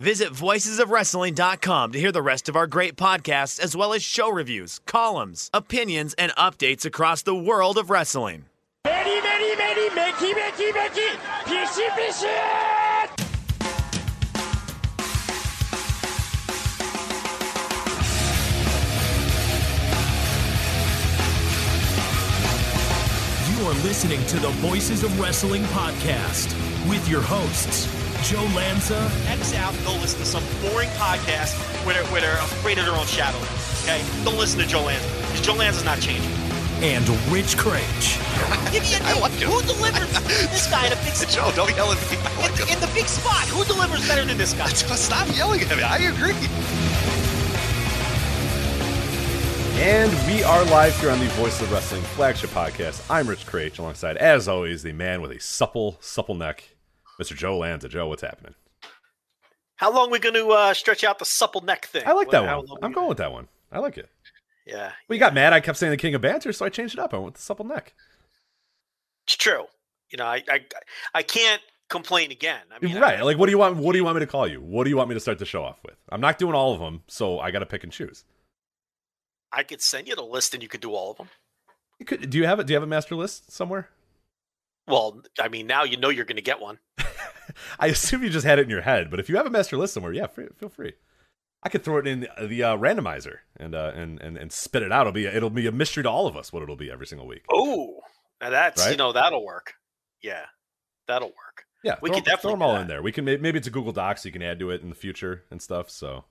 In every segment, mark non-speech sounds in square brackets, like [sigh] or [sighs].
Visit voicesofwrestling.com to hear the rest of our great podcasts, as well as show reviews, columns, opinions, and updates across the world of wrestling. Many, many, many, Mickey, Mickey, Mickey, Fishy, Fishy! You are listening to the Voices of Wrestling podcast with your hosts, Joe Lanza X out and go listen to some boring podcast where they're, where they're afraid of their own shadow. Okay? Don't listen to Joe Lanza because Joe Lanza's not changing. and Rich Kraetsch. Give me a I name. Who delivers this guy in a big spot? Joe, don't yell at me. I like In, in the big spot, who delivers better than this guy? Stop yelling at me. I agree. And we are live here on the Voice of Wrestling flagship podcast. I'm Rich Kraetsch, alongside, as always, the man with a supple, supple neck, Mr. Joe Lanza. Joe, what's happening? How long we going to uh, stretch out the supple neck thing? I like that How one. I'm we- going with that one. I like it. Yeah, Well, you got mad. I kept saying the king of banter, so I changed it up. I went with the supple neck. it's true. You know, I I, I can't complain again. I mean, right. I- like, what do you want? What do you want me to call you? What do you want me to start the show off with? I'm not doing all of them, so I got to pick and choose. I could send you the list and you could do all of them. You could, do you have it? Do you have a master list somewhere? Well, I mean, now you know you're going to get one. [laughs] I assume you just had it in your head, but if you have a master list somewhere, yeah, free, feel free. I could throw it in the, the uh, randomizer and, uh, and and and spit it out. It'll be it'll be a mystery to all of us what it'll be every single week. Oh, that's you know that'll work. Yeah, that'll work. yeah, we throw, could definitely throw them all in there. We can may- maybe it's a Google Docs. So you can add to it in the future and stuff. So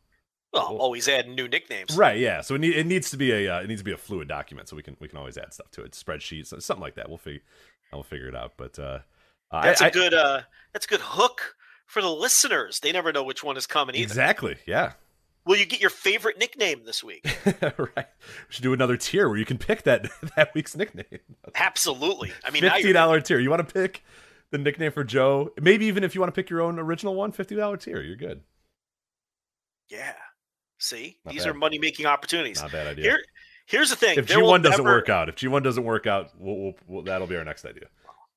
Well, Cool. always adding new nicknames. right, yeah. So it, need, it needs to be a uh, it needs to be a fluid document. So we can we can always add stuff to it, spreadsheets, something like that. We'll figure I'll figure it out. But uh, That's I- a good uh that's a good hook for the listeners. They never know which one is coming either. exactly, yeah. Will you get your favorite nickname this week? [laughs] right. We should do another tier where you can pick that [laughs] that week's nickname. Absolutely. I mean, fifty you're, tier. You want to pick the nickname for Joe? Maybe even if you want to pick your own original one, fifty dollar tier. You're good. yeah. See, Not these bad. are money making opportunities. Not a bad idea. Here, here's the thing. if G one doesn't work out, if G one doesn't work out, we'll, we'll, we'll, that'll be our next idea.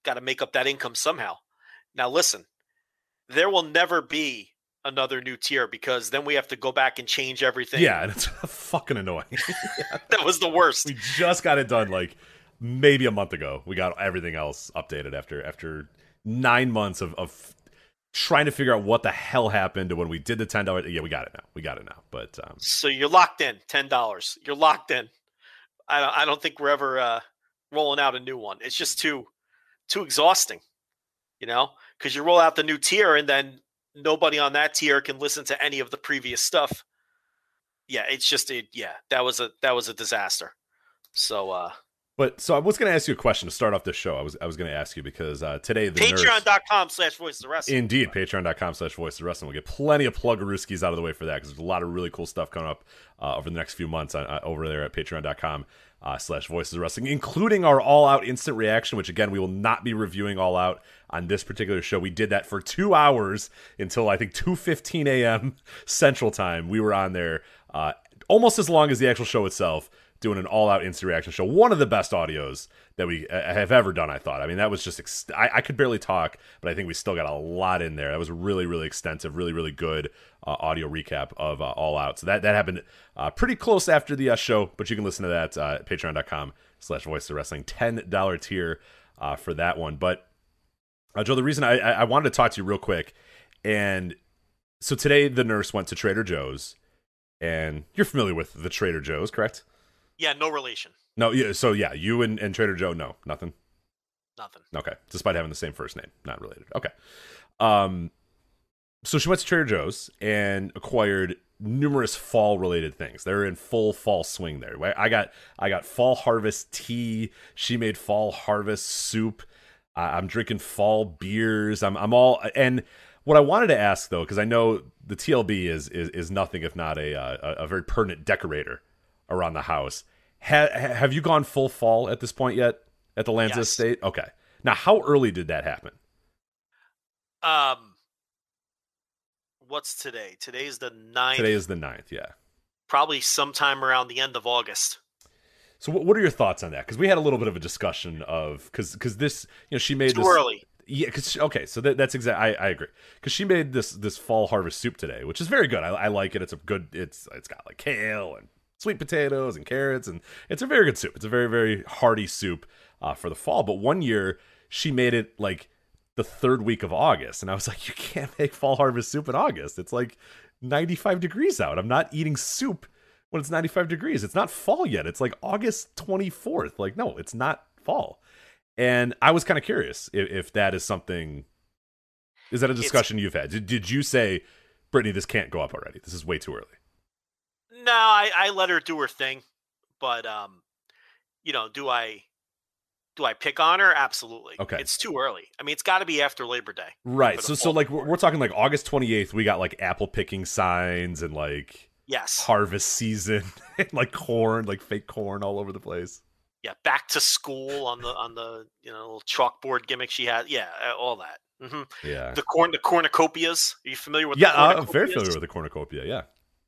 got to make up that income somehow. Now, listen, there will never be another new tier because then we have to go back and change everything. Yeah, [laughs] and it's fucking annoying. [laughs] that was the worst. we just got it done like maybe a month ago. We got everything else updated after after nine months of, of trying to figure out what the hell happened when we did the ten dollar. Yeah, we got it now. We got it now. But um, So you're locked in, ten dollars. You're locked in. I don't, I don't think we're ever uh, rolling out a new one. It's just too too exhausting, you know, because you roll out the new tier and then nobody on that tier can listen to any of the previous stuff. Yeah, it's just a yeah. That was a that was a disaster. So uh But so I was going to ask you a question to start off this show. I was I was going to ask you because uh, today the Patreon.com slash voice of the wrestling. indeed patreon.com slash voice of wrestling. We'll get plenty of pluggerooskies out of the way for that because there's a lot of really cool stuff coming up uh, over the next few months uh, over there at patreon.com uh, slash voices of wrestling, including our all out instant reaction, which again we will not be reviewing all out on this particular show. We did that for two hours until I think 2:15 a.m. [laughs] Central Time. We were on there uh, almost as long as the actual show itself doing an all-out instant reaction show. One of the best audios that we uh, have ever done. I thought. I mean, that was just. Ex- I, I could barely talk, but I think we still got a lot in there. That was really, really extensive, really, really good uh, audio recap of uh, All Out. So that that happened uh, pretty close after the uh, show, but you can listen to that uh, at Patreon.com/slash Voice of Wrestling. Ten dollar tier for that one, but. Joe, the reason I I wanted to talk to you real quick, and so today the nurse went to Trader Joe's, and you're familiar with the Trader Joe's, correct? Yeah, no relation. No, yeah. So yeah, you and, and Trader Joe, no, nothing. Nothing. Okay, despite having the same first name, not related. Okay. Um, so she went to Trader Joe's and acquired numerous fall related things. They're in full fall swing there. I got I got fall harvest tea. She made fall harvest soup. Uh, I'm drinking fall beers. I'm I'm all and what I wanted to ask though, because I know the TLB is is is nothing if not a uh, a, a very pertinent decorator around the house. Ha- have you gone full fall at this point yet at the Lanza Yes. Estate? Okay. Now, how early did that happen? Um, what's today? Today's the ninth. Today is the 9th, yeah. probably sometime around the end of August. So, what, what are your thoughts on that? Because we had a little bit of a discussion of because because this you know she made Too this early. yeah because okay so that, that's exactly I, I agree because she made this this fall harvest soup today which is very good I, I like it it's a good it's it's got like kale and sweet potatoes and carrots and it's a very good soup it's a very very hearty soup uh, for the fall but one year she made it like the third week of August and I was [laughs] like you can't make fall harvest soup in August it's like 95 degrees out I'm not eating soup when it's 95 degrees. It's not fall yet. It's like August 24th. Like, no, it's not fall. And I was kind of curious if, if that is something. Is that a It's- discussion you've had? Did, did you say, Brittany, this can't go up already? This is way too early. No, I, I let her do her thing, but um, you know, do I do I pick on her? Absolutely. Okay. It's too early. I mean, it's got to be after Labor Day. Right. So, so like, we're, we're talking like August 28th, we got like apple picking signs and like Yes. harvest season [laughs] and like corn, like fake corn all over the place. Yeah. Back to school on the on the you know little chalkboard gimmick she had. Yeah, uh, all that. hmm Yeah. The corn, the cornucopias. Are you familiar with? Yeah, the uh, I'm very familiar with the cornucopia. Yeah.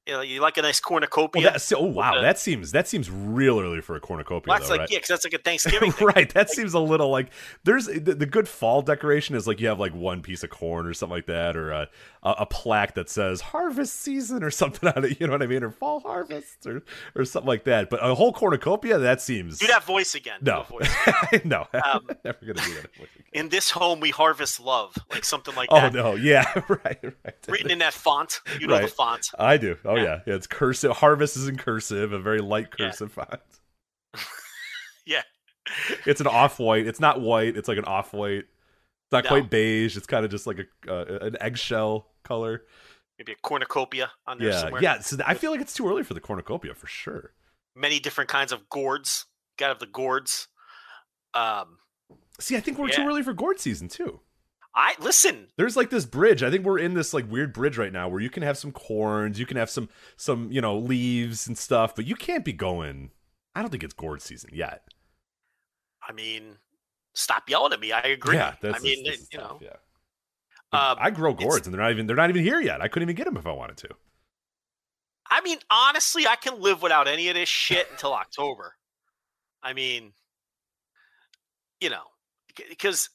You, know, you like a nice cornucopia? Well, oh wow, that seems that seems real early for a cornucopia. Well, that's though, like right? yeah, because that's like a [laughs] Thanksgiving thing. right. That seems a little like there's the, the good fall decoration is like you have like one piece of corn or something like that, or a, a, plaque that says harvest season or something [laughs] on it. You know what I mean? Or fall harvest or or something like that. But a whole cornucopia that seems Do that voice again. No, [laughs] no, Um, never gonna do that. In this home, we harvest love, like something like Oh that. Oh no, yeah, right, right. Written in that font. You know the font. I do. Oh Yeah. yeah. yeah, It's cursive. Harvest is in cursive, a very light Yeah. cursive [laughs] font. [laughs] Yeah. [laughs] It's an off white. It's not white. It's like an off white. It's not No. quite beige. It's kind of just like a uh, an eggshell color. Maybe a cornucopia on there Yeah, somewhere. yeah. So I feel like it's too early for the cornucopia for sure. Many different kinds of gourds. Got of the gourds. Um, See, I think we're too early for gourd season too. I listen. There's like this bridge. I think we're in this like weird bridge right now where you can have some corns, you can have some some you know leaves and stuff, but you can't be going. I don't think it's gourd season yet. I mean, stop yelling at me. I agree. Yeah, that's I mean, this you know, yeah. um, I grow gourds and they're not even they're not even here yet. I couldn't even get them if I wanted to. I mean, honestly, I can live without any of this shit until [laughs] October. I mean, you know, because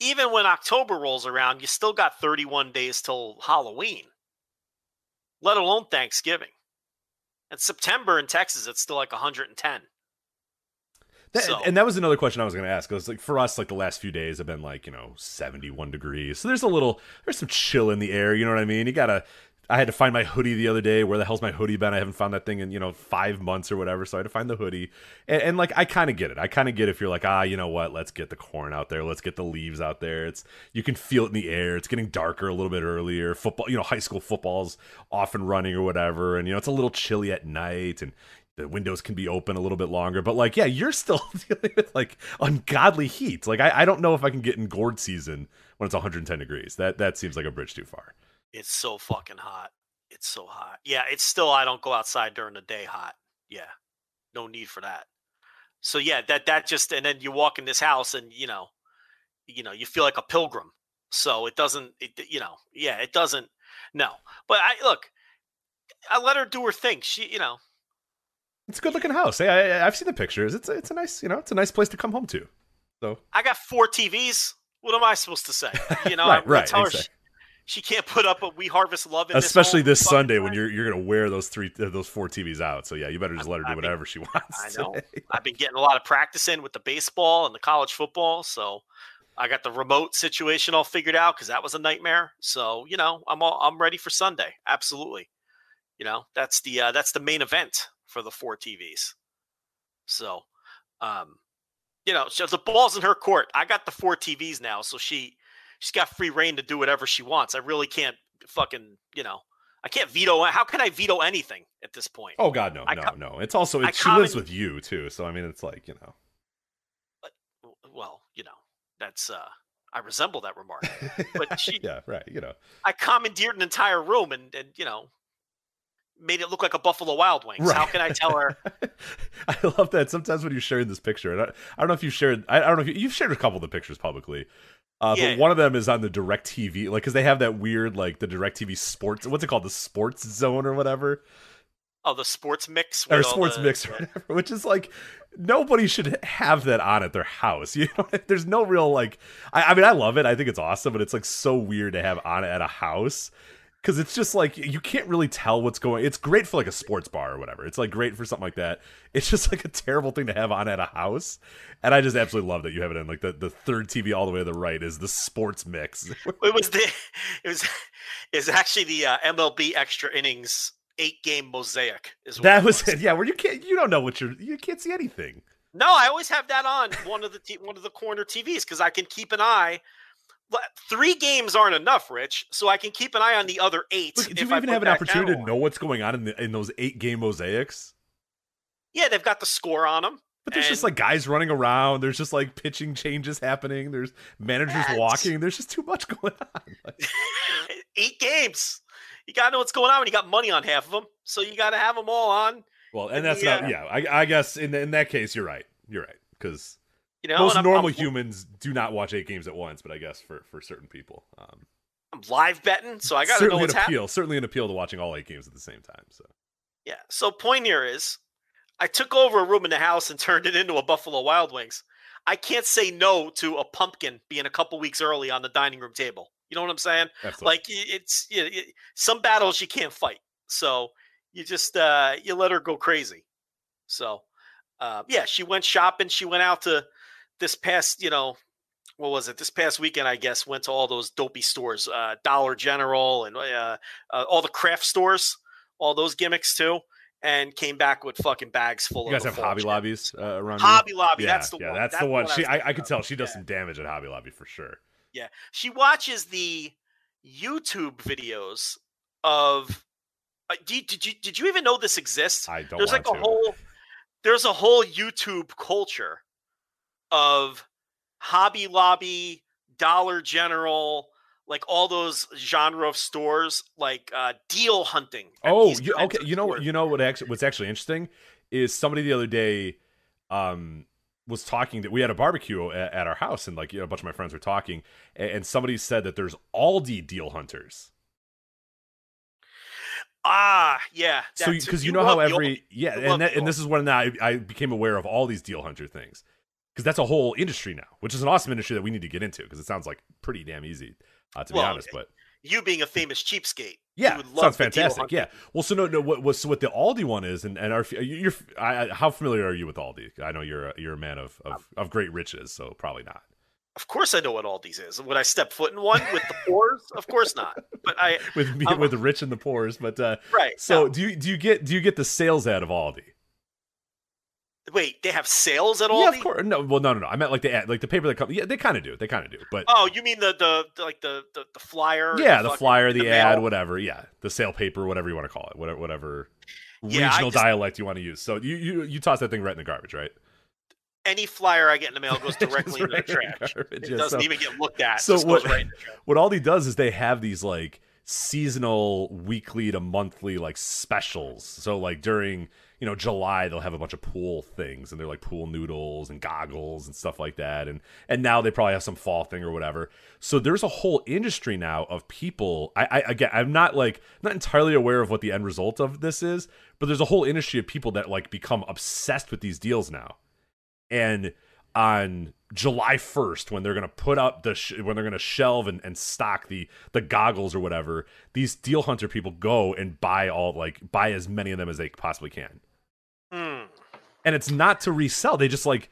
even when October rolls around, you still got 31 days till Halloween, let alone Thanksgiving. And September in Texas, it's still like 110. That, So- And that was another question I was going to ask. It was like for us, like the last few days have been like you know seventy one degrees. So there's a little, there's some chill in the air. You know what I mean? You gotta. I had to find my hoodie the other day. Where the hell's my hoodie been? I haven't found that thing in you know five months or whatever. So I had to find the hoodie. And, and like I kind of get it. I kind of get if you're like ah, you know what? Let's get the corn out there. Let's get the leaves out there. It's you can feel it in the air. It's getting darker a little bit earlier. Football, you know, high school football's off and running or whatever. And you know it's a little chilly at night and the windows can be open a little bit longer. But like, yeah, you're still [laughs] dealing with like ungodly heat. Like, I, I don't know if I can get in gourd season when it's 110 degrees. That that seems like a bridge too far. It's so fucking hot. It's so hot. Yeah, it's still, I don't go outside during the day hot. Yeah, no need for that. So yeah, that that just and then you walk in this house and you know, you know, you feel like a pilgrim. So it doesn't, it, you know, yeah, it doesn't. No, but I look, I let her do her thing. She, you know, It's a good looking house. Hey, I, I've seen the pictures. It's a, it's a nice, you know, it's a nice place to come home to. So I got four TVs. What am I supposed to say? You [laughs] know, Right, I, right, exactly. she, she can't put up a "We Harvest Love" in especially this, this Sunday when you're you're gonna wear those three uh, those four TVs out. So yeah, you better just let her do I mean, whatever she wants. I [laughs] know. today. I've been getting a lot of practice in with the baseball and the college football, so I got the remote situation all figured out because that was a nightmare. So you know, I'm all I'm ready for Sunday. Absolutely. You know, that's the uh, that's the main event for the four TVs. So, um, you know, so the ball's in her court. I got the four TVs now, so she she's got free reign to do whatever she wants. I really can't fucking you know. I can't veto. How can I veto anything at this point? Oh God, no, I no, co- no. It's also it, she lives with you too, so I mean, it's like you know. Well, you know, that's uh I resemble that remark. But [laughs] she yeah, right. You know, I commandeered an entire room and and you know made it look like a Buffalo Wild Wings. How can I tell her? [laughs] I love that. Sometimes when you're sharing this picture, and I, I don't know if you shared, I, I don't know if you, you've shared a couple of the pictures publicly. Uh, Yeah. But one of them is on the Direct TV, like because they have that weird, like the Direct TV sports. What's it called? The Sports Zone or whatever, Oh, the sports mix or Sports the- Mix or whatever. Which is like nobody should have that on at their house. [laughs] You know, there's no real like. I, I mean, I love it. I think it's awesome, but it's like so weird to have on at a house because it's just like you can't really tell what's going. It's great for like a sports bar or whatever. It's like great for something like that. It's just like a terrible thing to have on at a house, and I just absolutely love that you have it in like the the third TV all the way to the right is the sports mix. [laughs] It was the it was is actually the uh, MLB extra innings eight game mosaic is what that was it. Yeah, where you can't you don't know what you're you can't see anything. No, I always have that on one of the t- one of the corner TVs because I can keep an eye. Three games aren't enough, Rich, so I can keep an eye on the other eight. Look, do if you even have an opportunity to know what's going on in the, in those eight game mosaics? Yeah, they've got the score on them. But there's just like guys running around. There's just like pitching changes happening. There's managers Yeah, walking. There's just too much [laughs] going on. Like, [laughs] eight games. You gotta know what's going on when you got money on half of them. So you gotta have them all on. well, and that's not. Uh, yeah, I, I guess in in that case, you're right. You're right because You know, most and I'm, normal I'm, humans do not watch eight games at once. But I guess for for certain people, um, I'm live betting, so I gotta know certainly what's an happening. appeal. Certainly an appeal to watching all eight games at the same time. So Yeah. So point here is, I took over a room in the house and turned it into a Buffalo Wild Wings. I can't say no to a pumpkin being a couple weeks early on the dining room table. You know what I'm saying? absolutely. Like it's you know, y- some battles you can't fight, so you just uh, you let her go crazy. So uh, yeah, she went shopping. She went out to this past you know what was it this past weekend? I guess went to all those dopey stores, uh, Dollar General and uh, uh, all the craft stores, all those gimmicks too, and came back with fucking bags full you of. guys have Hobby shit. Lobbies uh, around. you? Hobby Lobby, Yeah, that's the yeah, one. that's the one. She, I, I could tell she does Yeah. some damage at Hobby Lobby for sure. Yeah, she watches the YouTube videos of. Uh, do did you did you even know this exists? I don't. there's like a to. whole there's a whole YouTube culture of Hobby Lobby, Dollar General, like all those genre of stores, like uh, deal hunting. Oh, you, okay. You know what? You know what? Actually, what's actually interesting is somebody the other day, um, was talking that we had a barbecue at, at our house, and like you know, a bunch of my friends were talking, and, and somebody said that there's Aldi deal hunters. Ah, yeah. So because you, know how every yeah, and that, and this is when I I became aware of all these deal hunter things because that's a whole industry now, which is an awesome industry that we need to get into because it sounds like pretty damn easy, uh, to be honest. But you being a famous cheapskate. Yeah, you would love sounds fantastic. Yeah. Well, so no, no. What was so what the Aldi one is, and and our you're I, how familiar are you with Aldi? I know you're a, you're a man of, of of great riches, so probably not. Of course, I know what Aldi's is. Would I step foot in one with the pores? Of course not. But I [laughs] With me, I'm- with the rich and the poors, but uh, right. so no. do you do you get do you get the sales out of Aldi? Wait, they have sales at all? Yeah, of course. No, well, no, no, no. I meant like the ad, like the paper that comes. Yeah, they kind of do. They kind of do. But Oh, you mean the the, the like the, the the flyer? yeah, the fucking- flyer, the, mail? ad, whatever. Yeah, the sale paper, whatever you want to call it, whatever, whatever Yeah, regional just- dialect you want to use. So you you you toss that thing right in the garbage, right? Any flyer I get in the mail [laughs] goes directly into the right in the trash. garbage, It yeah, doesn't so- even get looked at. so what- goes right in the what Aldi does is they have these like seasonal weekly to monthly like specials. So like during, you know, July they'll have a bunch of pool things and they're like pool noodles and goggles and stuff like that. And and now they probably have some fall thing or whatever. So there's a whole industry now of people I, I again I'm not like not entirely aware of what the end result of this is, but there's a whole industry of people that like become obsessed with these deals now. And on July 1st when they're going to put up the sh- when they're going to shelve and, and stock the the goggles or whatever these deal hunter people go and buy all like buy as many of them as they possibly can. And it's not to resell they just like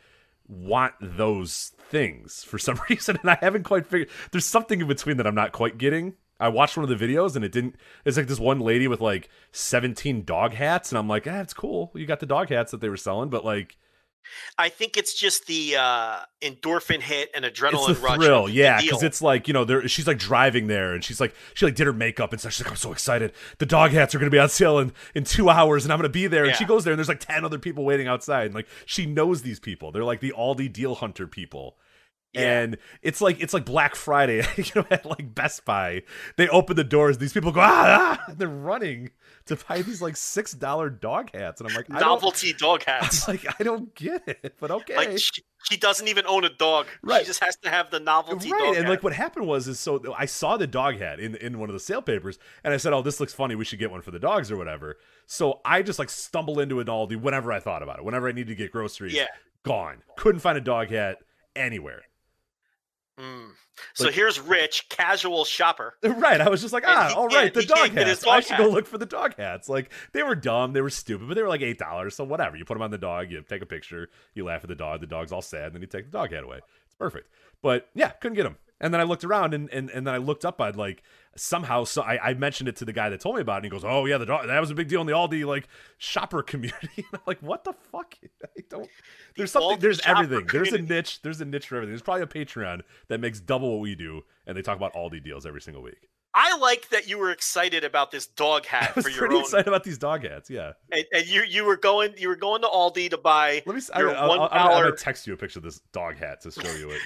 want those things for some [laughs] reason, and I haven't quite figured. There's something in between that I'm not quite getting. I watched one of the videos and it didn't. It's like this one lady with like 17 dog hats, and I'm like, ah, it's cool. You got the dog hats that they were selling, but like, I think it's just the uh, endorphin hit and adrenaline it's the rush. thrill, yeah, because it's like you know, there she's like driving there, and she's like she like did her makeup and stuff. She's like, I'm so excited. The dog hats are going to be on sale in in two hours, and I'm going to be there. And she goes there, and there's like ten other people waiting outside, and like she knows these people. They're like the Aldi deal hunter people. Yeah. And it's like it's like Black Friday, [laughs] you know, at like Best Buy. They open the doors, these people go ah, ah they're running to buy these like six dollar dog hats, and I'm like, novelty dog I'm hats. [laughs] like I don't get it, but okay, Like she, she doesn't even own a dog. Right. She just has to have the novelty right dog and hat. like what happened was is so i saw the dog hat in in one of the sale papers and i said oh this looks funny we should get one for the dogs or whatever so i just like stumble into an aldi whenever i thought about it whenever i needed to get groceries Yeah. gone couldn't find a dog hat anywhere Mm. So Like- here's Rich, casual shopper. [laughs] right i was just like ah all right the dog hats his i dog should go look for the dog hats. Like they were dumb they were stupid but they were like eight dollars so whatever. You put them on the dog you take a picture you laugh at the dog the dog's all sad and then you take the dog hat away. It's perfect. But yeah couldn't get them and then i looked around and and, and then i looked up i'd like somehow so I, I mentioned it to the guy that told me about it and he goes oh yeah the dog that was a big deal in the aldi like shopper [laughs] community. [laughs] Like what the fuck? [laughs] I don't there's something there's everything. There's a niche there's a niche for everything. There's probably a patreon that makes double what we do and they talk about aldi deals every single week. I like that you were excited about this dog hat. i was for your pretty own, excited about these dog hats yeah. And, and you you were going you were going to Aldi to buy. let me I, Your one I'll, I'm, I'm gonna text you a picture of this dog hat to show you it.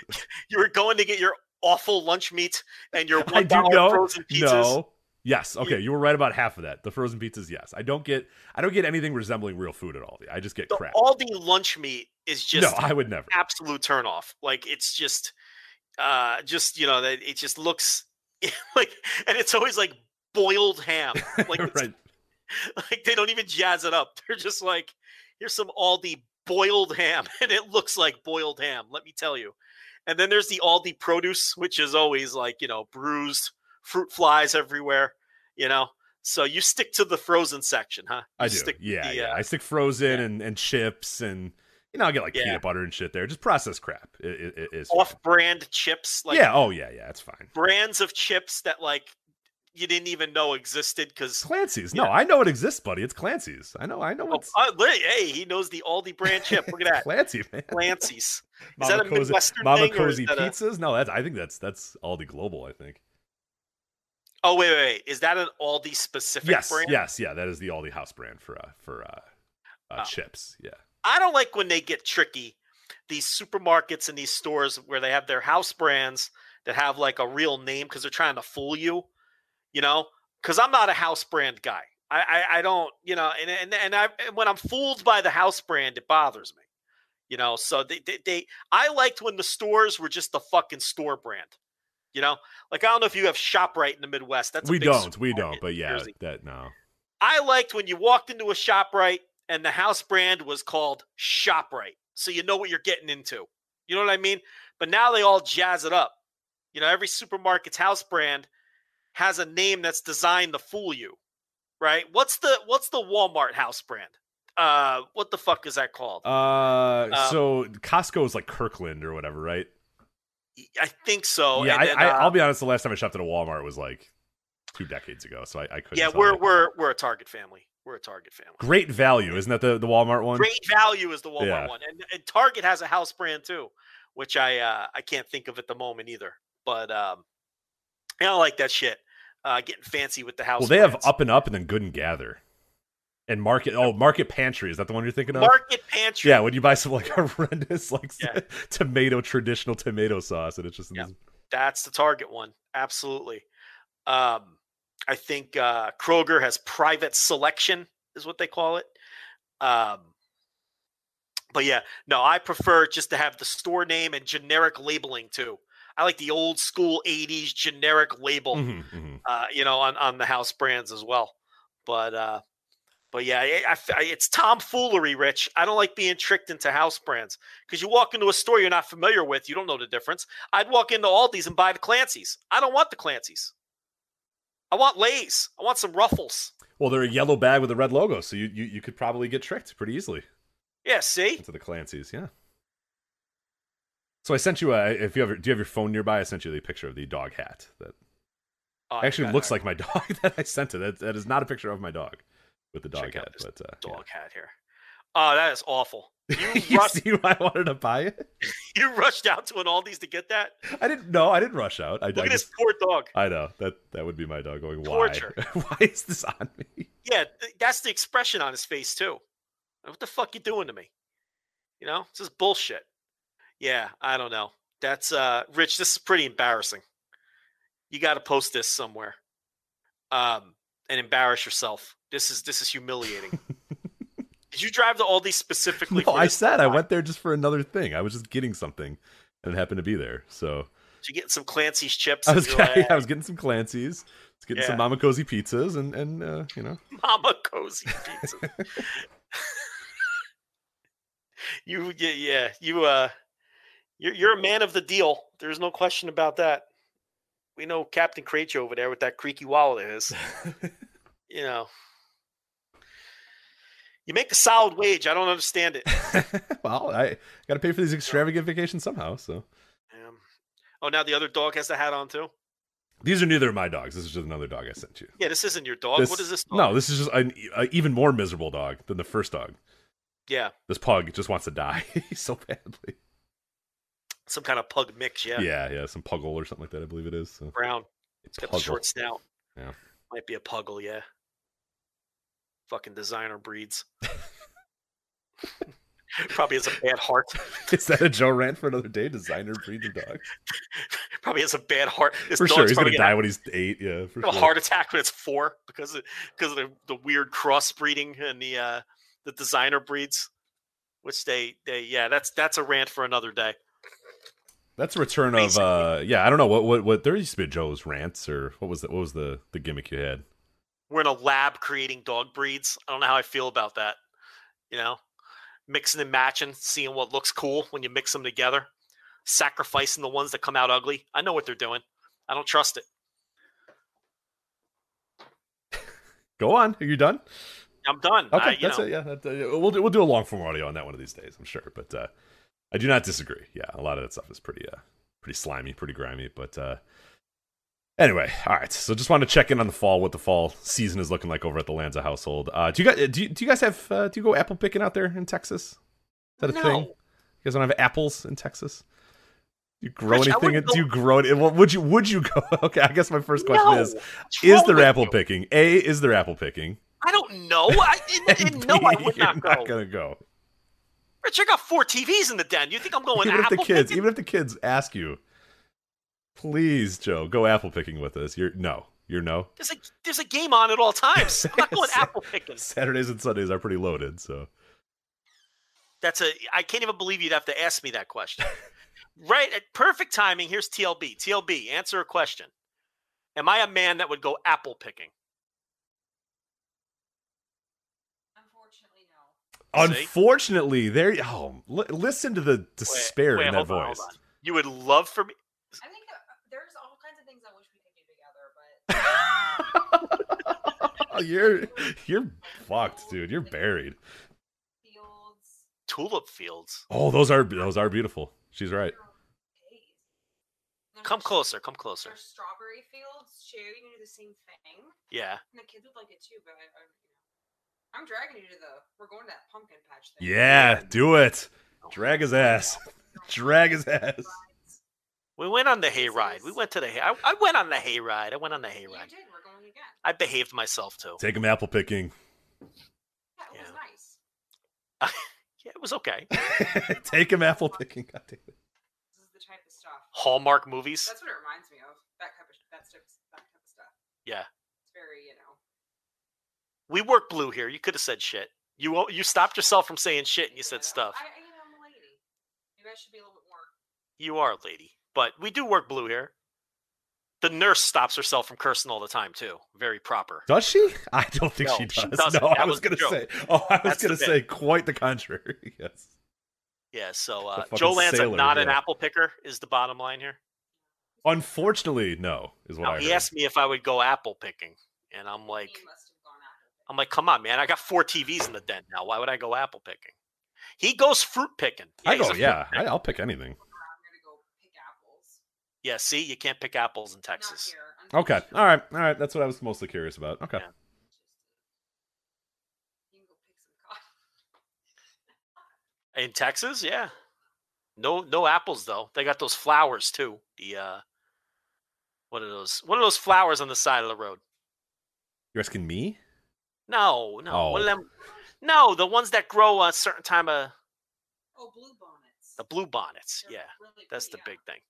You were going to get your awful lunch meat and your [laughs] one do dollar frozen pizzas. No. Yes. Okay. You were right about half of that. The frozen pizzas. Yes. I don't get. I don't get anything resembling real food at all. I just get The crap. Aldi lunch meat is just no, [laughs] I would never. absolute turnoff. Like it's just, uh, just you know that it just looks [laughs] like, and it's always like boiled ham. Like right. like they don't even jazz it up. They're just like, here's some Aldi boiled ham, and it looks like boiled ham. Let me tell you. And then there's the Aldi produce, which is always like you know bruised fruit flies everywhere. You know, so you stick to the frozen section, huh? I You do. stick Yeah. the, yeah. uh, I stick frozen yeah. and, and chips and you know I get like Yeah. peanut butter and shit there. Just processed crap. It, it, it is. off-brand chips, like yeah. Oh yeah. Yeah. It's fine. brands of chips that like you didn't even know existed because Clancy's. No, Yeah. I know it exists, buddy. It's Clancy's. I know. I know oh, it's uh, hey, he knows the Aldi brand chip. Look at that, Clancy, man. Clancy's. Is Mama [laughs] that a Cozy, Midwestern Mama thing, Cozy that a- pizzas? No, that's. I think that's that's Aldi Global. I think. Oh wait, wait, wait, is that an Aldi specific Yes. brand? Yes. Yeah. That is the Aldi house brand for uh for uh, uh Oh. chips. Yeah. I don't like when they get tricky. These supermarkets and these stores where they have their house brands that have like a real name because they're trying to fool you. You know, because I'm not a house brand guy. I, I, I don't, you know, and and and I and when I'm fooled by the house brand, it bothers me. You know, so they, they they I liked when the stores were just the fucking store brand. You know, like I don't know if you have Shoprite in the Midwest. That's a we don't. We don't. But yeah, Jersey. that no. I liked when you walked into a Shoprite and the house brand was called Shoprite. So you know what you're getting into. You know what I mean? But now they all jazz it up. You know, every supermarket's house brand has a name that's designed to fool you. Right? What's the what's the Walmart house brand? Uh what the fuck is that called? Uh, Um, so Costco is like Kirkland or whatever, right? I think so. yeah, and I, I, uh, I'll be honest. The last time I shopped at a Walmart was like two decades ago, so I, I couldn't. Yeah, we're you. we're we're a Target family. We're a Target family. great value, isn't that the the Walmart one? Great value is the Walmart Yeah. one, and, and Target has a house brand too, which I uh, I can't think of at the moment either. But um, I don't like that shit. Uh, getting fancy with the house. Well, they have. Up and Up and then Good and Gather, and Market. Oh, Market Pantry is that the one you're thinking of? Market Pantry. Yeah, when you buy some like [laughs] horrendous like Yeah. tomato traditional tomato sauce, and it's just Yeah. this- That's the Target one. Absolutely. Um, I think uh, Kroger has private selection, is what they call it. Um, but yeah, no, I prefer just to have the store name and generic labeling too. I like the old school 80s generic label, Mhm, mhm. uh, you know, on, on the house brands as well. But, uh, but yeah, I, I- it's tomfoolery, Rich. I don't like being tricked into house brands because you walk into a store you're not familiar with, you don't know the difference. I'd walk into Aldi's and buy the Clancy's. I don't want the Clancy's. I want Lay's. I want some Ruffles. Well, they're a yellow bag with a red logo, so you, you you could probably get tricked pretty easily Yeah, see, into the Clancy's. Yeah. So I sent you a. If you have, do you have your phone nearby? I sent you the picture of the dog hat that Oh, actually looks like my [laughs] dog that I sent it. That, that is not a picture of my dog with the dog Check hat, but uh, yeah. dog hat here. Oh, that is awful. [laughs] You you rushed, see why I wanted to buy it? [laughs] you rushed out to an Aldi's to get that. I didn't. No, I didn't rush out. I, Look I at this just, poor dog. I know that that would be my dog going. Why? Why is this on me? Yeah, th- that's the expression on his face too. What the fuck you doing to me? You know, this is bullshit. Yeah, I don't know. That's uh Rich, this is pretty embarrassing. You got to post this somewhere. Um and embarrass yourself. This is this is humiliating. [laughs] Did you drive to Aldi specifically No, I said I went there just for another thing. I was just getting something, and it happened to be there. So Did you get some Clancy's chips? I was getting, like, [laughs] I was getting some Clancy's, I was getting some Mama Cozzi pizzas, and and uh, you know, [laughs] Mama Cozzi Pizza. you yeah, yeah, you uh you're you're a man of the deal. There's no question about that. We know Captain Kraetsch over there with that creaky wallet of his. [laughs] you know. You make a solid wage. I don't understand it. [laughs] well, I got to pay for these extravagant vacations somehow. So Um, oh, now the other dog has the hat on too. these are neither of my dogs. This is just another dog I sent you. Yeah, this isn't your dog. what is this? Dog? No, this is just an a even more miserable dog than the first dog. Yeah, This pug just wants to die [laughs] so badly. Some kind of pug mix. Yeah, Yeah, yeah, some puggle or something like that. I believe it is. So. brown. It's got the short snout. Yeah. Might be a puggle, yeah. Fucking designer breeds. [laughs] Probably has a bad heart. [laughs] Is that a Joe rant for another day? Designer breeds of dog. [laughs] Probably has a bad heart. This For sure, he's gonna die when he's eight. Yeah, for sure. a heart attack when it's four because of because of the, the weird crossbreeding and the uh the designer breeds. Which they they yeah, that's that's a rant for another day. That's a return of uh yeah, I don't know what what what there used to be Joe's rants or what was the what was the the gimmick you had? We're in a lab creating dog breeds. I don't know how I feel about that. You know, mixing and matching, seeing what looks cool when you mix them together, sacrificing the ones that come out ugly. I know what they're doing. I don't trust it. Go on. Are you done? I'm done. Okay, I, that's know, it. Yeah, that, uh, we'll do, we'll do a long form audio on that one of these days, I'm sure. But uh, I do not disagree. Yeah, a lot of that stuff is pretty uh pretty slimy, pretty grimy. But uh, anyway, all right. So just want to check in on the fall, what the fall season is looking like over at the Lanza household. Uh, do you guys do you, do you guys have uh, do you go apple picking out there in Texas? Is that a thing? You guys don't have apples in Texas? Do you grow Rich, anything? Do you grow it? Well, would you would you go? [laughs] Okay, I guess my first question No. is: Is there apple you? picking? A is there apple picking? I don't know. I and, [laughs] and no, I would you're not gonna go. Rich, I got four TVs in the den. You think I'm going even if the kids, picking? even if the kids ask you, please, Joe, go apple picking with us. You're no, you're no. There's a there's a game on at all times. I'm not [laughs] going apple picking. Saturdays and Sundays are pretty loaded, so That's a. I can't even believe you'd have to ask me that question. right at perfect timing. Here's TLB. TLB, answer a question. Am I a man that would go apple picking? No. See? unfortunately, there. Oh, li- listen to the despair wait, in that hold on, hold voice. on. You would love for me. I think uh, there's all kinds of things I wish we could do together, but [laughs] you're you're fucked, dude. You're buried. fields. Tulip fields. Oh, those are those are beautiful. She's right. Come closer. Come closer. There's strawberry fields too. You can do the same thing, Yeah. and the kids would like it too. But I, I, you know, I'm dragging you to the. We're going to that pumpkin patch thing. Yeah, do it. Drag his ass. [laughs] Drag his ass. We went on the hayride. We went to the. hay- I, I went on the hayride. I went on the You hayride. did. We're going again. I behaved myself too. Take him apple picking. Yeah, it was Yeah. nice. [laughs] Yeah, it was okay. [laughs] Take him apple picking. God damn it. This is the type of stuff. Hallmark movies. That's what it reminds me of. That type of that type of, that type of stuff. Yeah. It's very, you know. We work blue here. You could have said shit. You you stopped yourself from saying shit and you said stuff. I, you know, I'm a lady. Maybe I should be a little bit more. You are a lady, but we do work blue here. The nurse stops herself from cursing all the time too. Very proper. Does she? [laughs] I don't think No, she she does. [laughs] doesn't. no, I was was gonna say. Oh, I was That's gonna bit. say quite the contrary. [laughs] yes. Yeah. So uh, Joe Lanza, sailor, not an apple picker, is the bottom line here. Unfortunately, no, is what Now, I he heard. asked me if I would go apple picking, and I'm like, he must have gone apple I'm like, come on, man. I got four TVs in the den now. Why would I go apple picking? He goes fruit picking. I go, yeah, picker. I, I'll pick anything. I'm gonna Yeah, see, you can't pick apples in Not Texas. here. Okay, unfortunately. all right, all right. That's what I was mostly curious about. Okay, Yeah. You can go pick some [laughs] cotton. In Texas, yeah. No no apples though. They got those flowers too. The uh what are those? What are those flowers on the side of the road? you're asking me? No, no. What Oh. are them? No, the ones that grow a certain time of Oh, blue bonnets. the blue bonnets. They're Yeah. really That's the pretty, big thing.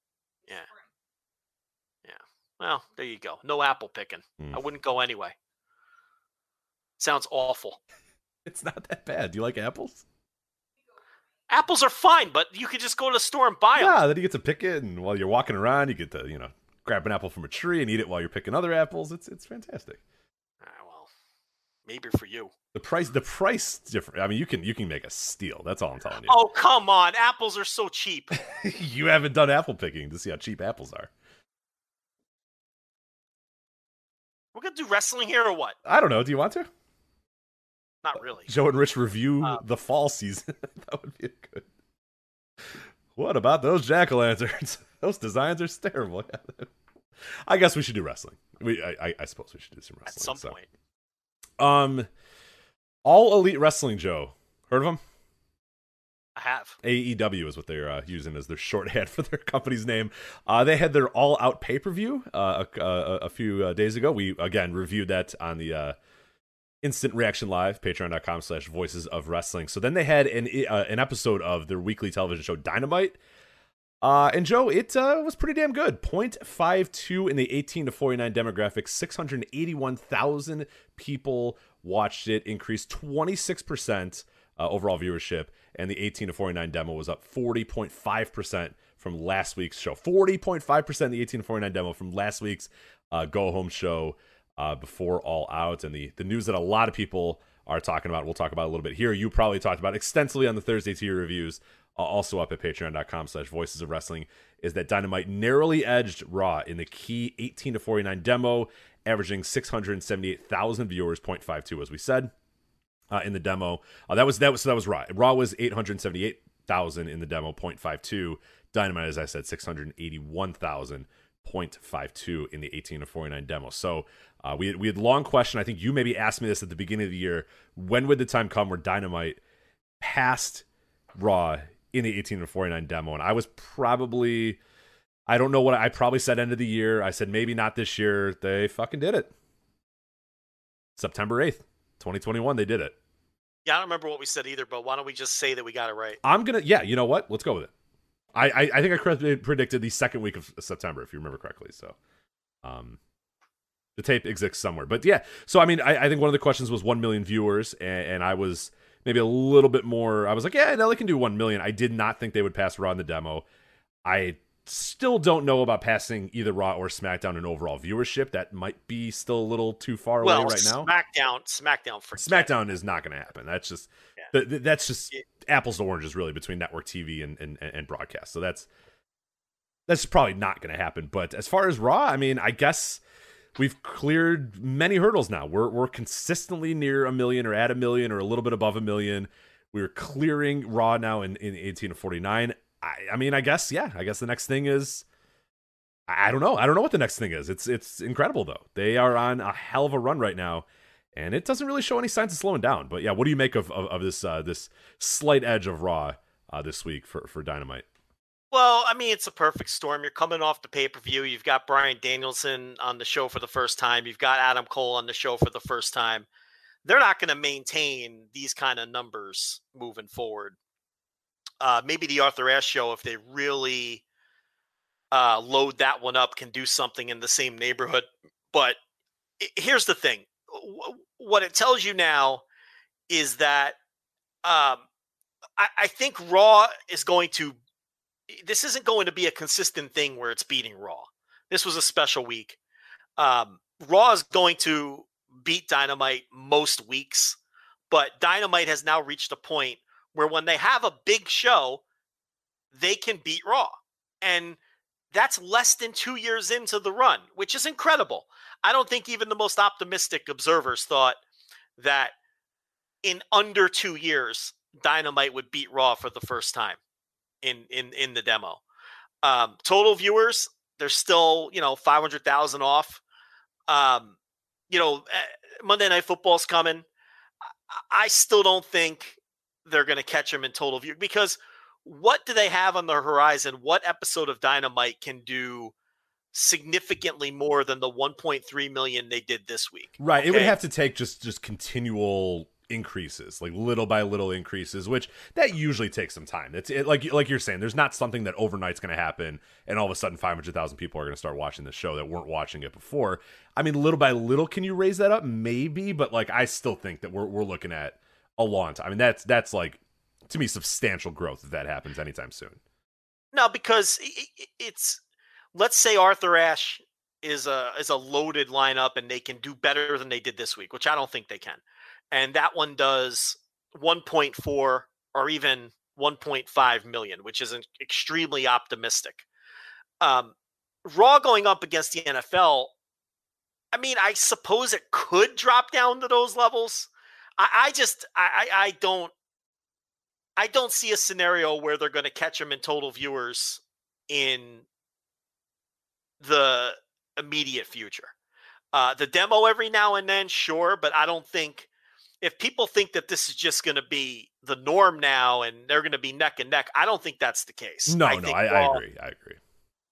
yeah. yeah. Well, there you go. No apple picking. Hmm. I wouldn't go anyway. Sounds awful. [laughs] It's not that bad. Do you like apples? Apples are fine, but you could just go to the store and buy them. Yeah, then you get to pick it, and while you're walking around, you get to you know grab an apple from a tree and eat it while you're picking other apples. It's it's fantastic. Maybe for you. The price the price different. I mean, you can you can make a steal. That's all I'm telling you. Oh, come on. Apples are so cheap. [laughs] you haven't done apple picking to see how cheap apples are. We're going to do wrestling here or what? I don't know. Do you want to? Not really. Joe and Rich review Uh, the fall season. [laughs] that would be good. What about those jack o' lanterns? [laughs] those designs are terrible. I guess we should do wrestling. We, I, I, I suppose we should do some wrestling At some so. point. Um, All Elite Wrestling, Joe. Heard of them? I have. AEW is what they're uh, using as their [laughs] shorthand for their company's name. Uh, they had their All Out pay per view uh, a, a, a few uh, days ago. We again reviewed that on the uh, Instant Reaction Live, patreon.com slash voices of wrestling. So then they had an uh, an episode of their weekly television show Dynamite. Uh, and Joe, it uh, was pretty damn good. 0.52 in the 18 to 49 demographic. 681,000 people watched it, increased 26% uh, overall viewership. And the 18 to 49 demo was up 40.5% from last week's show. 40.5% the 18 to 49 demo from last week's uh, go home show uh, before All Out. And the, the news that a lot of people are talking about, we'll talk about a little bit here. You probably talked about extensively on the Thursday tier reviews, also up at patreon.com slash voices of wrestling, is that Dynamite narrowly edged Raw in the key 18 to 49 demo, averaging 678,000 viewers, 0.52 as we said. Uh, in the demo, uh, that was that was so that was Raw. Raw was eight hundred seventy eight thousand in the demo, 0.52. Dynamite, as I said, six hundred eighty one thousand. 0.52 in the 18 to 49 demo. So uh, we had, we had long question. I think you maybe asked me this at the beginning of the year. When would the time come where Dynamite passed Raw in the 18 to 49 demo? And I was probably, I don't know what I probably said end of the year. I said maybe not this year. They fucking did it. September 8th, 2021. They did it. Yeah, I don't remember what we said either, but why don't we just say that we got it right? I'm gonna, yeah. You know what? Let's go with it. I I, I think I correctly predicted the second week of September, if you remember correctly. So, um, the tape exists somewhere, but yeah. So I mean, I, I think one of the questions was one million viewers, and, and I was maybe a little bit more. I was like, yeah, they can do one million. I did not think they would pass Raw in the demo. I still don't know about passing either Raw or SmackDown in overall viewership. That might be still a little too far well, away right now. SmackDown, SmackDown for SmackDown is not going to happen. That's just Yeah. th- th- that's just It- apples to oranges really between network TV and and, and broadcast. So that's that's probably not going to happen. But as far as Raw, I mean, I guess we've cleared many hurdles now. We're we're consistently near a million or at a million or a little bit above a million. We're clearing Raw now in, in 18 to 49. I, I mean, I guess yeah. I guess the next thing is I don't know. I don't know what the next thing is. It's it's incredible though. They are on a hell of a run right now, and it doesn't really show any signs of slowing down. But yeah, what do you make of of, of this uh, this slight edge of Raw uh, this week for for Dynamite? Well, I mean, it's a perfect storm. You're coming off the pay per view. You've got Bryan Danielson on the show for the first time. You've got Adam Cole on the show for the first time. They're not going to maintain these kind of numbers moving forward. Uh, maybe the Arthur Ashe show, if they really uh, load that one up, can do something in the same neighborhood. But here's the thing: what it tells you now is that um, I, I think Raw is going to this isn't going to be a consistent thing where it's beating Raw. This was a special week. Um, Raw is going to beat Dynamite most weeks, but Dynamite has now reached a point where when they have a big show, they can beat Raw. And that's less than two years into the run, which is incredible. I don't think even the most optimistic observers thought that in under two years, Dynamite would beat Raw for the first time in in in the demo. Um, total viewers They're still, you know, 500,000 off. Um, you know, eh, Monday Night Football's coming. I- still don't think they're going to catch them in total view because what do they have on the horizon? What episode of Dynamite can do significantly more than the 1.3 million they did this week? Right. It would have to take just just continual increases, like little by little increases, which that usually takes some time. It's it, like like you're saying, there's not something that overnight's going to happen, and all of a sudden 500,000 people are going to start watching the show that weren't watching it before. I mean, little by little, can you raise that up? Maybe, but like I still think that we're we're looking at a long time. I mean, that's that's like to me substantial growth if that happens anytime soon. No, because it's let's say Arthur Ashe is a is a loaded lineup and they can do better than they did this week, which I don't think they can. And that one does 1.4 or even 1.5 million, which is extremely optimistic. Um, Raw going up against the NFL, I mean, I suppose it could drop down to those levels. I, I just I, I I don't I don't see a scenario where they're going to catch them in total viewers in the immediate future. Uh, the demo every now and then, sure, but I don't think if people think that this is just going to be the norm now and they're going to be neck and neck, I don't think that's the case. No, no, think I, I agree. I agree.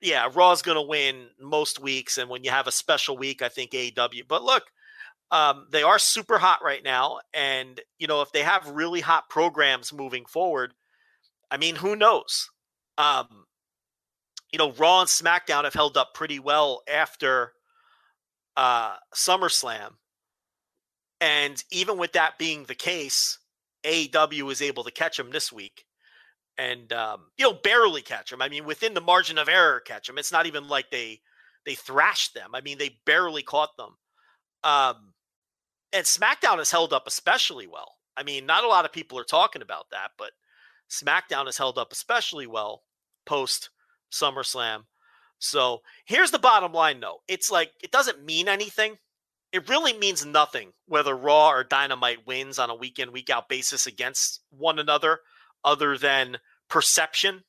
yeah, Raw's going to win most weeks, and when you have a special week, I think AEW. But look, um, they are super hot right now, and you know if they have really hot programs moving forward, I mean, who knows? Um, you know, Raw and SmackDown have held up pretty well after uh, SummerSlam, and even with that being the case, AEW was able to catch them this week and um, you know barely catch them. I mean, within the margin of error, catch them. It's not even like they they thrashed them. I mean, they barely caught them. Um, and SmackDown has held up especially well. I mean, not a lot of people are talking about that, but SmackDown has held up especially well post SummerSlam. So here's the bottom line, though. It's like it doesn't mean anything. It really means nothing whether Raw or Dynamite wins on a week in, week out basis against one another, other than perception.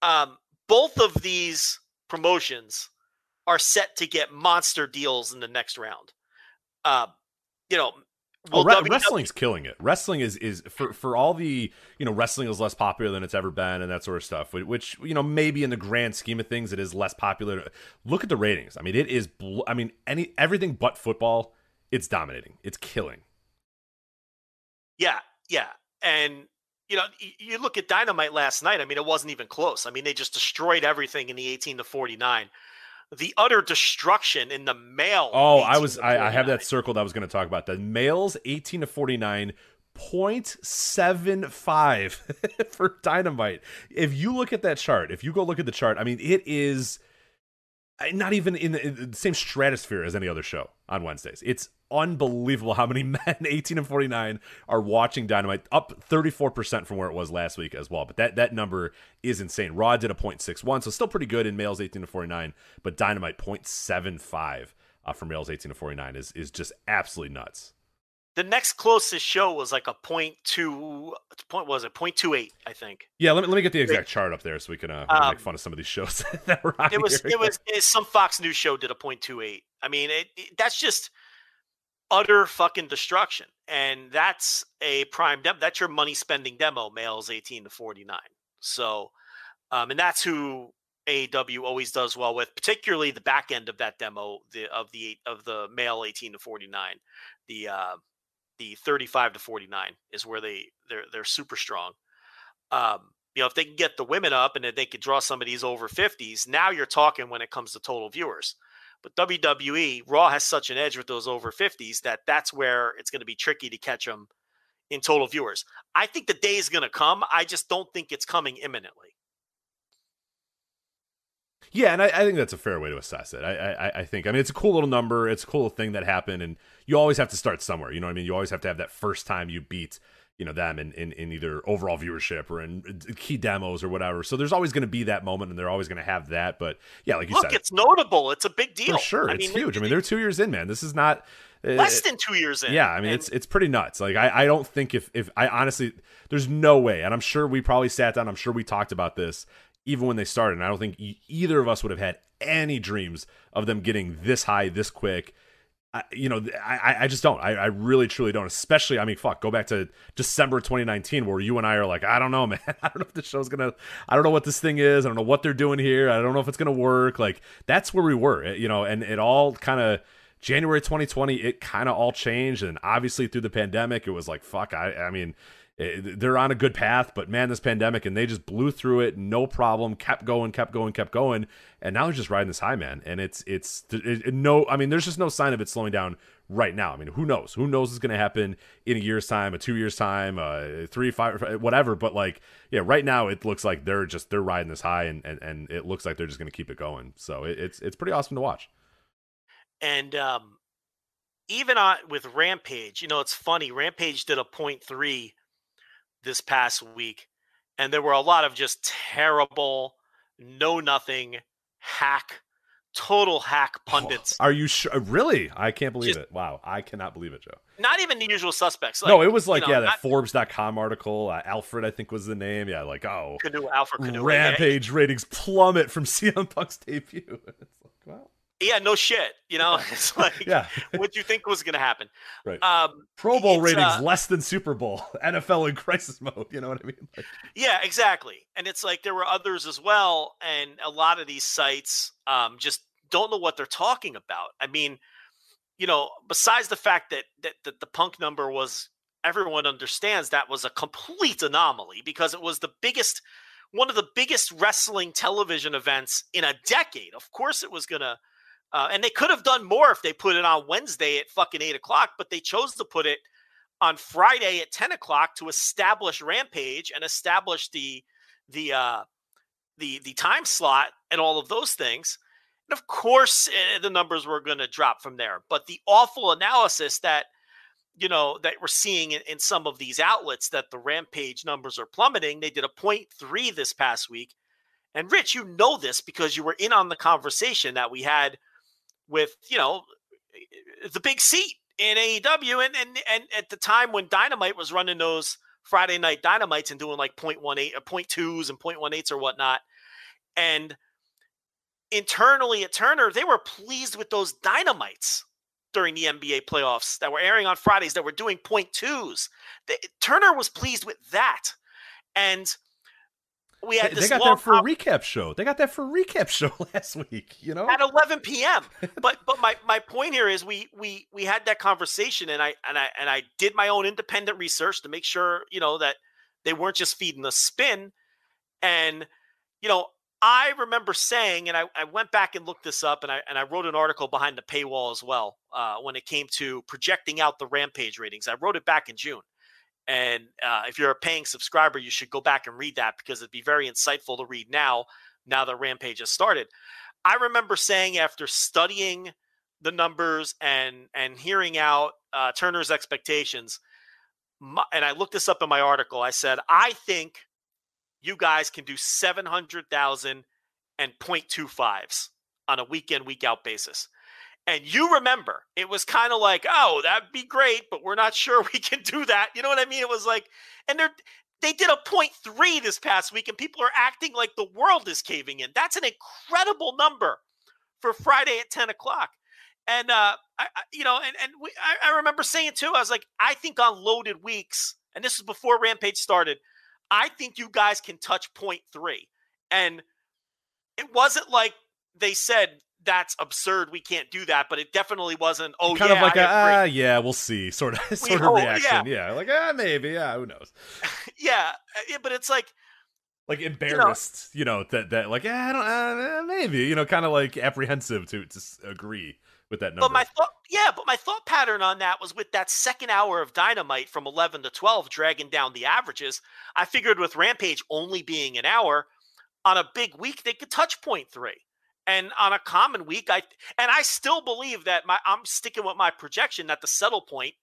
Um, both of these promotions are set to get monster deals in the next round. Uh, you know, Oh, will re- wrestling's killing it. Wrestling is is for for all the you know wrestling is less popular than it's ever been and that sort of stuff. Which you know maybe in the grand scheme of things it is less popular. Look at the ratings. I mean it is. Bl- I mean any everything but football. It's dominating. It's killing. Yeah, yeah. And you know, you look at Dynamite last night. I mean, it wasn't even close. I mean, they just destroyed everything in the 18 to 49. The utter destruction in the male. Oh, I was I, I have that circled. I was going to talk about the males eighteen to forty nine. 0.75 [laughs] for dynamite. If you look at that chart, if you go look at the chart, I mean, it is not even in the, in the same stratosphere as any other show on Wednesdays. It's unbelievable how many [laughs] men 18 and 49 are watching Dynamite, up 34% from where it was last week as well. But that, that number is insane. Raw did a 0.61, so still pretty good in males 18 to 49, but Dynamite 0.75 uh, for males 18 to 49 is, is just absolutely nuts. The next closest show was like a point two. Point was it point two eight? I think Yeah, let me, let me get the exact chart up there so we can, uh, Um, make fun of some of these shows [laughs] that were on it was. here. It was some Fox News show did a point two eight. I mean, it, it- that's just utter fucking destruction, and that's a prime demo. That's your money spending demo. Males eighteen to forty nine. So, um, and that's who AEW always does well with, particularly the back end of that demo, the of the of the male eighteen to forty nine, the uh, the thirty five to forty nine is where they they're they're super strong. Um, you know, if they can get the women up and they could draw some of these over 50s, now you're talking when it comes to total viewers. But WWE, Raw has such an edge with those over 50s that that's where it's going to be tricky to catch them in total viewers. I think the day is going to come. I just don't think it's coming imminently. Yeah, and I, I think that's a fair way to assess it. I, I I think I mean it's a cool little number. It's a cool thing that happened, and you always have to start somewhere. You know what I mean? You always have to have that first time you beat you know them in, in, in either overall viewership or in key demos or whatever. So there's always going to be that moment, and they're always going to have that. But yeah, like you Look, said, it's notable. It's a big deal. for sure, I it's mean, huge. I mean, they're two years in, man. This is not uh, less than two years in. Yeah, I mean And it's it's pretty nuts. Like I, I don't think if if I honestly there's no way, and I'm sure we probably sat down, I'm sure we talked about this. even when they started. And I don't think e- either of us would have had any dreams of them getting this high this quick. I, you know, I, I just don't. I, I really, truly don't. Especially, I mean, fuck, go back to December 2019, where you and I are like, I don't know, [laughs] man. I don't know if the show's gonna. I don't know what this thing is. I don't know what they're doing here. I don't know if it's gonna work. Like that's where we were, eh, you know. And it all kind of January 2020, it kind of all changed, and obviously through the pandemic, it was like, fuck. I, I mean, they're on a good path, but man, this pandemic, and they just blew through it, no problem, kept going, kept going, kept going, and now they're just riding this high, man. And it's it's it, no, I mean, there's just no sign of it slowing down right now. I mean, who knows? Who knows what's going to happen in a year's time, a two years time, uh, three, five, whatever. But like, yeah, right now it looks like they're just they're riding this high, and and, and it looks like they're just going to keep it going. So it, it's it's pretty awesome to watch. And um, even on with Rampage, you know, it's funny. Rampage did a point three this past week, and there were a lot of just terrible, know nothing, hack, total hack pundits. Oh, are you sure? Really? I can't believe just, it. Wow, I cannot believe it, Joe. Not even the usual suspects. Like, no, it was like you know, yeah, that not, Forbes.com article. Uh, Alfred, I think, was the name. Yeah, like oh, Canoe, Alfred Konuwa, Rampage ratings plummet from [laughs] CM Punk's debut. It's like wow. Yeah, no shit. You know, [laughs] it's [laughs] like, yeah. what you think was going to happen? Right. Um, Pro Bowl ratings uh, less than Super Bowl. [laughs] NFL in crisis mode. You know what I mean? Like, yeah, exactly. And it's like there were others as well, and a lot of these sites um, just don't know what they're talking about. I mean, you know, besides the fact that that, that the Punk number was, everyone understands that was a complete anomaly because it was the biggest. One of the biggest wrestling television events in a decade. Of course, it was going to uh, and they could have done more if they put it on Wednesday at fucking eight o'clock, but they chose to put it on Friday at ten o'clock to establish Rampage and establish the the uh, the the time slot and all of those things. And of course, eh, the numbers were going to drop from there. But the awful analysis that you know that we're seeing in, in some of these outlets that the Rampage numbers are plummeting. They did a point three this past week. And Rich, you know this because you were in on the conversation that we had with you know the big seat in AEW, and and and at the time when Dynamite was running those Friday night Dynamites and doing like 0.18 or 0.2s and 0.18s or whatnot, and internally at Turner, they were pleased with those Dynamites during the NBA playoffs that were airing on Fridays that were doing 0.2s. Turner was pleased with that, and we had they, they got that for a recap show. They got that for a recap show last week. You know, at 11 p.m. [laughs] but but my my point here is we we we had that conversation, and I and I and I did my own independent research to make sure you know that they weren't just feeding the spin. And you know, I remember saying, and I, I went back and looked this up, and I and I wrote an article behind the paywall as well uh, when it came to projecting out the Rampage ratings. I wrote it back in June. And uh, if you're a paying subscriber, you should go back and read that because it'd be very insightful to read now, now that Rampage has started. I remember saying after studying the numbers and and hearing out uh, Turner's expectations, my, and I looked this up in my article. I said I think you guys can do seven hundred thousand and 0.25s on a weekend week out basis. And you remember, it was kind of like, oh, that'd be great, but we're not sure [laughs] we can do that. You know what I mean? It was like, and they're they did a point three this past week, and people are acting like the world is caving in. That's an incredible number for Friday at 10 o'clock. And uh, I, I you know, and and we, I, I remember saying too, I was like, I think on loaded weeks, and this is before Rampage started, I think you guys can touch point three. And it wasn't like they said that's absurd. We can't do that. But it definitely wasn't. Oh, kind yeah, of like a ah, yeah, we'll see sort of sort of reaction. Yeah. yeah. like ah, maybe, yeah, who knows? [laughs] yeah, but it's like like embarrassed, you know, you know that that like I don't uh, maybe you know, kind of like apprehensive to to agree with that number. But my thought, yeah, but my thought pattern on that was with that second hour of Dynamite from eleven to twelve, dragging down the averages. I figured with Rampage only being an hour on a big week, they could touch point three. And on a common week, I and I still believe that my I'm sticking with my projection that the settle point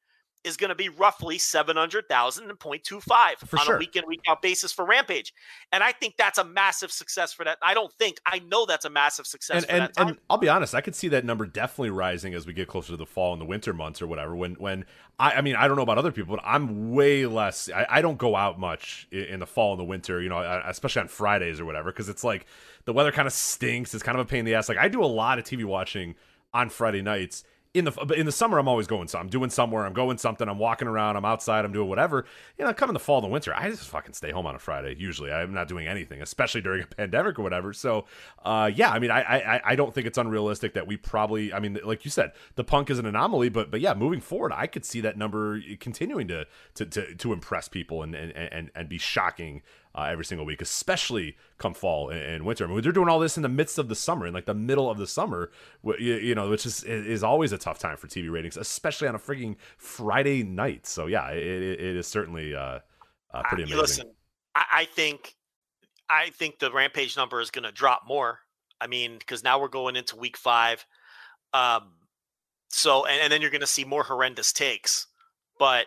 is going to be roughly 700,000 and 0.25 For on sure. a week in, week out basis for Rampage. And I think that's a massive success for that. I don't think, I know that's a massive success and for and, and I'll be honest, I could see that number definitely rising as we get closer to the fall and the winter months or whatever. When when I, I mean I don't know about other people, but I'm way less. I, I don't go out much in, in the fall and the winter, you know, especially on Fridays or whatever, because it's like the weather kind of stinks. It's kind of a pain in the ass. Like I do a lot of TV watching on Friday nights. In the in the summer, I'm always going. So I'm doing somewhere. I'm going something. I'm walking around. I'm outside. I'm doing whatever. You know, come in the fall and the winter, I just fucking stay home on a Friday. Usually, I'm not doing anything, especially during a [laughs] pandemic or whatever. So, uh, yeah, I mean, I, I I don't think it's unrealistic that we probably. I mean, like you said, the punk is an anomaly, but but yeah, moving forward, I could see that number continuing to to to, to impress people and and and, and be shocking uh, every single week, especially come fall and, and winter. I mean, they're doing all this in the midst of the summer, in like the middle of the summer, you, you know, which is is always a tough time for TV ratings, especially on a freaking Friday night. So yeah, it, it, is certainly uh, uh, pretty I- amazing. Listen, I, I think, I think the Rampage number is going to drop more. I mean, because now we're going into week five. Um, so, and, and then you're going to see more horrendous takes. But,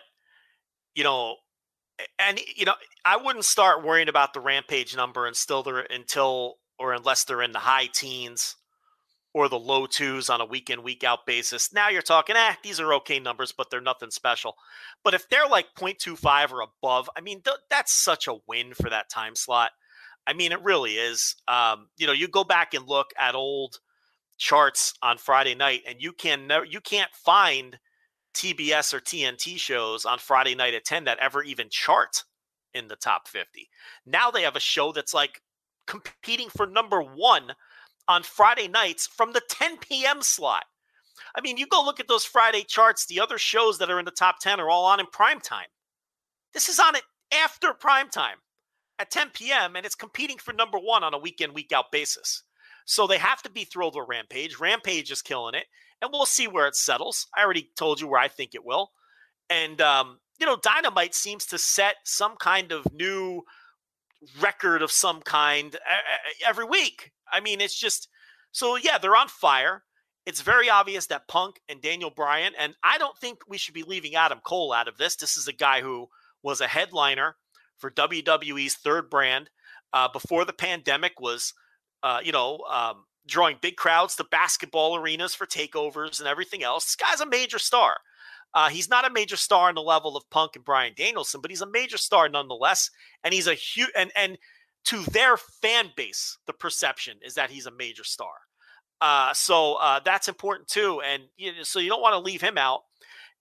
you know, and you know, I wouldn't start worrying about the Rampage number until they're until or unless they're in the high teens or the low twos on a week in week out basis. Now you're talking, eh, these are okay numbers, but they're nothing special. But if they're like 0.25 or above, I mean, th- that's such a win for that time slot. I mean, it really is. Um, you know, you go back and look at old charts on Friday night, and you can never, you can't find TBS or TNT shows on Friday night at 10 that ever even chart in the top 50. Now they have a show that's like competing for number one on Friday nights from the 10 p.m. slot. I mean, you go look at those Friday charts, the other shows that are in the top 10 are all on in prime time. This is on it after prime time at 10 p.m. and it's competing for number one on a week in, week out basis. So they have to be thrilled with Rampage. Rampage is killing it, and we'll see where it settles. I already told you where I think it will. And, um, you know, Dynamite seems to set some kind of new record of some kind every week. I mean, it's just so, yeah, they're on fire. It's very obvious that Punk and Daniel Bryan, and I don't think we should be leaving Adam Cole out of this. This is a guy who was a headliner for WWE's third brand uh, before the pandemic was, uh, you know, um, drawing big crowds to basketball arenas for takeovers and everything else. This guy's a major star. Uh, he's not a major star on the level of Punk and Bryan Danielson, but he's a major star nonetheless. And he's a huge and and to their fan base, the perception is that he's a major star. Uh, so uh, that's important too. And you know, so you don't want to leave him out.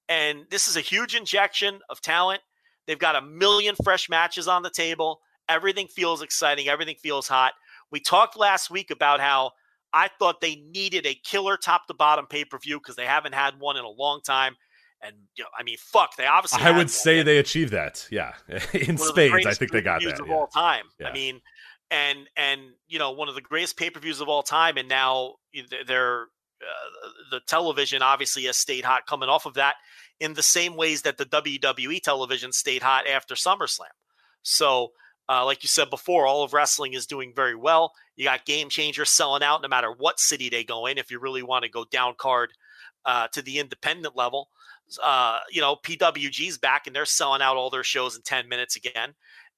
And this is a huge injection of talent. They've got a million fresh matches on the table. Everything feels exciting. Everything feels hot. We talked last week about how I thought they needed a killer top to bottom pay per view because they haven't had one in a long time. And you know, I mean, fuck, they obviously. I would one. say they achieved that. Yeah, [laughs] in spades, I think they got that. of yeah. all time. Yeah. I mean, and and you know, one of the greatest pay per views of all time, and now they're uh, the television obviously has stayed hot coming off of that in the same ways that the WWE television stayed hot after SummerSlam. So, uh, like you said before, all of wrestling is doing very well. You got game changers selling out no matter what city they go in. If you really want to go down card uh, to the independent level, uh, you know, PWG's back and they're selling out all their shows in 10 minutes again.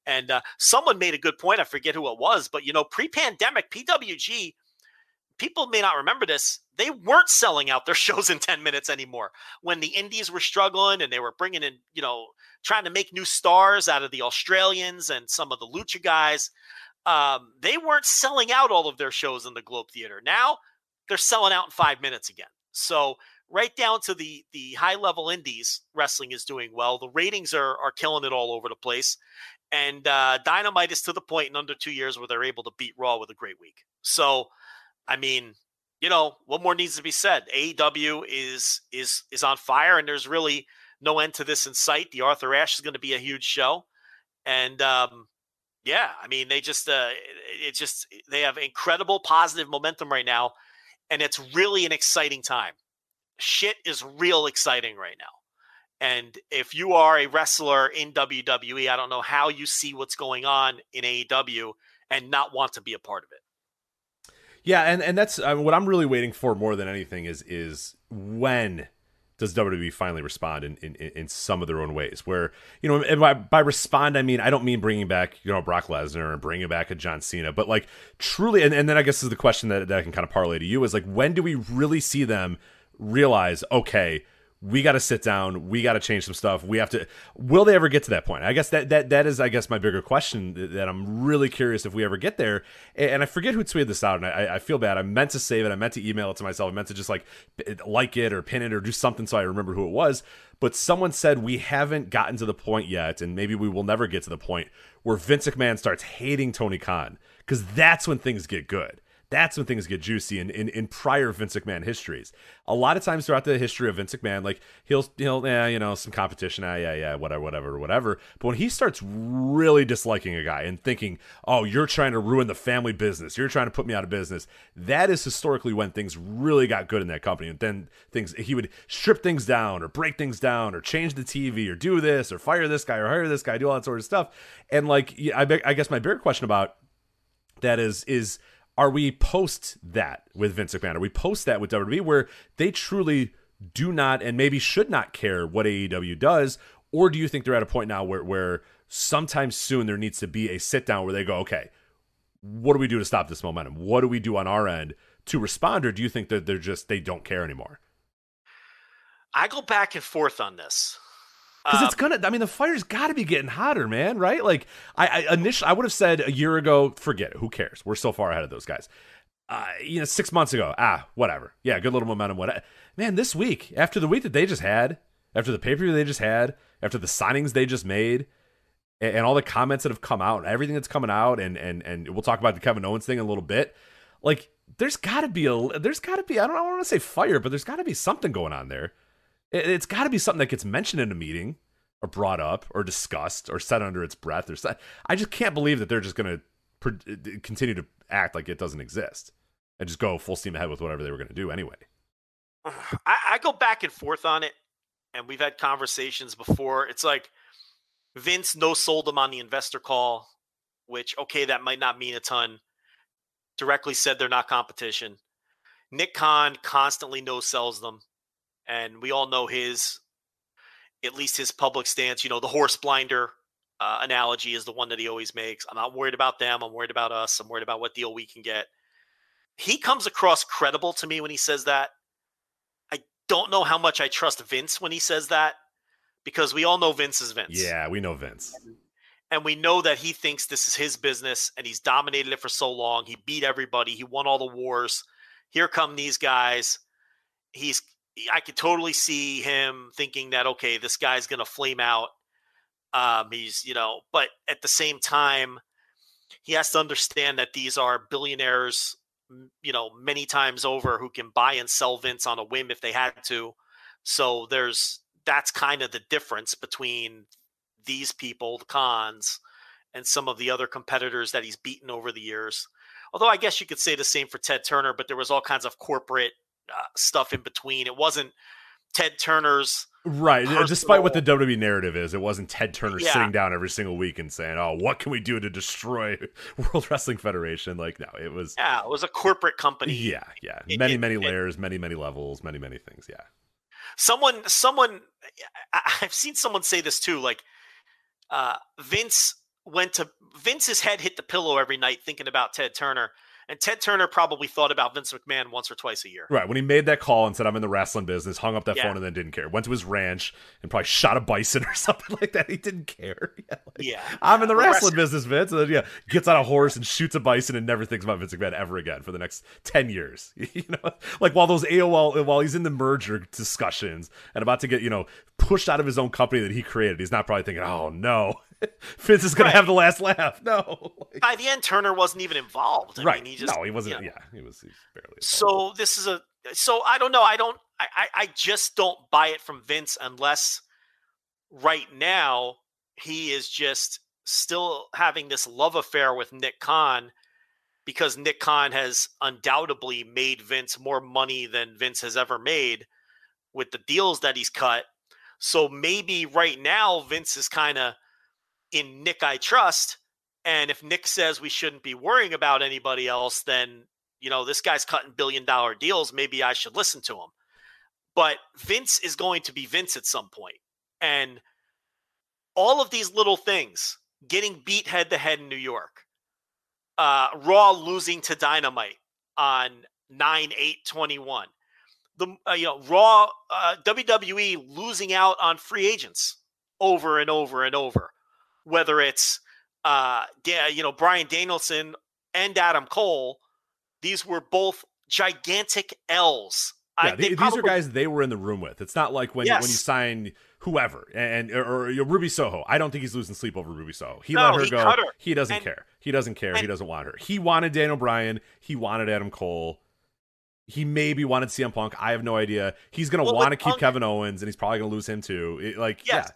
And uh, someone made a good point. I forget who it was, but you know, pre-pandemic, PWG, people may not remember this. They weren't selling out their [laughs] shows in 10 minutes anymore. When the indies were struggling and they were bringing in, you know, trying to make new stars out of the Australians and some of the lucha guys, um, they weren't selling out all of their shows in the Globe Theater. Now they're selling out in five minutes again. So right down to the the high level indies, wrestling is doing well. The ratings are are killing it all over the place. And uh, Dynamite is to the point in under two years where they're able to beat Raw with a great week. So, I mean, you know, what more needs to be said? AEW is is is on fire, and there's really no end to this in sight. The Arthur Ashe is going to be a huge show, and um, yeah, I mean, they just uh, it, it just they have incredible positive momentum right now, and it's really an exciting time. Shit is real exciting right now. And if you are a wrestler in WWE, I don't know how you see what's going on in AEW and not want to be a part of it. Yeah, and and that's uh, what I'm really waiting for more than anything is is when does WWE finally respond in, in, in some of their own ways? Where you know, and by, by respond, I mean I don't mean bringing back you know Brock Lesnar and bringing back a John Cena, but like truly, and, and then I guess is the question that, that I can kind of parlay to you is like when do we really see them realize okay we got to sit down we got to change some stuff we have to will they ever get to that point? I guess that that that is i guess my bigger question that i'm really curious if we ever get there. And i forget who tweeted this out and i, I feel bad. I meant to save it i meant to email it to myself i meant to just like like it or pin it or do something so i remember who it was. But someone said we haven't gotten to the point yet and maybe we will never get to the point where vince mcmahon starts hating tony khan. Because that's when things get good that's when things get juicy in, in, in prior Vince McMahon histories. A lot of times throughout the history of Vince McMahon, like he'll he'll yeah, you know, some competition, ah, yeah, yeah, whatever, whatever, whatever. But when he starts really disliking a guy and thinking, oh, you're trying to ruin the family business, you're trying to put me out of business, that is historically when things really got good in that company. And then things he would strip things down or break things down or change the TV or do this or fire this guy or hire this guy, do all that sort of stuff. And like I, I guess my bigger question about that is is are we post that with Vince McMahon? Are we post that with WWE where they truly do not and maybe should not care what AEW does? Or do you think they're at a point now where, where sometime soon there needs to be a sit down where they go, okay, what do we do to stop this momentum? What do we do on our end to respond? Or do you think that they're just, they don't care anymore? I go back and forth on this because um, it's gonna. I mean, the fire's got to be getting hotter, man. Right? Like I, I initially, I would have said a year ago, forget it. Who cares? We're so far ahead of those guys. Uh, you know, six months ago, ah, whatever. Yeah, good little momentum. What? Man, this week, after the week that they just had, after the pay per view they just had, after the signings they just made, and, and all the comments that have come out, and everything that's coming out, and and and we'll talk about the Kevin Owens thing in a little bit. Like, there's got to be a, there's got to be. I don't, I don't want to say fire, but there's got to be something going on there. It, has got to be something that gets mentioned in a meeting or brought up or discussed or said under its breath or said. I just can't believe that they're just going to pre- uh, continue to act like it doesn't exist and just go full steam ahead with whatever they were going to do anyway. [sighs] I, I go back and forth on it, and we've had conversations before. It's like Vince no sold them on the investor call, which okay, that might not mean a ton. Directly said they're not competition. Nick Khan constantly no sells them, and we all know his at least his public stance. You know, the horse blinder uh, analogy is the one that he always makes. I'm not worried about them. I'm worried about us. I'm worried about what deal we can get. He comes across credible to me when he says that. I don't know how much I trust Vince when he says that because we all know Vince is Vince. Yeah, we know Vince. And we know that he thinks this is his business and he's dominated it for so long. He beat everybody, he won all the wars. Here come these guys. He's I could totally see him thinking that okay, this guy's gonna flame out. Um, he's you know, but at the same time, he has to understand that these are billionaires, you know, many times over who can buy and sell Vince on a whim if they had to. So there's that's kind of the difference between these people, the Khans, and some of the other competitors that he's beaten over the years. Although I guess you could say the same for Ted Turner, but there was all kinds of corporate uh, stuff in between. It wasn't Ted Turner's right. Personal... Despite what the WWE narrative is, it wasn't Ted Turner yeah. sitting down every single week and saying, "Oh, what can we do to destroy [laughs] World Wrestling Federation?" Like, no, it was yeah, it was a corporate company. Yeah, yeah, many, it, many it, layers, many, many levels, many, many things. Yeah. Someone, someone, I've seen someone say this too. Like, uh, Vince went to Vince's head hit the pillow every night thinking about Ted Turner and Ted Turner probably thought about Vince McMahon once or twice a year. Right. When he made that call and said, I'm in the wrestling business, hung up that yeah. phone and then didn't care. Went to his ranch and probably shot a bison [laughs] or something like that. He didn't care. [laughs] Yeah. Like, yeah. I'm in the wrestling business, Vince. And then, yeah, gets on a horse and shoots a bison and never thinks about Vince McMahon ever again for the next 10 years. [laughs] you know, like while those AOL, while he's in the merger discussions and about to get, you know, pushed out of his own company that he created, he's not probably thinking, oh no [laughs] Vince is going right. to have the last laugh. [laughs] No. Like, By the end, Turner wasn't even involved. I right. Mean, he just, no, he wasn't. You know. Yeah, he was, he was barely. Involved. So this is a. So I don't know. I don't. I, I just don't buy it from Vince unless right now he is just still having this love affair with Nick Khan because Nick Khan has undoubtedly made Vince more money than Vince has ever made with the deals that he's cut. So maybe right now Vince is kind of in Nick I trust. And if Nick says we shouldn't be worrying about anybody else, then, you know, this guy's cutting billion dollar deals. Maybe I should listen to him. but Vince is going to be Vince at some point. And all of these little things, getting beat head to head in New York, uh, Raw losing to Dynamite on 9 8 21, the uh, you know Raw uh, WWE losing out on free agents over and over and over, whether it's uh, you know Bryan Danielson and Adam Cole, these were both gigantic L's. Yeah, I, they, probably, these are guys they were in the room with. It's not like when yes. when you sign whoever and or, or, Ruby Soho. I don't think he's losing sleep over Ruby Soho. He no, let her he go. Her. He doesn't and, care. He doesn't care. And, he doesn't want her. He wanted Daniel Bryan. He wanted Adam Cole. He maybe wanted CM Punk. I have no idea. He's gonna well, want to keep Punk, Kevin Owens, and he's probably gonna lose him too. It, like, yes. yeah.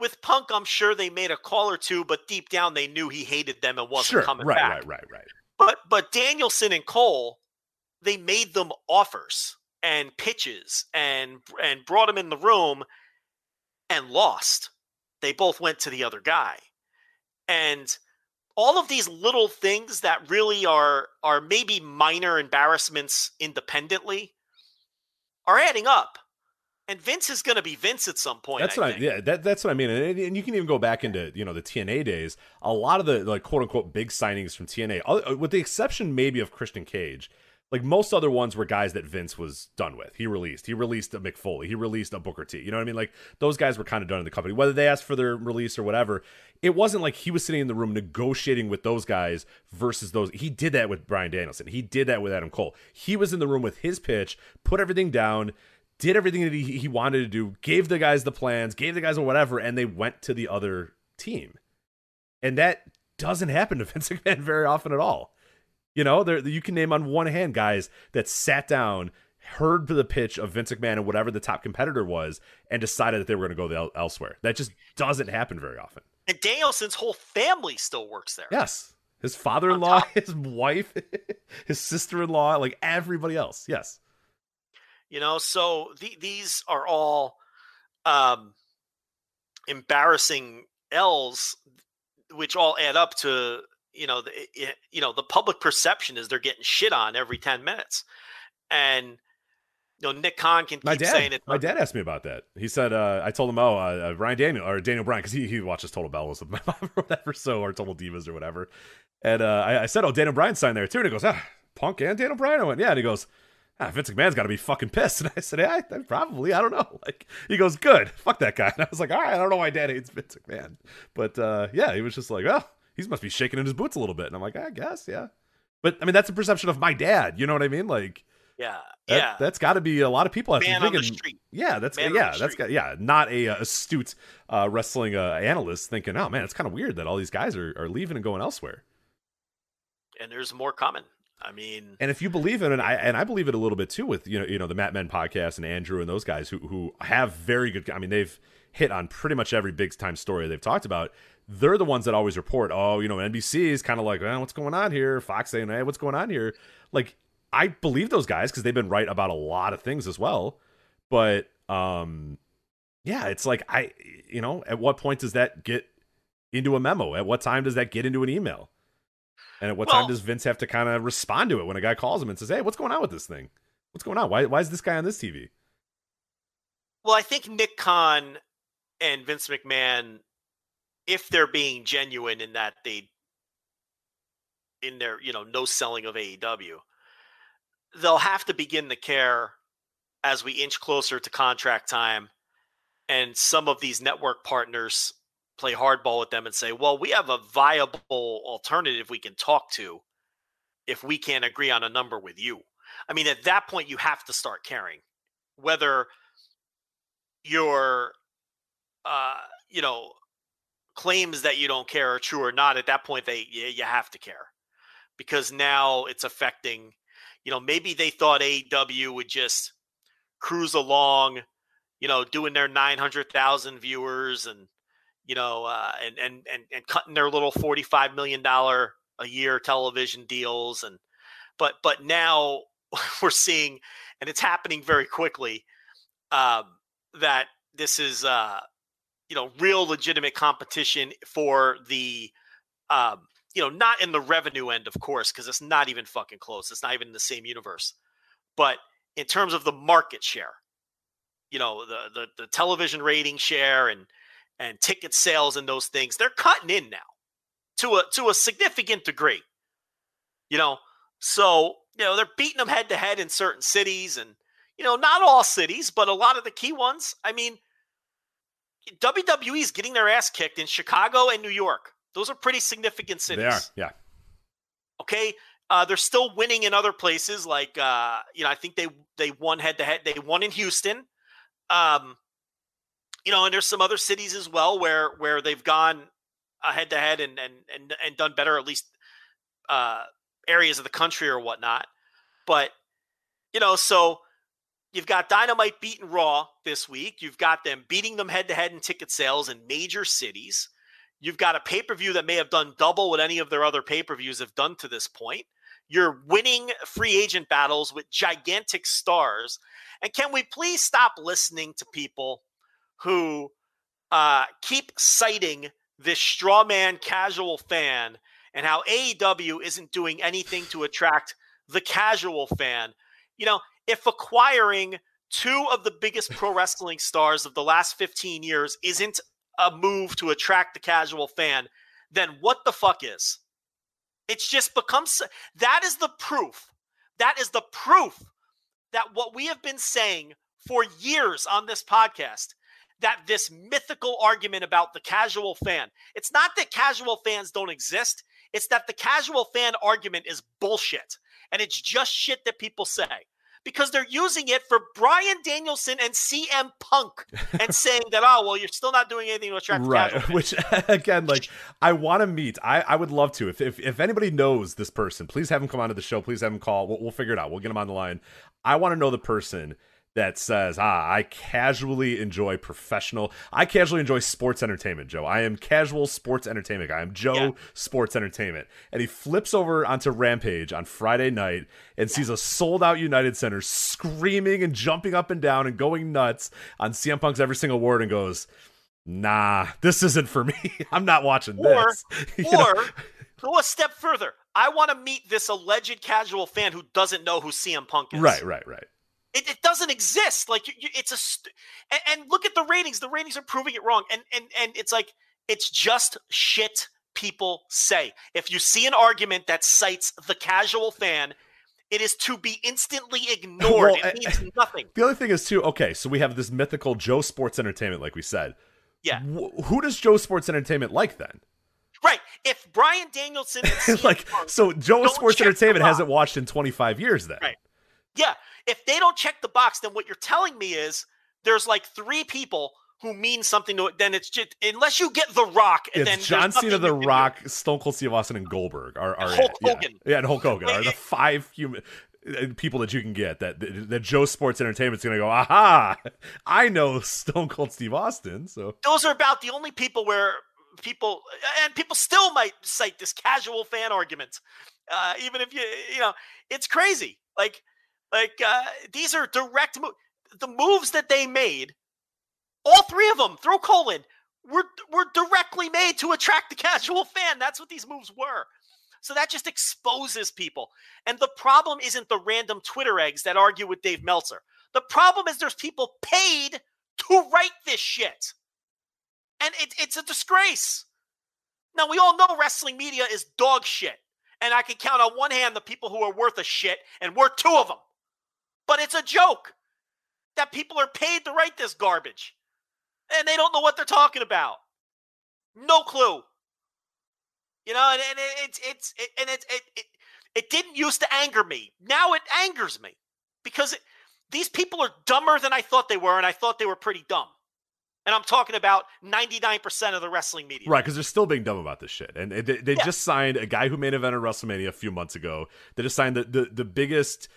With Punk, I'm sure they made a call or two, but deep down they knew he hated them and wasn't sure. coming right, back. Right, right, right, right. But but Danielson and Cole, they made them offers and pitches and and brought him in the room and lost. They both went to the other guy. And all of these little things that really are are maybe minor embarrassments independently are adding up. And Vince is going to be Vince at some point. That's I what think. I, yeah, that, that's what I mean. And, and, you can even go back into you know the TNA days. A lot of the like quote unquote big signings from TNA, uh, with the exception maybe of Christian Cage, like most other ones were guys that Vince was done with. He released. He released a Mick Foley. He released a Booker T. You know what I mean? Like those guys were kind of done in the company. Whether they asked for their release or whatever, it wasn't like he was sitting in the room negotiating with those guys versus those. He did that with Bryan Danielson. He did that with Adam Cole. He was in the room with his pitch, put everything down, did everything that he, he wanted to do, gave the guys the plans, gave the guys whatever, and they went to the other team. And that doesn't happen to [laughs] Vince McMahon very often at all. You know, there you can name on one hand guys that sat down, heard the pitch of Vince McMahon and whatever the top competitor was, and decided that they were going to go elsewhere. That just doesn't happen very often. And Danielson's whole family still works there. Yes, his father-in-law, [laughs] his wife, [laughs] his sister-in-law, like everybody else. Yes. You know, so the, these are all um, embarrassing L's, which all add up to you know, the, it, you know, the public perception is they're getting shit on every 10 minutes. And, you know, Nick Khan can keep my dad, saying it. My dad asked me about that. He said, uh, I told him, oh, uh, uh Ryan Daniel or Daniel Bryan, because he, he watches Total Bellas with [laughs] my mom or whatever, so, or Total Divas or whatever. And uh, I, I, said, oh, Daniel Bryan signed there too. And he goes, ah, Punk and Daniel Bryan? I went, yeah. And he goes, ah, Vince McMahon's got to be fucking pissed. [laughs] And I said, yeah, probably. I don't know. [laughs] Like, he goes, good. Fuck that guy. [laughs] And I was like, all right, I don't know why dad hates Vince McMahon. But uh, yeah, he was just like, oh, he must be shaking in his boots a little bit. And I'm like, I guess, yeah. But I mean, that's the perception of my dad. You know what I mean? Like, yeah, that, yeah. That's got to be a lot of people. Man thinking, on the street. Yeah, that's man yeah, that's got yeah, not a, a uh, astute uh, wrestling uh, analyst thinking, oh man, it's kind of weird that all these guys are, are leaving and going elsewhere. And there's more coming. I mean, and if you believe it, and I and I believe it a little bit too with you know you know the Mat Men podcast and Andrew and those guys who who have very good. I mean, they've hit on pretty much every big time story they've talked about they're the ones that always report, oh, you know, NBC is kind of like, eh, what's going on here? Fox saying, hey, what's going on here? Like, I believe those guys because they've been right about a lot of things as well. But, um, yeah, it's like, I, you know, at what point does that get into a memo? At what time does that get into an email? And at what well, time does Vince have to kind of respond to it when a guy calls him and says, hey, what's going on with this thing? What's going on? Why, why is this guy on this TV? Well, I think Nick Khan and Vince McMahon if they're being genuine in that they in their you know no selling of AEW, they'll have to begin to care as we inch closer to contract time, and some of these network partners play hardball with them and say, "Well, we have a viable alternative we can talk to if we can't agree on a number with you." I mean, at that point, you have to start caring whether you're, uh, you know, claims that you don't care are true or not, at that point they you, you have to care because now it's affecting. You know, maybe they thought AEW would just cruise along, you know, doing their nine hundred thousand viewers and you know, uh, and and and and cutting their little forty five million dollar a year television deals and but but now [laughs] we're seeing and it's happening very quickly um, that this is uh, you know real legitimate competition for the um, you know not in the revenue end of course because it's not even fucking close it's not even in the same universe but in terms of the market share you know the the, the television rating share and and ticket sales and those things they're cutting in now to a to a significant degree you know? So you know they're beating them head to head in certain cities and you know not all cities but a lot of the key ones. I mean wwe is getting their ass kicked in chicago and new york. Those are pretty significant cities They are, yeah. okay? Uh, they're still winning in other places like uh, you know i think they they won head to head they won in houston. Um, you know and there's some other cities as well where where they've gone head to head and and and and done better at least uh, areas of the country or whatnot. But you know so you've got dynamite beating raw this week. You've got them beating them head to head in ticket sales in major cities. You've got a pay-per-view that may have done double what any of their other pay-per-views have done to this point. You're winning free agent battles with gigantic stars. And can we please stop listening to people who uh, keep citing this straw man casual fan and how AEW isn't doing anything to attract the casual fan? You know, if acquiring two of the biggest pro [laughs] wrestling stars of the last 15 years isn't a move to attract the casual fan, then what the fuck is? It's just become that is the proof. That is the proof that what we have been saying for years on this podcast that this mythical argument about the casual fan, it's not that casual fans don't exist, it's that the casual fan argument is bullshit. And it's just shit that people say because they're using it for Bryan Danielson and CM Punk [laughs] and saying that, oh, well, you're still not doing anything to attract right. casual. Which [laughs] again, like I want to meet. I, I would love to. If, if if anybody knows this person, please have him come onto the show. Please have him call. We'll, we'll figure it out. We'll get him on the line. I want to know the person that says, ah, I casually enjoy professional. I casually enjoy sports entertainment, Joe. I am casual sports entertainment guy. I'm Joe Yeah. Sports Entertainment. And he flips over onto Rampage on Friday night and sees a sold out United Center screaming and jumping up and down and going nuts on CM Punk's every single word and goes, Nah, this isn't for me. [laughs] I'm not watching Or, this. [laughs] You know? or go a step further. I want to meet this alleged casual fan who doesn't know who CM Punk is. right, right, right. It, it doesn't exist. Like you, you, it's a st- and, and look at the ratings. The ratings are proving it wrong. And and and it's like it's just shit people say. If you see an argument that cites the casual fan, it is to be instantly [laughs] ignored. Well, it means [laughs] nothing. The other thing is too. Okay, so we have this mythical Joe Sports Entertainment, like we said. Yeah. Wh- who does Joe Sports Entertainment like then? Right. If Bryan Danielson [laughs] like, Punk so Joe Sports Entertainment hasn't watched in 25 years. Then, Right. Yeah. If they don't check the box, then what you're telling me is there's like three people who mean something to it. Then it's just unless you get The Rock, and then It's John Cena, The can do. Rock, Stone Cold Steve Austin, and Goldberg are, are Hulk it. Yeah. Hogan. Yeah, and Hulk Hogan are the five human uh, people that you can get that that Joe Sports Entertainment's going to go. Aha! I know Stone Cold Steve Austin, so Those are about the only people where people and people still might cite this casual fan argument, uh, even if you you know it's crazy. Like like uh, these are direct mo- the moves that they made. All three of them, throw colon, were were directly made to attract the casual fan. That's what these moves were. So that just exposes people. And the problem isn't the random Twitter eggs that argue with Dave Meltzer. The problem is there's people paid to write this shit. And it, it's a disgrace. Now, we all know wrestling media is dog shit. And I can count on one hand the people who are worth a shit, and we're two of them. But it's a joke that people are paid to write this garbage. And they don't know what they're talking about. No clue. You know, and, and it, it's it's it, and it, it it it didn't used to anger me. Now it angers me because it, these people are dumber than I thought they were, and I thought they were pretty dumb. And I'm talking about 99% of the wrestling media. Right, because they're still being dumb about this shit. And they, they Yeah. just signed a guy who main evented WrestleMania a few months ago. They just signed the, the, the biggest,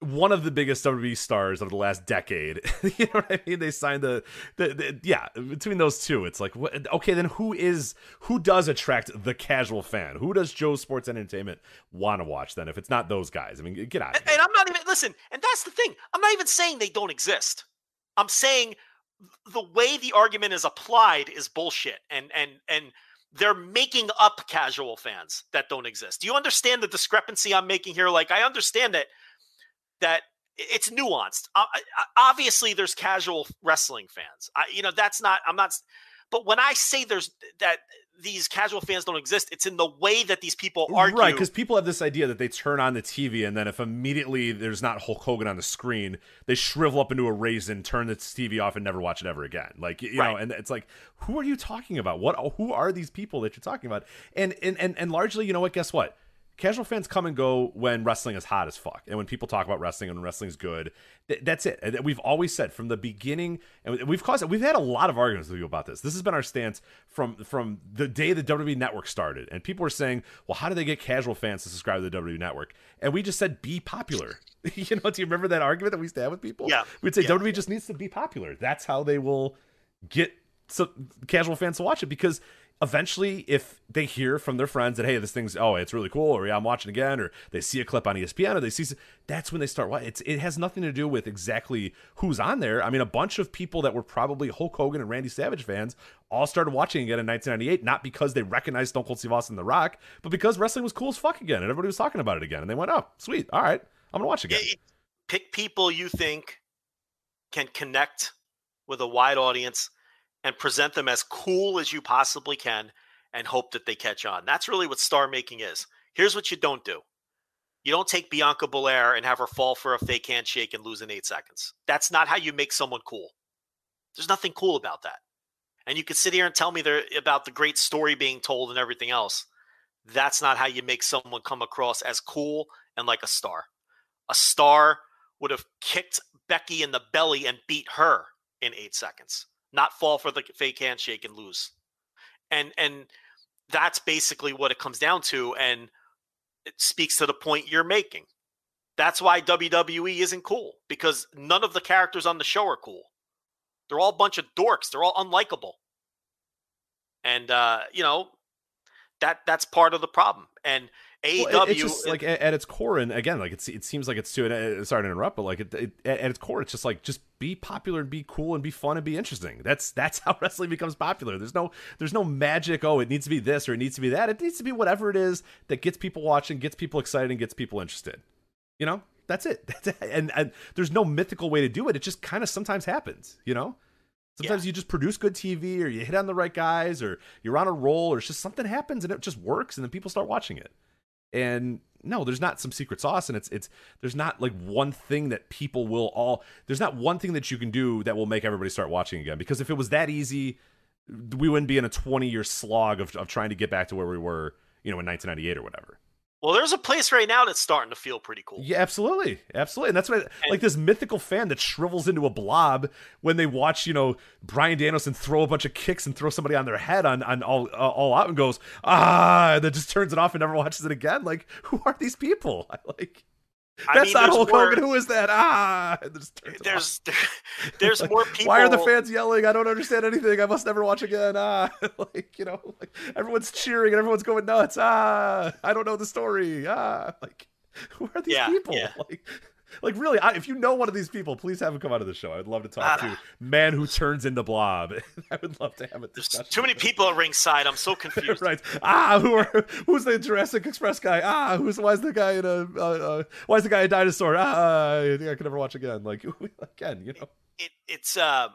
one of the biggest WWE stars of the last decade. [laughs] you know what I mean? They signed the, the, the yeah, between those two, it's like, what, okay, then who is, who does attract the casual fan? Who does Joe Sports Entertainment want to watch then if it's not those guys? I mean, get out of And, here. and I'm not even listen, and that's the thing. I'm not even saying they don't exist. I'm saying the way the argument is applied is bullshit, and and and they're making up casual fans that don't exist. Do you understand the discrepancy I'm making here? Like, I understand that that it's nuanced. Uh, obviously, there's casual wrestling fans. I, you know, that's not. I'm not. But when I say there's that these casual fans don't exist, it's in the way that these people argue. Right, because people have this idea that they turn on the TV and then if immediately there's not Hulk Hogan on the screen, they shrivel up into a raisin, turn the TV off, and never watch it ever again. Like you Right. know, and it's like, who are you talking about? What? Who are these people that you're talking about? And and and, and largely, you know what? Guess what? Casual fans come and go when wrestling is hot as fuck, and when people talk about wrestling and when wrestling's good. Th- that's it. We've always said from the beginning, and we've caused we've had a lot of arguments with you about this. This has been our stance from from the day the WWE Network started, and people were saying, "Well, how do they get casual fans to subscribe to the WWE Network?" And we just said, "Be popular." [laughs] you know? Do you remember that argument that we used to have with people? Yeah. we'd say Yeah. WWE just needs to be popular. That's how they will get some casual fans to watch it because eventually if they hear from their friends that hey this thing's oh it's really cool or yeah i'm watching again or they see a clip on espn or they see that's when they start watching it's it has nothing to do with exactly who's on there. I mean a bunch of people that were probably hulk hogan and randy savage fans all started watching again in 1998 not because they recognized stone cold steve austin the rock but because wrestling was cool as fuck again and everybody was talking about it again and they went oh sweet all right i'm gonna watch again. Pick people you think can connect with a wide audience and present them as cool as you possibly can and hope that they catch on. That's really what star making is. Here's what you don't do. You don't take Bianca Belair and have her fall for a fake handshake and lose in eight seconds. That's not how you make someone cool. There's nothing cool about that. And you can sit here and tell me there about the great story being told and everything else. That's not how you make someone come across as cool and like a star. A star would have kicked Becky in the belly and beat her in eight seconds, not fall for the fake handshake and lose. And and that's basically what it comes down to. And it speaks to the point you're making. That's why WWE isn't cool because none of the characters on the show are cool. They're all a bunch of dorks. They're all unlikable. And uh, you know, that that's part of the problem. And AEW Well, it- it's just like at, at its core, and again, like it's it seems like it's too. And uh, sorry to interrupt, but like it, it, at its core, it's just like just be popular and be cool and be fun and be interesting. That's that's [laughs] how wrestling becomes popular. There's no there's no magic. Oh, it needs to be this or it needs to be that. It needs to be whatever it is that gets people watching, gets people excited, and gets people interested. You know, that's it. [laughs] That's it. And and there's no mythical way to do it. It just kind of sometimes happens. You know. Sometimes you just produce good TV, or you hit on the right guys, or you're on a roll, or it's just something happens and it just works, and then people start watching it and no there's not some secret sauce and it's it's there's not like one thing that people will all there's not one thing that you can do that will make everybody start watching again. Because if it was that easy we wouldn't be in a 20 year slog of, of trying to get back to where we were you know in 1998 or whatever well, there's a place right now that's starting to feel pretty cool. yeah absolutely absolutely and that's what like this mythical fan that shrivels into a blob when they watch you know bryan danielson throw a bunch of kicks and throw somebody on their head on, on all uh, all out and goes ah and then just turns it off and never watches it again like [laughs] who are these people I [laughs] like I That's mean, not Hulk more- Hogan. Who is that? Ah, and just turns it There's off. there's Like, more people. [laughs] Why are the fans yelling? I don't understand anything. I must never watch again. Ah, [laughs] like you know, like, everyone's cheering and everyone's going nuts. Ah, I don't know the story. Ah, like [laughs] who are these Yeah, people? yeah. Like, like really, I, if you know one of these people, please have him come out of the show. I'd love to talk Ah. to man who turns into blob. [laughs] I would love to have a There's discussion. too many people at ringside. I'm so [laughs] confused. right. Ah, who are who's the Jurassic Express guy? Ah, who's why's the guy in a uh, uh, why's the guy a dinosaur? Ah, I think I can never watch again. Like [laughs] again, you know. It, it's uh,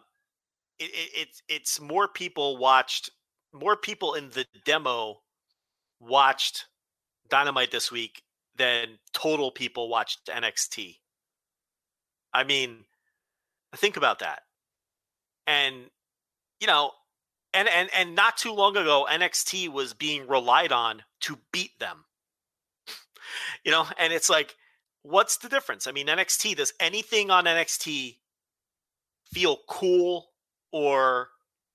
it, it, it's it's more people watched, more people in the demo watched Dynamite this week than total people watched NXT. I mean, think about that. And you know, and and and not too long ago NXT was being relied on to beat them. you know, and it's like what's the difference? I mean, NXT does anything on NXT feel cool or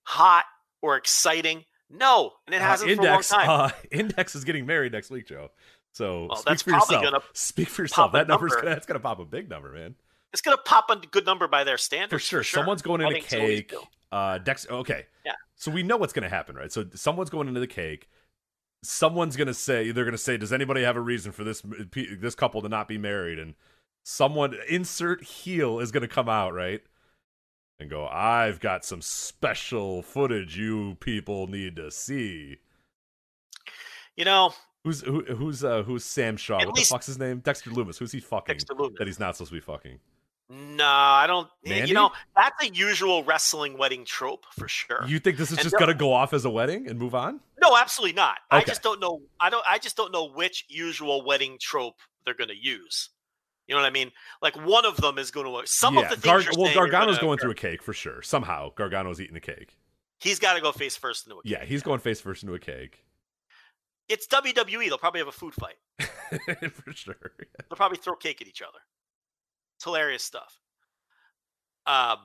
hot or exciting? No, and it Uh, hasn't Index, for a long time. Uh, [laughs] Index is getting married next week, Joe. So Well, speak that's for probably yourself. gonna speak for yourself. That number's number. gonna that's gonna pop a big number, man. It's gonna pop a good number by their standards For sure. Someone's going into cake. Uh, Dex. Okay. Yeah. So we know what's gonna happen, right? So someone's going into the cake. Someone's gonna say they're gonna say, "Does anybody have a reason for this this couple to not be married?" And someone insert heel is gonna come out, right? And go, I've got some special footage you people need to see. You know, Who's who, who's uh who's Sam Shaw? At what least- the fuck's his name? Dexter Lumis. Who's he fucking Dexter Lumis. that he's not supposed to be fucking? No, I don't. Mandy? You know, that's a usual wrestling wedding trope for sure. You think this is And just gonna go off as a wedding and move on? no, absolutely not. I just don't know. I don't. I just don't know which usual wedding trope they're going to use. You know what I mean? Like one of them is going to. Work some yeah. of the things Gar- well, Gargano's going through a cake for sure. Somehow, Gargano's eating a cake. He's got to go face first into a. Yeah, cake. he's going face first into a cake It's WWE. They'll probably have a food fight. [laughs] for sure. They'll probably throw cake at each other. It's hilarious stuff. Um,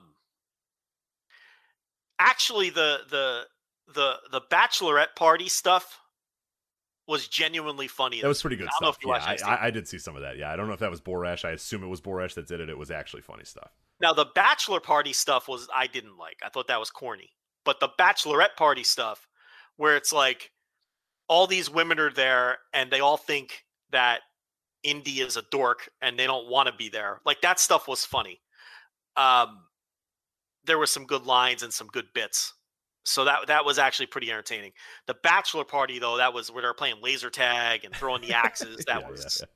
actually, the the the the bachelorette party stuff was genuinely funny. That was pretty good I don't know stuff. if you Yeah, watched I, I, I did see some of that. Yeah, I don't know if that was Borash. I assume it was Borash that did it. It was actually funny stuff. Now the bachelor party stuff was I didn't like. I thought that was corny. But the bachelorette party stuff, where it's like all these women are there and they all think that Indi is a dork and they don't want to be there. Like that stuff was funny. Um, there were some good lines and some good bits. So that that was actually pretty entertaining. The bachelor party though, that was where they're playing laser tag and throwing the axes. [laughs] That Yeah, was yeah,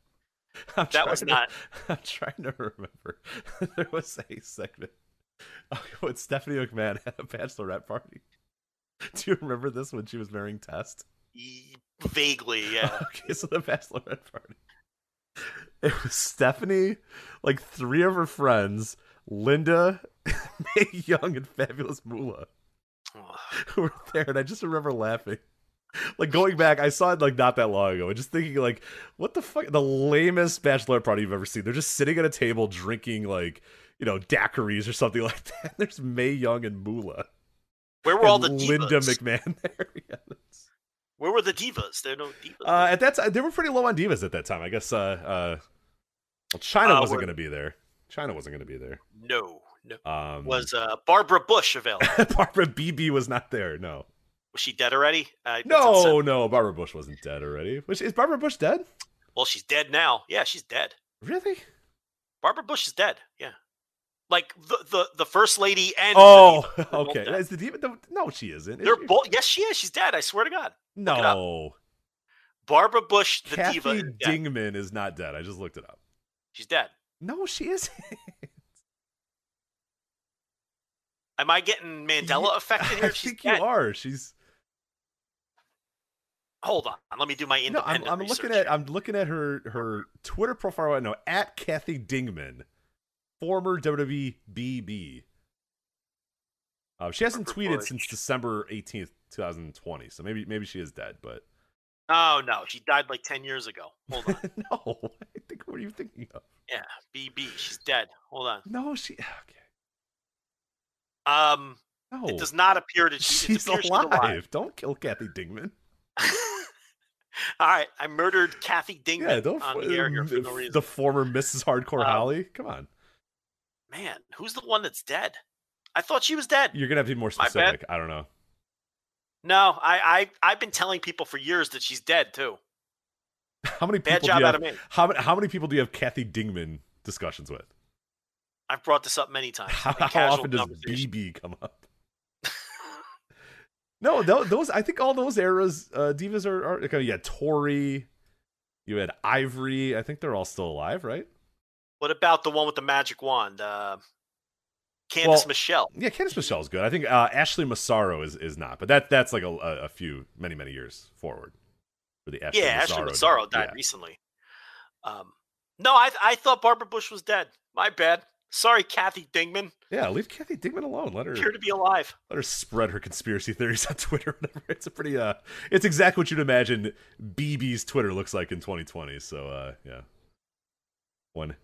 yeah. I'm that was to- not- [laughs] I'm trying to remember. [laughs] there was a segment when Stephanie McMahon had a bachelorette party. Do you remember this when she was marrying Test? e- vaguely, yeah. Okay, so the bachelorette party. It was Stephanie, like three of her friends, Linda, [laughs] Mae Young, and Fabulous Moolah, who were there, and I just remember laughing. Like going back, I saw it like not that long ago, and just thinking like, what the fuck? The lamest bachelorette party you've ever seen. They're just sitting at a table drinking like, you know, daiquiris or something [laughs] like that. There's Mae Young and Moolah. Where were all the divas? Linda McMahon [laughs] there? yeah, that's- Where were the divas? There are no divas. Uh, at that time, they were pretty low on divas at that time. I guess. Uh, uh, well, Chyna Uh, wasn't going to be there. Chyna wasn't going to be there. no, no. Um, Was uh, Barbara Bush available? [laughs] Barbara BB was not there? No, was she dead already? Uh, no, no. Barbara Bush wasn't dead already. Was, is Barbara Bush dead? Well, she's dead now. Yeah, she's dead. Really? Barbara Bush is dead. Yeah. Like the the, the first lady and the Oh, okay. Is the diva? No, no, she isn't. Is They're she? both. Yes, she is. She's dead. I swear to God. No, Barbara Bush, the Kathy diva. Dingman is not dead. I just looked it up. She's dead. No, she isn't. [laughs] Am I getting Mandela [laughs] affected I here? She's think dead. you are. She's Hold on. Let me do my no. I'm. I'm looking at. I'm looking at her her Twitter profile right now. At Kathy Dingman, former WWE BB. Uh, she hasn't Barbara tweeted Bush. since December 18th, 2020. So maybe maybe she is dead, but Oh no, she died like ten years ago. Hold on. [laughs] no. I think what are you thinking of? yeah, BB. She's dead. Hold on. No, she. Okay. Um, No, it does not appear that she, it she's alive. Don't kill Kathy Dingman. [laughs] All right, I murdered Kathy Dingman Yeah, don't. on the air here for no reason. The former Mrs. Hardcore Um, Holly. Come on, Man, who's the one that's dead? I thought she was dead. you're gonna have to be more specific. I don't know. No, I, I I've been telling people for years that she's dead too. [laughs] How many Bad people job do you out have? of me. How many? How many people do you have Kathy Dingman discussions with? I've brought this up many times. How, how often does. BB come up? [laughs] No, those I think all those eras uh, divas are, are okay, had Tori, you had Ivory. I think they're all still alive, right? What about the one with the magic wand? Uh, Candice Well, Michelle. Yeah, Candice Michelle's good. I think uh, Ashley Massaro is is not, but that that's like a, a, few many many years forward for the Ashley Yeah, Ashley Massaro died Yeah. recently. Um, no, I I thought Barbara Bush was dead. My bad. Sorry, Kathy Dingman. Yeah, leave Kathy Dingman alone. Let her Appear to be alive. let her spread her conspiracy theories on [laughs] Twitter. Whatever. It's a pretty uh, it's exactly what you'd imagine BB's Twitter looks like in 2020. So uh, yeah, one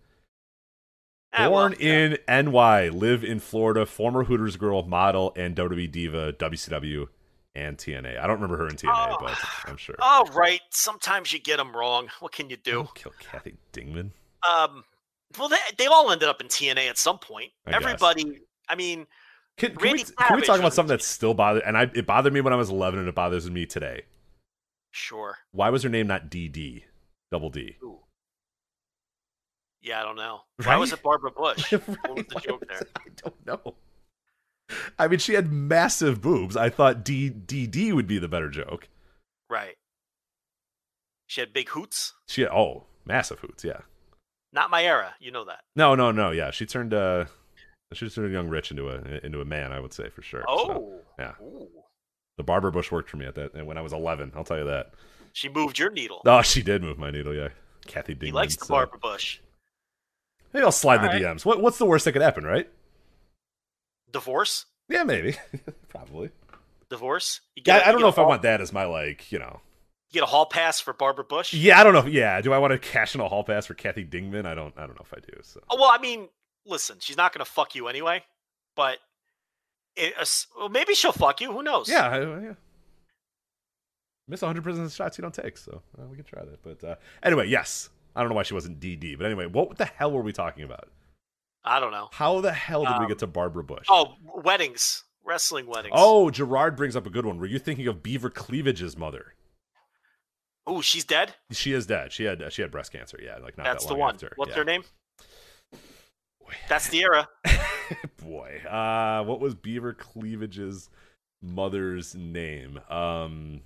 Ah, well, born in NY, live in Florida, former Hooters girl, model, and WWE diva, WCW and TNA. I don't remember her in TNA, Oh. but I'm sure. All right. Sometimes you get them wrong. What can you do? Don't kill Kathy Dingman. Um, well, they, they all ended up in TNA at some point. I guess. Everybody. I mean, Can, can, we, can we talk about something that still bothered? And I, it bothered me when I was 11, and it bothers me today. sure. Why was her name not DD? Double D. Ooh. Yeah, I don't know. Why was it Barbara Bush? [laughs] Right, What was the joke there? I don't know. I mean, she had massive boobs. I thought D DD would be the better joke. Right. She had big hoots. She had oh, massive hoots. Yeah, Not my era. You know that. No, no, no. Yeah, she turned uh, she turned young Rich into a into a man. I would say for sure. So, Oh. yeah. Ooh. the Barbara bush worked for me at that when I was 11. I'll tell you that. She moved your needle. Oh, she did move my needle. Yeah, Kathy Dingman. he likes the so- barber bush. Maybe I'll slide in the right. DMs. What, what's the worst that could happen, right? Divorce. Yeah, maybe. [laughs] Probably. Divorce. Yeah, a- I don't know if a I hall- want that as my like, you know. You get a hall pass for Barbara Bush. Yeah, I don't know. Yeah, do I want to cash in a hall pass for Kathy Dingman? I don't. I don't know if I do. So Oh, well, I mean, listen, she's not going to fuck you anyway, but it, uh, well, maybe she'll fuck you. Who knows? yeah, I, yeah. Miss 100 percent of the shots you don't take, so uh, we can try that. But uh, anyway, yes, I don't know why she wasn't DD, but anyway, what the hell were we talking about? I don't know. How the hell did we Um, get to Barbara Bush? Oh, weddings, wrestling weddings. Oh, Gerard brings up a good one. Were you thinking of Beaver Cleavage's mother? oh, she's dead. She is dead. She had she had breast cancer. Yeah, like not That's that the long one. after. What's yeah. her name? Boy. That's the era. [laughs] Boy, uh, what was Beaver Cleavage's mother's name? Um,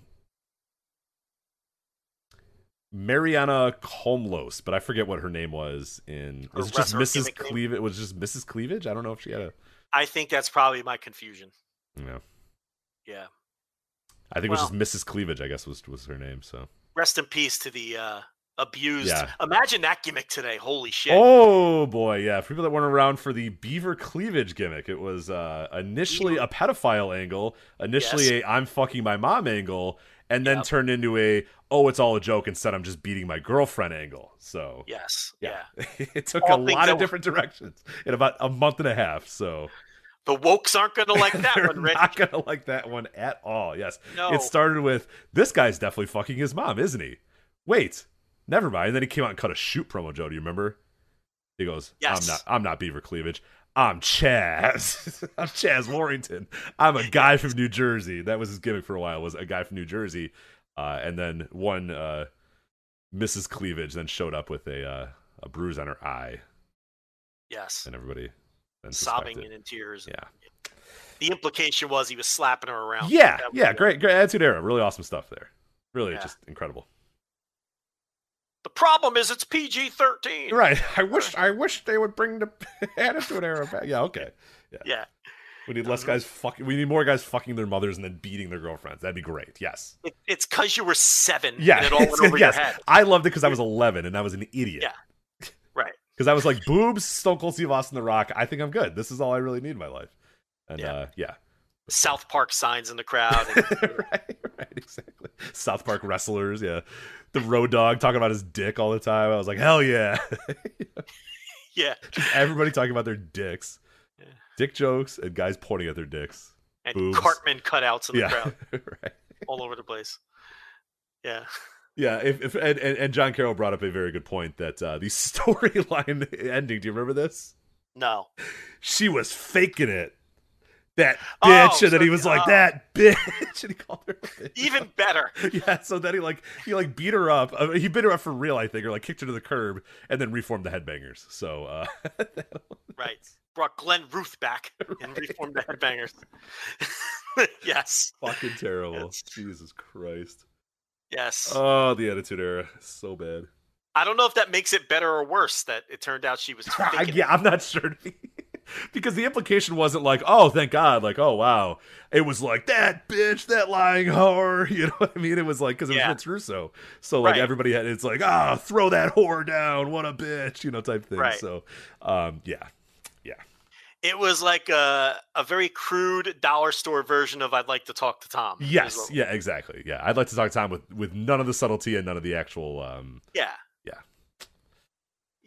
Marianna Komlos, but I forget what her name was. In was it just Mrs. Cleavage? Was just Mrs. Cleavage. I don't know if she had a. I think that's probably my confusion. Yeah. Yeah. I think it was just Mrs. Cleavage. I guess was was her name. So. Rest in peace to the uh, abused. Yeah. Imagine that gimmick today. Holy shit. Oh boy, yeah. For people that weren't around for the beaver cleavage gimmick, it was uh, initially a pedophile angle, initially Yes. a I'm fucking my mom angle, and then Yep. turned into a oh it's all a joke instead I'm just beating my girlfriend angle. So Yes. yeah, Yeah. [laughs] it took All a lot of different directions in about a month and a half. So The wokes aren't going to like [laughs] that they're one, Rich. not gonna like that one at all. Yes, No. it started with this guy's definitely fucking his mom, isn't he? Wait, never mind. then he came out and cut a shoot promo. Joe, do you remember? He goes, Yes. "I'm not. I'm not Beaver Cleavage. I'm Chaz. [laughs] I'm Chaz Warrington. I'm a guy from New Jersey. That was his gimmick for a while. Was a guy from New Jersey, uh, and then one uh, Mrs. Cleavage then showed up with a uh, a bruise on her eye, Yes. and everybody then Sobbing and in tears. Yeah. The implication was he was slapping her around. Yeah, yeah, great, great attitude era. Really awesome stuff there. Really, Yeah. just incredible. The problem is it's PG 13. Right. I wish I wish they would bring the [laughs] attitude era back. Yeah, okay. Yeah. We need less guys fucking we need more guys fucking their mothers and then beating their girlfriends. That'd be great. Yes. It, it's because you were seven Yeah. and it all went [laughs] over yes. your head. I loved it because I was 11 and I was an idiot. Yeah. Right. [laughs] Because I was like, boobs, Stone Cold Steve Austin, The Rock. I think I'm good. This is all I really need in my life. And Yeah. uh, yeah. South Park signs in the crowd. and- right, right, [laughs] exactly. South Park wrestlers, yeah. The Road Dog talking about his dick all the time. I was like, hell yeah. [laughs] yeah. [laughs] Everybody talking about their dicks. Yeah. Dick jokes and guys pointing at their dicks. And Boobs. Cartman cutouts in the yeah. crowd right. all over the place. Yeah. Yeah, if, if and, and, and John Carroll brought up a very good point that uh, the storyline ending. Do you remember this? No. She was faking it. That Oh, bitch, and then so- he was like, oh. "That bitch," [laughs] and he called her. a bitch. Even better. [laughs] yeah. So then he like he like beat her up. Uh, he beat her up for real, I think, or like kicked her to the curb, and then reformed the Headbangers. So uh, [laughs] Right. Brought Glenn Ruth back and reformed the headbangers. yes. fucking terrible. Yes. Jesus Christ. Yes. Oh, the Attitude Era, so bad. I don't know if that makes it better or worse that it turned out she was I, yeah, I'm not sure. [laughs] because the implication wasn't like, oh, thank God, like, oh, wow. It was like, that bitch, that lying whore. [laughs] You know what I mean? It was like, because it was Yeah. Vince Russo. So, like, Right. everybody had, it's like, ah, throw that whore down. What a bitch, you know, type thing. Right. So, um, yeah. Yeah. It was like a, a very crude dollar store version of I'd like to talk to Tom. Yes. Yeah, exactly. Yeah. I'd like to talk to Tom with, with none of the subtlety and none of the actual, um, Yeah.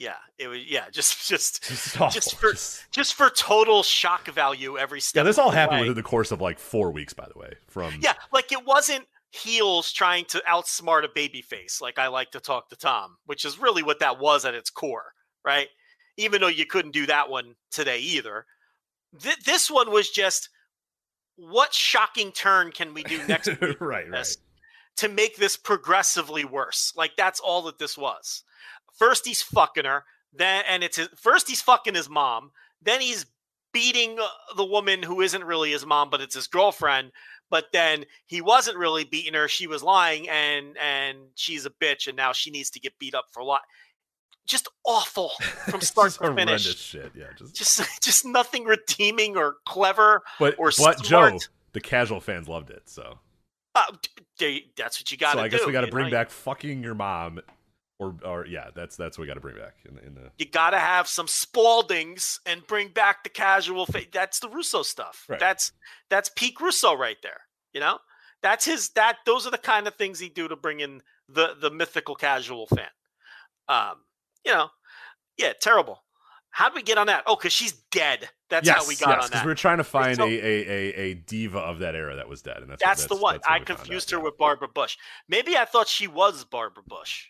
Yeah. It was yeah, just [laughs] just just, just for Just- [laughs] just for total shock value every step. yeah, this all happened way. within the course of like four weeks, by the way, from, Yeah, like it wasn't heels trying to outsmart a babyface, like I like to talk to Tom, which is really what that was at its core, right? Even though you couldn't do that one today either. Th- this one was just what shocking turn can we do next [laughs] right, right. to make this progressively worse? Like that's all that this was. First he's fucking her, then and it's his, first he's fucking his mom, then he's beating uh, the woman who isn't really his mom but it's his girlfriend but then he wasn't really beating her she was lying and and she's a bitch and now she needs to get beat up for a lot just awful [laughs] from start to finish. shit. Yeah, just, Just [laughs] just nothing redeeming or clever. but or but Joe, smart. the casual fans loved it. So Uh, they- that's what you got to so do. I guess we got to bring know? back fucking your mom, or or yeah, that's that's what we got to bring back in the in the You got to have some Spaldings and bring back the casual. Fa- that's the Russo stuff. Right. That's that's peak Russo right there. You know, that's his. That those are the kind of things he do to bring in the the mythical casual fan. Um, you know, yeah, terrible. How did we get on that? Oh, because she's dead. That's yes, how we got yes, on that. We are trying to find So- a, a, a, a diva of that era that was dead, and that's That's, the one. that's I confused her yeah. with Barbara Bush. Maybe I thought she was Barbara Bush.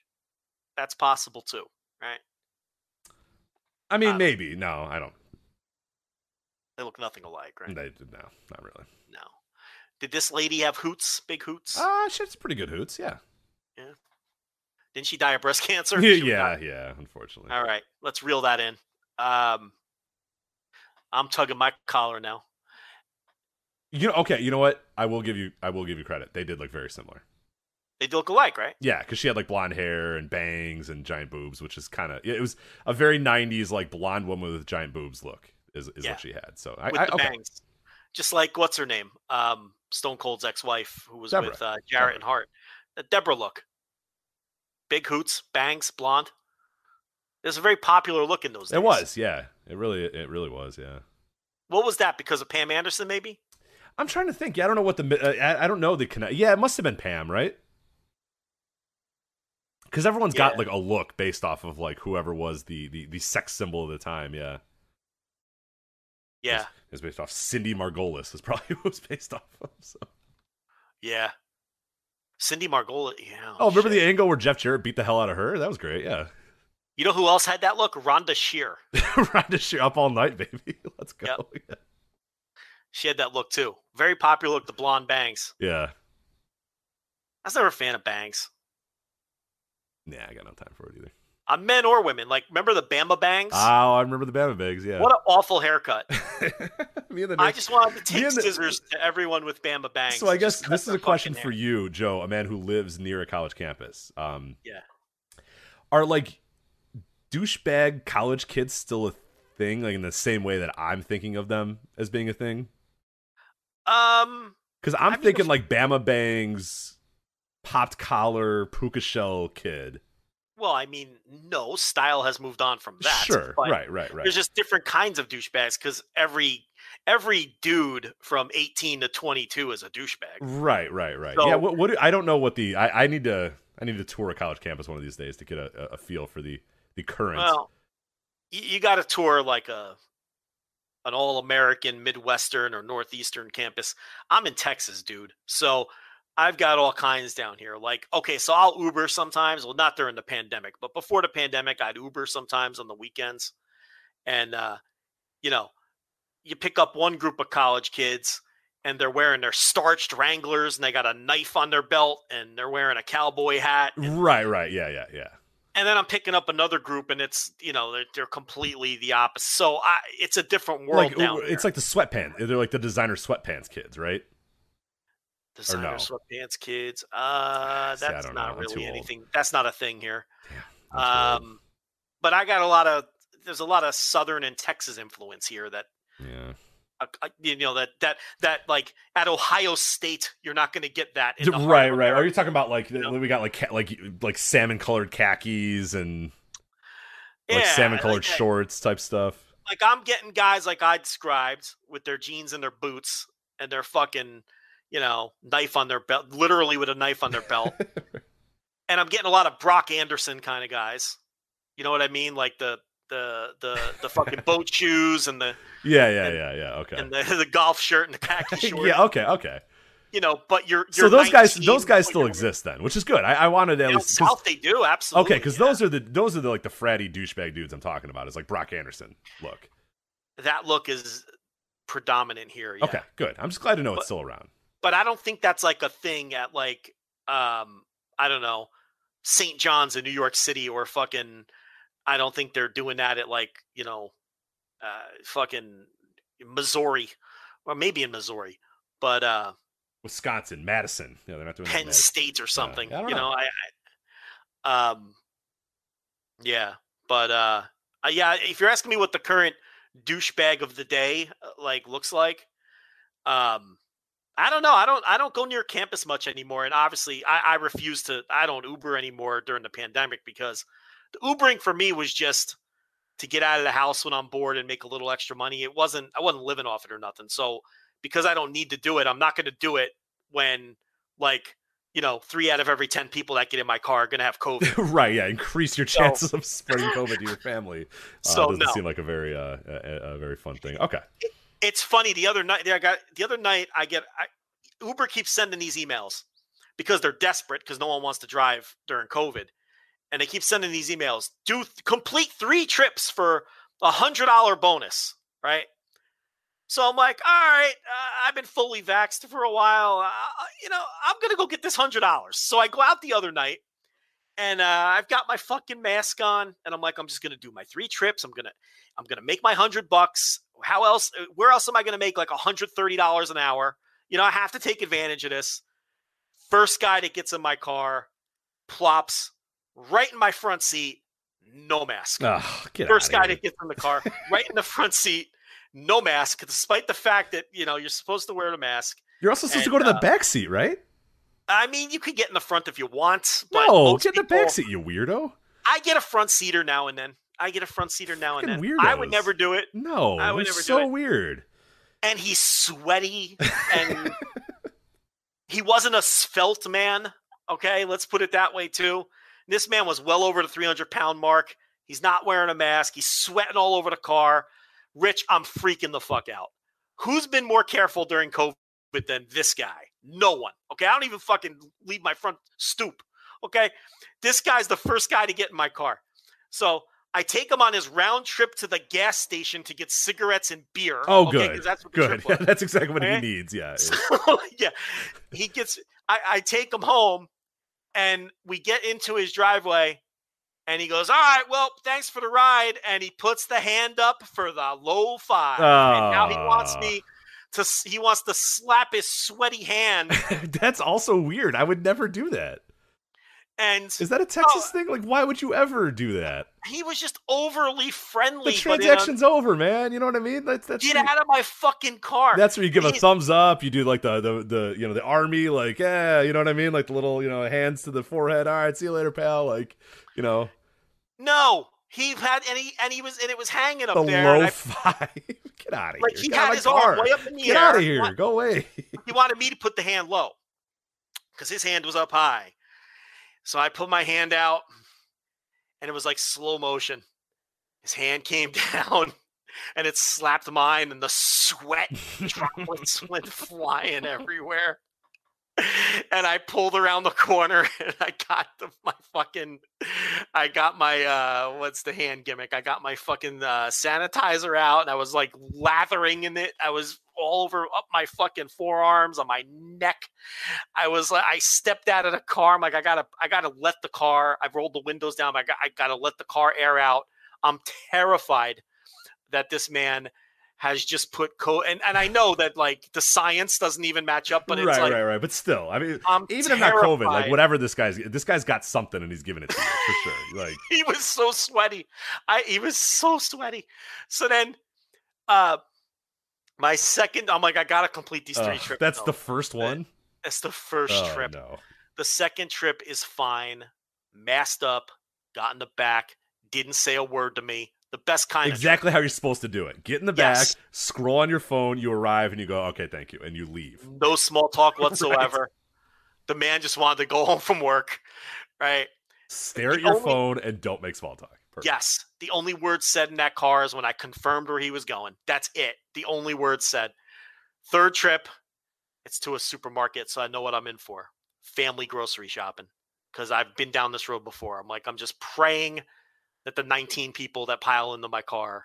That's possible too, right? I mean, uh, maybe no, I don't. They look nothing alike, right? They, did no, not really. No. Did this lady have hoots? Big hoots? Ah, shit's pretty good hoots. Yeah, Yeah. Didn't she die of breast [laughs] cancer? yeah, She yeah, yeah. Unfortunately, All right, let's reel that in. Um, I'm tugging my collar now. You know, okay. You know what? I will give you. I will give you credit. They did look very similar. They do look alike, right? Yeah, because she had like blonde hair and bangs and giant boobs, which is kind of. It was a very '90s like blonde woman with giant boobs look. Is is Yeah. what she had. So I, With I the okay. bangs, just like what's her name? Um, Stone Cold's ex-wife, who was Deborah. with uh, Jarrett and Hart. The Deborah look. Big hoots, bangs, blonde. It was a very popular look in those days. It was, yeah. It really, it really was, yeah. What was that? Because of Pam Anderson, maybe? I'm trying to think. Yeah, I don't know what the. Uh, I, I don't know the connect. Yeah, it must have been Pam, right? Because everyone's got like a look based off of like whoever was the the, the sex symbol of the time. Yeah, Yeah, it's based off Cindy Margolis. Is probably [laughs] who it was based off of. So. yeah. Cindy Margolis. Yeah. Oh, remember shit. the angle where Jeff Jarrett beat the hell out of her? That was great. Yeah, You know who else had that look? Rhonda Shear. [laughs] Rhonda Shear up all night, baby. [laughs] Let's go. Yep. She had that look too. Very popular look, the blonde bangs. Yeah. I was never a fan of bangs. Nah, I got no time for it either. On men or women. Like, remember the Bama bangs? Oh, I remember the Bama Bags. Yeah. What an awful haircut. [laughs] Me and the I just wanted to take the- scissors to everyone with Bama bangs. So I guess this is a question fucking for you, Joe, a man who lives near a college campus. Um, Yeah. Are like douchebag college kids still a thing? Like in the same way that I'm thinking of them as being a thing? Um, Because I'm I mean, thinking like Bama Bangs, popped collar, puka shell kid. well, I mean, no, style has moved on from that. sure, right, right, right. There's just different kinds of douchebags because every every dude from 18 to 22 is a douchebag. Right, right, right. So- yeah, what, what I don't know what the I, I need to I need to tour a college campus one of these days to get a, a feel for the the current. Well, you, you got to tour like a an all American Midwestern or Northeastern campus. I'm in Texas, dude. So I've got all kinds down here. Like, okay, so I'll Uber sometimes. Well, not during the pandemic, but before the pandemic, I'd Uber sometimes on the weekends. And uh, you know, you pick up one group of college kids and they're wearing their starched Wranglers and they got a knife on their belt and they're wearing a cowboy hat. and right, right, yeah, yeah, yeah. and then I'm picking up another group, and it's you know they're, they're completely the opposite. So I, it's a different world Like it's like the sweatpants. They're like the designer sweatpants kids, right? Designer no? sweatpants kids. Uh, that's know. not I'm really anything. That's not a thing here. I'm too old. Um, but I got a lot of there's a lot of Southern and Texas influence here that yeah. uh, you know that that that like at Ohio State you're not going to get that. In the right, right. Are you talking about like know? we got like like like salmon colored khakis and like Yeah, salmon colored like shorts type stuff? like I'm getting guys like I described with their jeans and their boots and their fucking, you know, knife on their belt, literally with a knife on their belt. [laughs] and I'm getting a lot of Brock Anderson kind of guys. You know what I mean? Like the the the the fucking [laughs] boat shoes and the Yeah, yeah, And- yeah, yeah. Okay. and the, the golf shirt and the khaki [laughs] shorts. yeah, okay, okay. You know, but you're, So you're those guys, those guys still exist then, which is good. I, I wanted at least south they do absolutely. okay, because yeah. those are the those are the like the fratty douchebag dudes I'm talking about. It's like Brock Anderson. Look, that look is predominant here. Yeah. okay, good. I'm just glad to know it's still around. But I don't think that's like a thing at like um I don't know St. John's in New York City or fucking I don't think they're doing that at like you know uh fucking Missouri or maybe in Missouri but uh Wisconsin, Madison. Yeah, they're not doing Penn State or something I don't you know. know I, I um yeah But uh, uh, yeah, if you're asking me what the current douchebag of the day uh, like looks like, um, I don't know. I don't. I don't go near campus much anymore, and obviously, I, I refuse to. I don't Uber anymore during the pandemic because the Ubering for me was just to get out of the house when I'm bored and make a little extra money. It wasn't. I wasn't living off it or nothing. So because I don't need to do it, I'm not going to do it when like you know three out of every ten people that get in my car are going to have COVID. [laughs] right? Yeah, increase your So- chances of spreading [laughs] COVID to your family. Uh, So, doesn't no. seem like a very uh, a, a very fun thing. Okay. It's funny the other night. I got the other night. I get I, Uber keeps sending these emails because they're desperate because no one wants to drive during COVID, and they keep sending these emails. Do th- complete three trips for a hundred dollar bonus, right? So I'm like, all right, uh, I've been fully vaxxed for a while. Uh, you know, I'm gonna go get this hundred dollars. So I go out the other night, and uh, I've got my fucking mask on, and I'm like, I'm just gonna do my three trips. I'm gonna, I'm gonna make my hundred bucks. How else? uh, Where else am I gonna make like hundred thirty dollars an hour? You know, I have to take advantage of this. First guy that gets in my car plops right in my front seat, no mask. Oh, First guy here. that gets in the car, right in the front seat, no mask, despite the fact that you know you're supposed to wear the mask. You're also supposed to go to the uh, back seat, right? I mean, you could get in the front if you want, but No, get in the people- back seat, you weirdo. I get a front seater now and then. I get a front seater now and then. Fucking I would never do it. No, I would it's never do so weird. and he's sweaty [laughs] and he wasn't a svelte man okay let's put it that way too this man was well over the 300 pound mark he's not wearing a mask he's sweating all over the car rich i'm freaking the fuck out who's been more careful during covid than this guy no one okay i don't even fucking leave my front stoop okay this guy's the first guy to get in my car so I take him on his round trip to the gas station to get cigarettes and beer. Oh, okay, good. That's what Good. [laughs] Yeah, that's exactly what he needs. Yeah. So, [laughs] yeah, he gets. I, I take him home, and we get into his driveway, and he goes, "All right, well, thanks for the ride," and he puts the hand up for the low five, and now he wants me to. He wants to slap his sweaty hand, [laughs] that's also weird. I would never do that. and Is that a oh, Texas Oh. thing? Like, why would you ever do that? he was just overly friendly. The but a- transaction's over, man. You know what I mean? That's that's get out of my fucking car. That's where you give a thumbs up. You do like the, the the you know the army, like yeah, you know what I mean, like the little you know hands to the forehead. All right, see you later, pal. Like you know No, he had, and he and he was, and it was hanging up the there. low I- five. [laughs] Get out of like here. he had his arm way up in the Get air. out of here. Go away. He wanted me to put the hand low because his hand was up high. So I put my hand out, and it was like slow motion. His hand came [laughs] down, and it slapped mine, and the sweat [laughs] droplets went flying everywhere. And I pulled around the corner, [laughs] and I got the, my fucking, I got my uh, what's the hand gimmick? I got my fucking uh, sanitizer out, and I was like lathering in it. I was all over up my fucking forearms, on my neck. I was like, I stepped out of the car. I'm like, I gotta, I gotta let the car. I've rolled the windows down. I got, I gotta let the car air out. I'm terrified that this man has just put co and, and I know that like the science doesn't even match up, but it's right, like right, right. But still, I mean, I'm even if not COVID, like whatever this guy's, this guy's got something and he's giving it to you for sure. [laughs] Like, he was so sweaty. I he was so sweaty. So then uh my second I'm like, I gotta complete these three ugh, trips. that's though. the first one. that's the first Oh, trip. no. The second trip is fine, masked up, got in the back, didn't say a word to me. The best kind of Exactly how you're supposed to do it. Get in the Yes. back, scroll on your phone, you arrive, and you go, okay, thank you, and you leave. no small talk [laughs] whatsoever. The man just wanted to go [laughs] home from work. Right. Stare at your only- phone and don't make small talk. Perfect. Yes. The only word said in that car is when I confirmed where he was going. That's it. The only word said. Third trip, it's to a supermarket, so I know what I'm in for. Family grocery shopping. Because I've been down this road before. I'm like, I'm just praying that the 19 people that pile into my car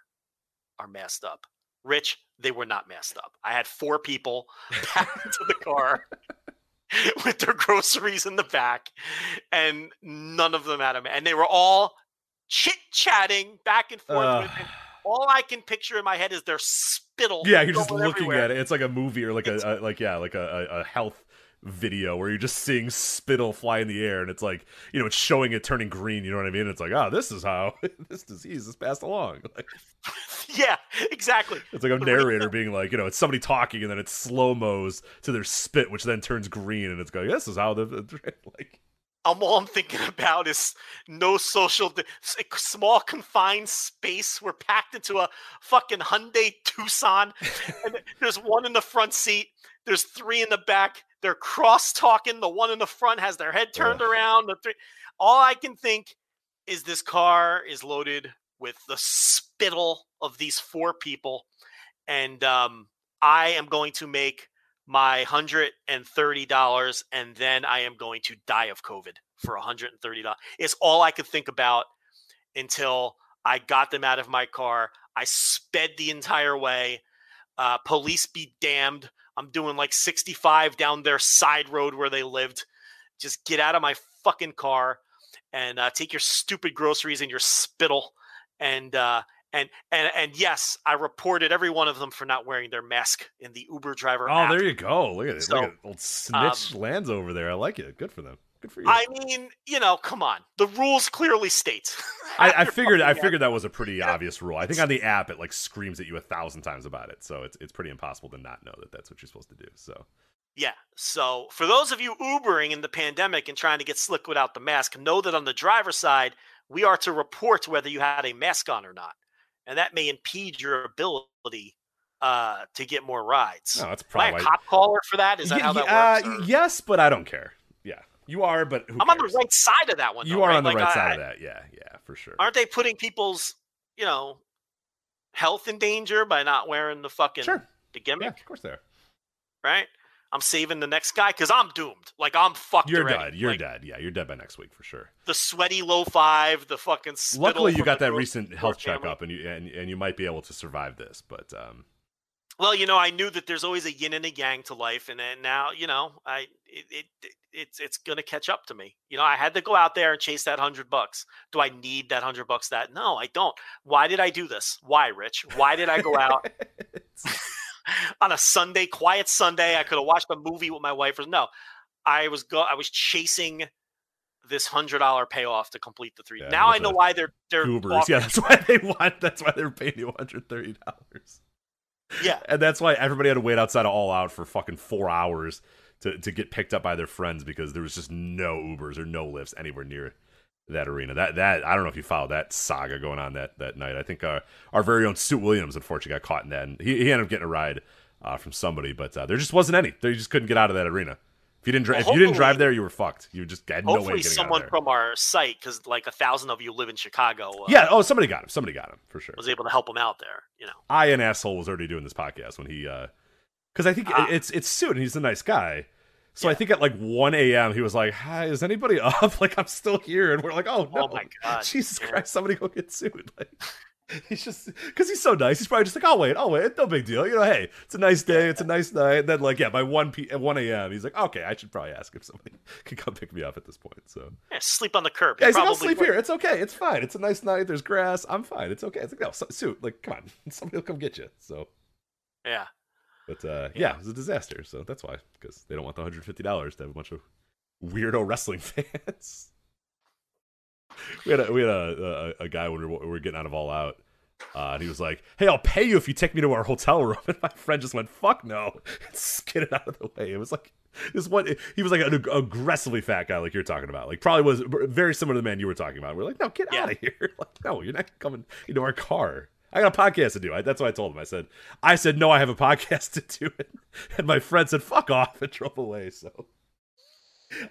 are masked up. Rich, they were not masked up. I had four people [laughs] packed into the car [laughs] with their groceries in the back, and none of them had them. And they were all chit chatting back and forth with him. All I can picture in my head is their spittle. yeah, you're just looking everywhere. at it. It's like a movie or like a, a like yeah, like a, a health video where you're just seeing spittle fly in the air and it's like you know it's showing it turning green you know what i mean it's like oh this is how [laughs] this disease is passed along [laughs] like yeah, exactly. it's like a [laughs] narrator being like you know it's somebody talking and then it slow mos to their spit which then turns green and it's going this is how the like I'm all I'm thinking about is no social, di- small confined space. We're packed into a fucking Hyundai Tucson, and there's one in the front seat. There's three in the back. They're cross talking. The one in the front has their head turned Ugh. around. The three, all I can think is this car is loaded with the spittle of these four people, and um, I am going to make my hundred and thirty dollars, and then I am going to die of COVID for hundred and thirty dollars. It's all I could think about until I got them out of my car. I sped the entire way. Uh, police be damned. I'm doing like 65 down their side road where they lived. Just get out of my fucking car and uh, take your stupid groceries and your spittle and uh, and and and yes, I reported every one of them for not wearing their mask in the Uber driver. oh app. there you go look at it So, look at old snitch lands over there i like it good for them good for you I mean, you know, come on. The rules clearly state. [laughs] I, I figured I figured that was a pretty obvious rule. I think on the app it like screams at you a thousand times about it, so it's it's pretty impossible to not know that that's what you're supposed to do. So Yeah. So for those of you Ubering in the pandemic and trying to get slick without the mask, know that on the driver's side, we are to report whether you had a mask on or not. And that may impede your ability uh, to get more rides. no, that's Am I probably a cop caller for that? Is that Ye- how that uh, works? or- yes, but I don't care. Yeah, you are, but who I'm on the right side of that one. You though, are right? on the Like, right I- side of that. Yeah, yeah, for sure. Aren't they putting people's, you know, health in danger by not wearing the fucking Sure. the Yeah, gimmick? of course they are. Right? I'm saving the next guy because I'm doomed. Like I'm fucked. You're already. dead. You're Like, dead. Yeah, you're dead by next week for sure. The sweaty low five, the fucking. Luckily, you got that recent health family. checkup, and you and, and you might be able to survive this. But um, Well, you know, I knew that there's always a yin and a yang to life, and then now, you know, I it, it, it it's it's gonna catch up to me. You know, I had to go out there and chase that hundred bucks. Do I need that hundred bucks? That no, I don't. Why did I do this? Why, Rich? Why did I go out [laughs] [laughs] on a Sunday, quiet Sunday? I could have watched a movie with my wife. Or no, I was go. I was chasing this hundred dollar payoff to complete the three. Yeah, now I know why they're they're Ubers, [laughs] yeah, that's why they want. That's why they're paying you 130 dollars. Yeah. and that's why everybody had to wait outside of All Out for fucking four hours to, to get picked up by their friends because there was just no Ubers or no Lyfts anywhere near that arena. That that I don't know if you followed that saga going on that that night. I think our our very own Stu Williams unfortunately got caught in that, and he, he ended up getting a ride uh, from somebody, but uh, there just wasn't any. They just couldn't get out of that arena. If you didn't drive, Well, if you didn't drive there, you were fucked. You just had no way Hopefully, getting someone out of there. from our site, because like a thousand of you live in Chicago, uh, yeah. Oh, somebody got him. Somebody got him for sure. was able to help him out there. You know, I an asshole was already doing this podcast when he because I think Ah. it's it's Stu and he's a nice guy. So I think at like 1 a.m. he was like, "Hi, is anybody [laughs] up? Like I'm still here." And we're like, "Oh no, Oh my God, Jesus yeah. Christ, somebody go get sued!" Like [laughs] he's just because he's so nice. He's probably just like, "I'll wait, I'll wait. No big deal. You know, hey, it's a nice day. It's a nice night." And then like yeah, by 1 p at 1 a.m. he's like, "Okay, I should probably ask if somebody [laughs] can come pick me up at this point." So yeah, sleep on the curb. yeah, He he's like, "I'll sleep would. here. It's okay. It's fine. It's a nice night. There's grass. I'm fine. It's okay." It's like, "No, so, suit. Like, come on, [laughs] somebody will come get you." So. Yeah, But uh, yeah. Yeah. it was a disaster. So that's why, because they don't want the hundred fifty dollars to have a bunch of weirdo wrestling fans. We had a, we had a, a, a guy when we were, we were getting out of All Out, uh, and he was like, "Hey, I'll pay you if you take me to our hotel room." [laughs] And my friend just went, "Fuck no!" [laughs] and skidded out of the way. It was like this one. He was like an ag- aggressively fat guy, like you're talking about. Like probably was very similar to the man you were talking about. We're like, "No, get Yeah. out of here!" [laughs] Like, no, you're not coming into our car. I got a podcast to do. I, that's what I told him. I said, I said, no, I have a podcast to do it. And my friend said, fuck off and drove away. So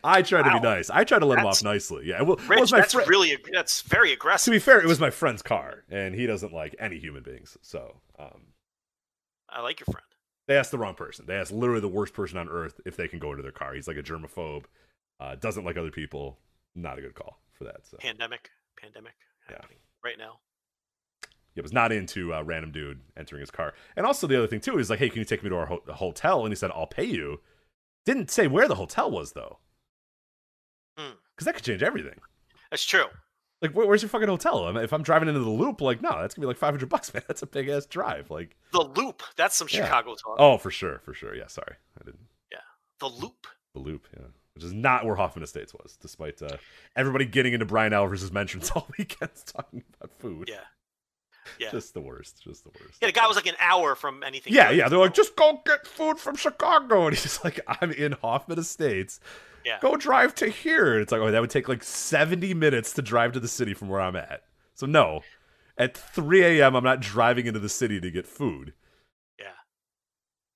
I tried to be nice. I tried to let him off nicely. Yeah. Well, Rich, was my that's friend. really that's very aggressive. to be fair, it was my friend's car and he doesn't like any human beings. So, um, I like your friend. they asked the wrong person. They asked literally the worst person on earth if they can go into their car. He's like a germaphobe, uh, doesn't like other people. Not a good call for that. So, Pandemic, pandemic Yeah. happening right now. yeah, was not into uh, random dude entering his car. And also the other thing too is like, hey, can you take me to our ho- hotel? And he said, I'll pay you. Didn't say where the hotel was though. Because that could change everything. That's true. Like, where, where's your fucking hotel? I mean, if I'm driving into the loop, like, no, that's gonna be like 500 bucks, man. [laughs] That's a big ass drive. Like, The loop. That's some Yeah. Chicago talk. oh, for sure, for sure. Yeah, sorry, I didn't. Yeah, the loop. The loop, yeah. Which is not where Hoffman Estates was, despite uh, everybody getting into Brian Alvarez's mentions [laughs] all weekends talking about food. Yeah. Yeah. Just the worst. Just the worst. Yeah, the guy was like an hour from anything. Yeah, yeah. They're like, just go get food from Chicago. [laughs] And he's like, I'm in Hoffman Estates. Yeah. Go drive to here. It's like, oh, that would take like 70 minutes to drive to the city from where I'm at. So, no. At 3 a.m., I'm not driving into the city to get food. Yeah.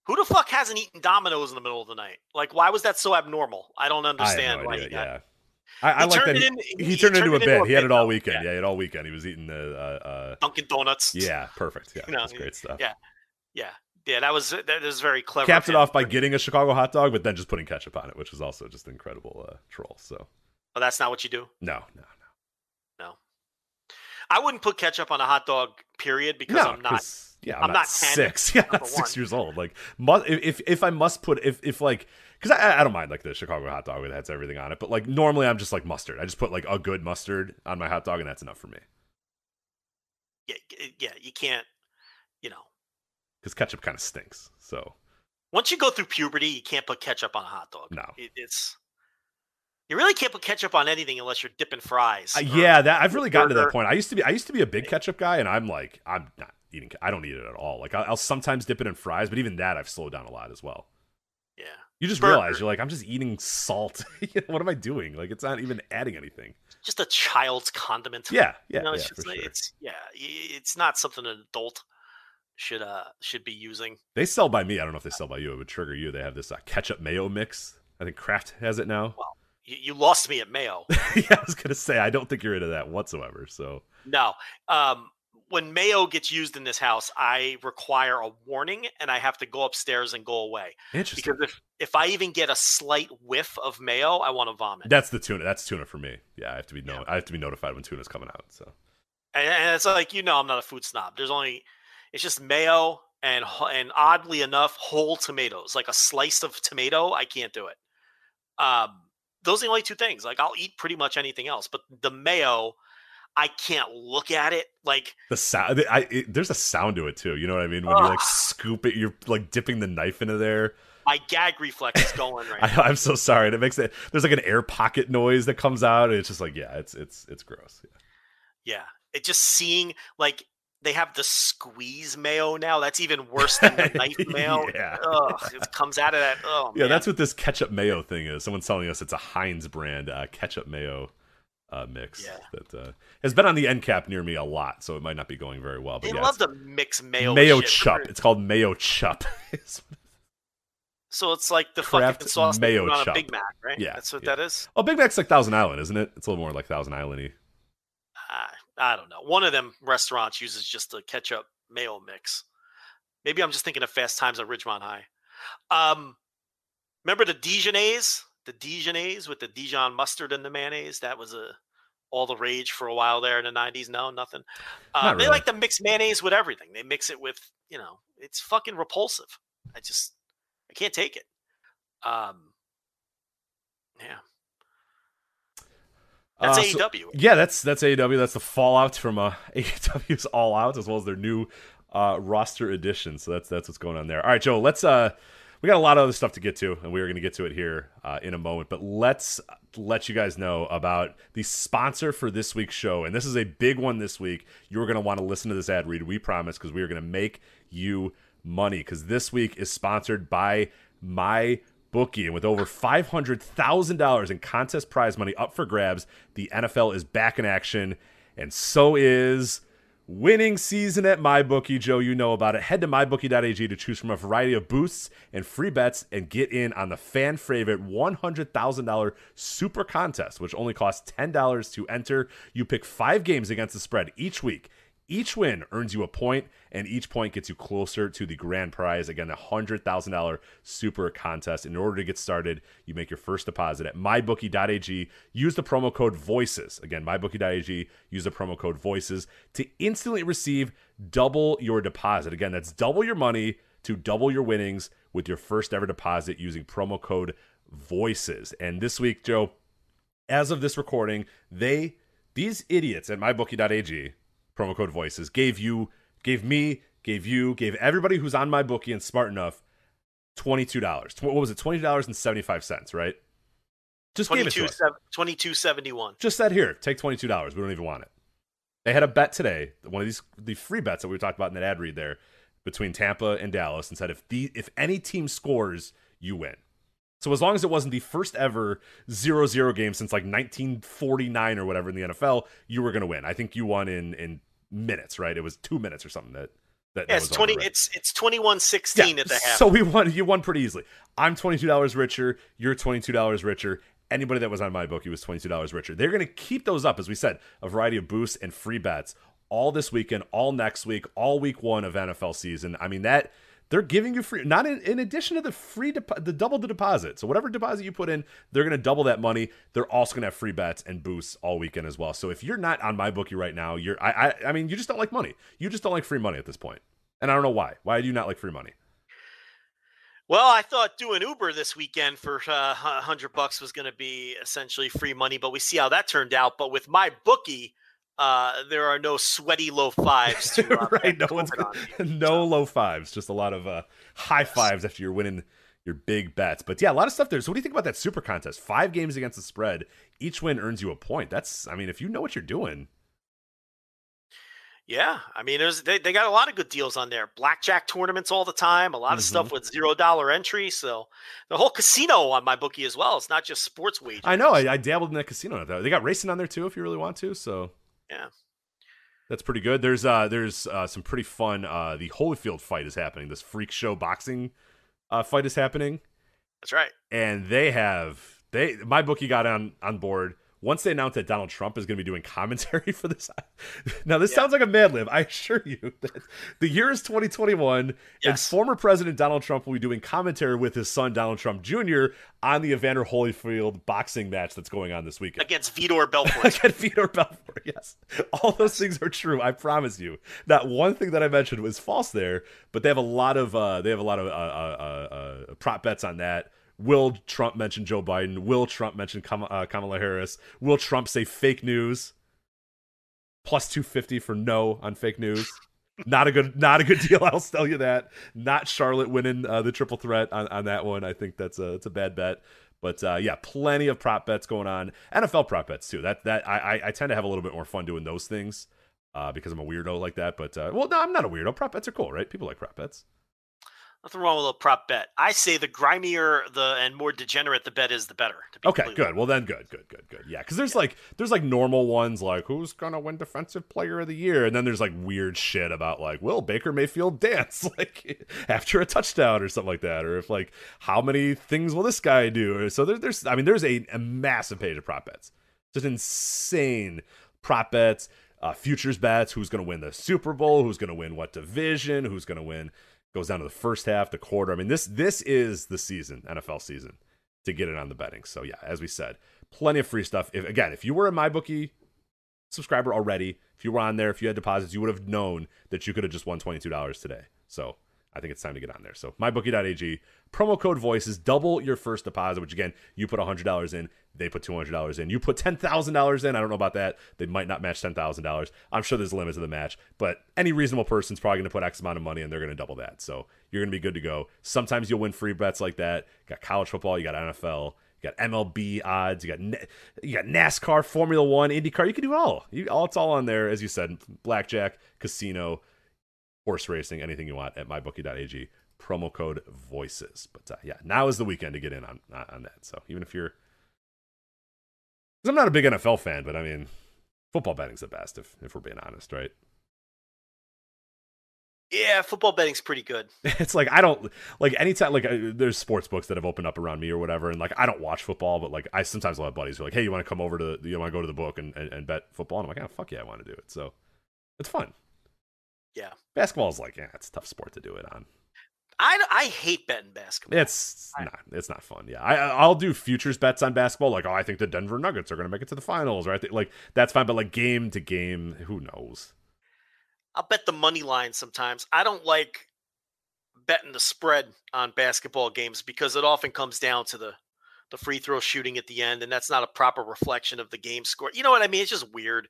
Who the fuck hasn't eaten Domino's in the middle of the night? Like, why was that so abnormal? I don't I understand no why idea. he got. Yeah. I, I like that. He, in- he he turned turned into a bit. He had it all weekend. Yeah. Yeah, he had it all weekend. He was eating the. Uh, uh, Dunkin' Donuts. yeah, perfect. Yeah, You know, that's great stuff. yeah. Yeah. Yeah, that was that was very clever. Capped it off by getting a Chicago hot dog, but then just putting ketchup on it, which was also just an incredible uh, troll. So Oh, that's not what you do. no, no, No. No. I wouldn't put ketchup on a hot dog. Period, because no. I'm not. Yeah, I'm, I'm not, not 10, six. [laughs] Yeah, not six years old. Like, mu- if if- if I must put if if like because I I don't mind like the Chicago hot dog that has everything on it, but like normally I'm just like mustard. I just put like a good mustard on my hot dog, and that's enough for me. Yeah, yeah, you can't. You know, Because ketchup kind of stinks. So once you go through puberty, you can't put ketchup on a hot dog. No. It, it's you really can't put ketchup on anything unless you're dipping fries. Uh, yeah, that I've really gotten to that point. I used to be I used to be a big ketchup guy, and I'm like I'm not eating. I don't eat it at all. Like I'll, I'll sometimes dip it in fries, but even that I've slowed down a lot as well. yeah. You just Burger. realize you're like I'm just eating salt. [laughs] what am I doing? Like it's not even adding anything. Just a child's condiment. Yeah, yeah, you know, yeah, it's, just for like- sure. it's yeah, it's not something an adult should uh should be using. They sell by me. I don't know if they sell by you. It would trigger you. They have this uh, ketchup mayo mix. I think Kraft has it now. You, you lost me at Mayo. [laughs] yeah, I was gonna say I don't think you're into that whatsoever. So No. Um, when mayo gets used in this house, I require a warning and I have to go upstairs and go away. interesting. Because if, if I even get a slight whiff of mayo, I want to vomit. That's the tuna. That's tuna for me. Yeah, I have to be no. I have to be notified when tuna's coming out. So And, and it's like, you know, I'm not a food snob. There's only, it's just mayo and, and oddly enough, whole tomatoes. Like a slice of tomato, I can't do it. Um, those are the only two things. Like I'll eat pretty much anything else, but the mayo, I can't look at it. Like, the sound. I it, there's a sound to it too. You know what I mean? When you like scoop it, you're like dipping the knife into there. my gag reflex is going [laughs] right I, I'm so sorry. And it makes it. There's like an air pocket noise that comes out. And it's just like yeah, it's it's it's gross. Yeah. Yeah. It just seeing like they have the squeeze mayo now. That's even [laughs] worse than the knife mayo. Yeah. Ugh, it comes out of that. Oh, Yeah, man. that's what this ketchup mayo thing is. Someone's telling us it's a Heinz brand uh, ketchup mayo uh, mix Yeah. that uh, has been on the end cap near me a lot, so it might not be going very well. But They yeah, love to mix mayo. mayo shit. chup. It's called Mayochup. [laughs] So it's like the Kraft fucking sauce mayo on chup. a Big Mac, right? Yeah, That's what yeah. that is. oh, Big Mac's like Thousand Island, isn't it? It's a little more like Thousand Island-y. I don't know. One of them restaurants uses just a ketchup mayo mix. Maybe I'm just thinking of Fast Times at Ridgemont High. Um, remember the Dijonnaise? The Dijonnaise with the Dijon mustard and the mayonnaise? That was a all the rage for a while there in the 90s. No, nothing. Uh, Not They like to mix mayonnaise with everything. They mix it with, you know, it's fucking repulsive. I just, I can't take it. Um, yeah. That's Uh, so- AEW. Yeah, that's that's AEW. That's the fallout from uh, [laughs] AEW's All Out, as well as their new uh, roster addition. So that's that's what's going on there. All right, Joe. Let's. uh We got a lot of other stuff to get to, and we are going to get to it here uh, in a moment. But let's let you guys know about the sponsor for this week's show, and this is a big one this week. You're going to want to listen to this ad read. We promise, because we are going to make you money. Because this week is sponsored by my bookie and with over $500,000 in contest prize money up for grabs, the NFL is back in action and so is winning season at MyBookie. Joe, you know about it. Head to mybookie.ag to choose from a variety of boosts and free bets and get in on the fan favorite $100,000 super contest, which only costs $10 to enter. You pick 5 games against the spread each week. Each win earns you a point, and each point gets you closer to the grand prize. Again, the $100,000 super contest. In order to get started, you make your first deposit at mybookie.ag. Use the promo code VOICES. Again, mybookie.ag. Use the promo code VOICES to instantly receive double your deposit. Again, that's double your money to double your winnings with your first ever deposit using promo code VOICES. And this week, Joe, as of this recording, they these idiots at mybookie.ag promo code voices gave you gave me gave you gave everybody who's on MyBookie and smart enough twenty two dollars. What was it? Twenty dollars and seventy five cents, right? Just gave it to 22 us. 2271. Just said here, take twenty two dollars. We don't even want it. They had a bet today, one of these the free bets that we talked about in that ad read there between Tampa and Dallas, and said if the if any team scores, you win. So as long as it wasn't the first ever 0-0 game since like 1949 or whatever in the NFL, you were going to win. I think you won in in minutes, right? It was 2 minutes or something that that, that Yeah, it's over, 20 right? it's it's 2116 at the half. So we won. You won pretty easily. I'm twenty two dollars richer. You're twenty two dollars richer. Anybody that was on MyBookie was twenty two dollars richer. They're going to keep those up, as we said, a variety of boosts and free bets all this weekend, all next week, all week one of NFL season. I mean that they're giving you free, not in, in addition to the free, depo- the double the deposit. So whatever deposit you put in, they're going to double that money. They're also going to have free bets and boosts all weekend as well. So if you're not on MyBookie right now, you're I, I I mean you just don't like money. You just don't like free money at this point. And I don't know why. Why do you not like free money? Well, I thought doing Uber this weekend for uh, 100 bucks was going to be essentially free money, but we see how that turned out. But with my bookie, uh, there are no sweaty low fives to [laughs] uh, right? No one's on you. [laughs] no low fives, just a lot of uh, high fives after you're winning your big bets. But yeah, a lot of stuff there. So what do you think about that super contest? Five games against the spread, each win earns you a point. That's, I mean, if you know what you're doing, Yeah, I mean, there's they, they got a lot of good deals on there. Blackjack tournaments all the time. A lot of Mm-hmm. stuff with zero dollar entry. So the whole casino on MyBookie as well. It's not just sports wagers. I know I, I dabbled in that casino. They got racing on there too, if you really want to. So Yeah. that's pretty good. There's uh, there's uh, some pretty fun. Uh, the Holyfield fight is happening. This freak show boxing uh, fight is happening. That's right. and they have they MyBookie got on on board once they announced that Donald Trump is going to be doing [laughs] commentary for this. [laughs] Now this Yeah. sounds like a Mad Lib. I assure you [laughs] that the year is 2021, and former President Donald Trump will be doing commentary with his son Donald Trump Jr. on the Evander Holyfield boxing match that's going on this weekend. Against Vitor Belfort. Again, Fedor Belfort. Yes, all those things are true. I promise you. Not one thing that I mentioned was false there, but they have a lot of uh, they have a lot of uh, uh, uh, uh, prop bets on that. Will Trump mention Joe Biden? Will Trump mention uh, Kamala Harris? Will Trump say fake news? Plus two fifty for no on fake news. [laughs] Not a good, not a good deal. I'll tell you that. Not Charlotte winning uh, the triple threat on, on that one. I think that's a it's a bad bet. But uh, yeah, plenty of prop bets going on. NFL prop bets too. That that I I- I tend to have a little bit more fun doing those things uh, because I'm a weirdo like that. But uh, well, no, I'm not a weirdo. Prop bets are cool, right? People like prop bets. Nothing wrong with a prop bet. I say the grimier the and more degenerate the bet is, the better. To be Okay, good. Well, then good, good, good, good. Yeah, because there's like there's like normal ones like who's gonna win defensive player of the year, and then there's like weird shit about like will Baker Mayfield [laughs] dance like [laughs] after a touchdown or something like that, or if like how many things will this guy do? So there, there's I mean there's a, a massive page of prop bets, just insane prop bets, uh, futures bets, who's gonna win the Super Bowl, who's gonna win what division, who's gonna win. Goes down to the first half, the quarter. I mean this this is the season, NFL season to get it on the betting. So yeah, as we said, plenty of free stuff. If again, if you were a MyBookie subscriber already, if you were on there, if you had deposits, you would have known that you could have just won twenty two dollars today. So I think it's time to get on there. So mybookie.ag promo code voices double your first deposit. Which again, you put hundred dollars in, they put two hundred dollars in. You put ten thousand dollars in. I don't know about that. They might not match ten thousand dollars. I'm sure there's a limit to the match, but any reasonable person's probably going to put X amount of money and they're going to double that. So you're going to be good to go. Sometimes you'll win free bets like that. You got college football, you got NFL. You got MLB odds. You got you got NASCAR, Formula One, IndyCar. You can do all. You, all it's all on there, as you said. Blackjack, casino, horse racing, anything you want at mybookie.ag. Promo code voices. But uh, yeah, now is the weekend to get in on on that. So even if you're, because I'm not a big NFL fan, but I mean, football betting's the best if if we're being honest, right? Yeah, football betting's pretty good. [laughs] it's like I don't like anytime like uh, there's sports books that have opened up around me or whatever, and like I don't watch football, but like I sometimes will have buddies who are like, hey, you want to come over to you want to go to the book and, and, and bet football? And I'm like, oh fuck yeah, I want to do it. So it's fun. Yeah. Basketball is like, yeah, it's a tough sport to do it on. I, I hate betting basketball. It's not it's not fun. Yeah, I I'll do futures bets on basketball. Like, oh, I think the Denver Nuggets are going to make it to the finals, right? Like that's fine, but like game to game, who knows? I'll bet the money line sometimes. I don't like betting the spread on basketball games because it often comes down to the the free throw shooting at the end, and that's not a proper reflection of the game score. You know what I mean? It's just weird.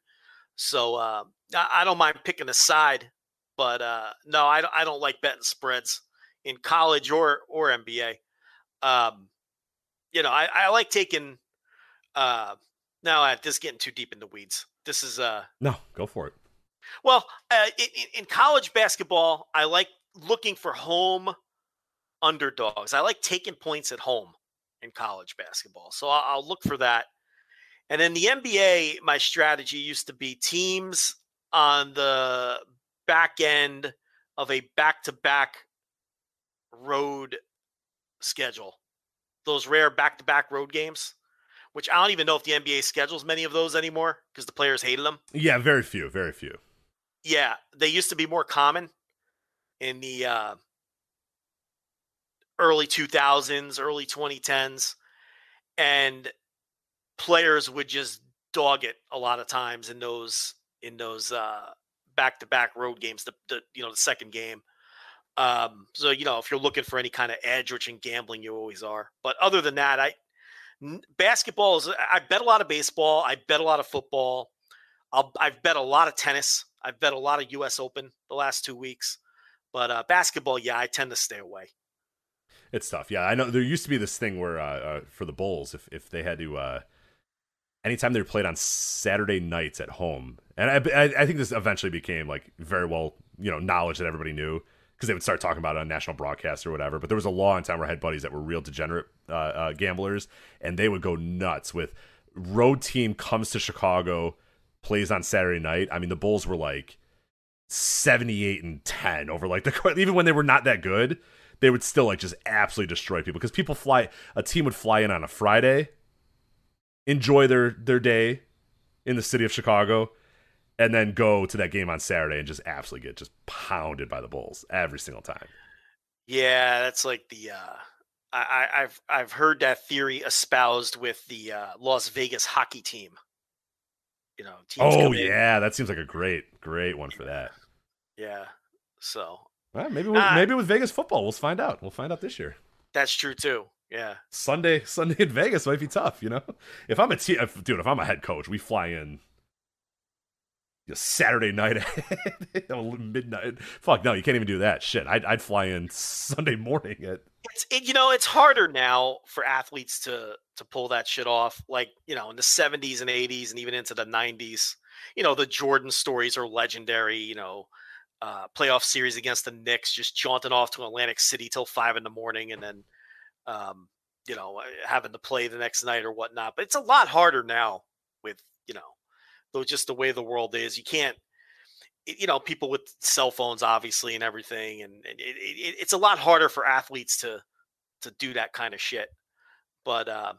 So uh, I, I don't mind picking a side, but uh, no, I don't, I don't like betting spreads. In college or or NBA. Um, you know, I, I like taking. Uh, now uh, this is getting too deep in the weeds. This is uh No, go for it. well uh, in, in college basketball. I like looking for home underdogs. I like taking points at home in college basketball, so I'll, I'll look for that. And in the NBA, my strategy used to be teams on the back end of a back-to-back road schedule. Those rare back-to-back road games, which I don't even know if the NBA schedules many of those anymore because the players hated them. Yeah, very few, very few. Yeah, they used to be more common in the uh, early 2000s, early 2010s, and players would just dog it a lot of times in those in those uh, back-to-back road games. The, the you know the second game. Um, so you know if you're looking for any kind of edge, which in gambling you always are. But other than that, I n- basketball is. I bet a lot of baseball. I bet a lot of football. I'll, I've bet a lot of tennis. I've bet a lot of U.S. Open the last two weeks. But uh, basketball, yeah, I tend to stay away. It's tough. Yeah, I know there used to be this thing where uh, uh, for the Bulls, if if they had to, uh, anytime they were played on Saturday nights at home, and I, I, I think this eventually became like very well, you know, knowledge that everybody knew because they would start talking about it on national broadcast or whatever. But there was a long time where I had buddies that were real degenerate uh, uh, gamblers, and they would go nuts with road team comes to Chicago, plays on Saturday night. I mean, the Bulls were like. 78 and 10 over like the [laughs] even when they were not that good they would still like just absolutely destroy people because people fly a team would fly in on a Friday, enjoy their their day in the city of Chicago, and then go to that game on Saturday and just absolutely get just pounded by the Bulls every single time. Yeah, that's like the uh I, I- I've I've heard that theory espoused with the uh, Las Vegas hockey team. You know, teams Oh come in- yeah, that seems like a great great one for that. yeah. So Well, maybe with, Ah. maybe with Vegas football, we'll find out. We'll find out this year. that's true too. Yeah. Sunday [laughs] Sunday in Vegas might be tough. You know, if I'm a te- if, dude, if I'm a head coach, we fly in. You know, Saturday night [laughs] at midnight. Fuck no, you can't even do that. Shit, I'd, I'd fly in Sunday morning at It's it, you know, it's harder now for athletes to to pull that shit off. Like, you know, in the 70s and 80s and even into the 90s. You know, the Jordan stories are legendary, you know, uh, playoff series against the Knicks, just jaunting off to Atlantic City till five in the morning and then um, you know, having to play the next night or whatnot. But it's a lot harder now with, you know, though just the way the world is. You can't you know, people with cell phones, obviously, and everything, and, it, it, it's a lot harder for athletes to to do that kind of shit. But uh,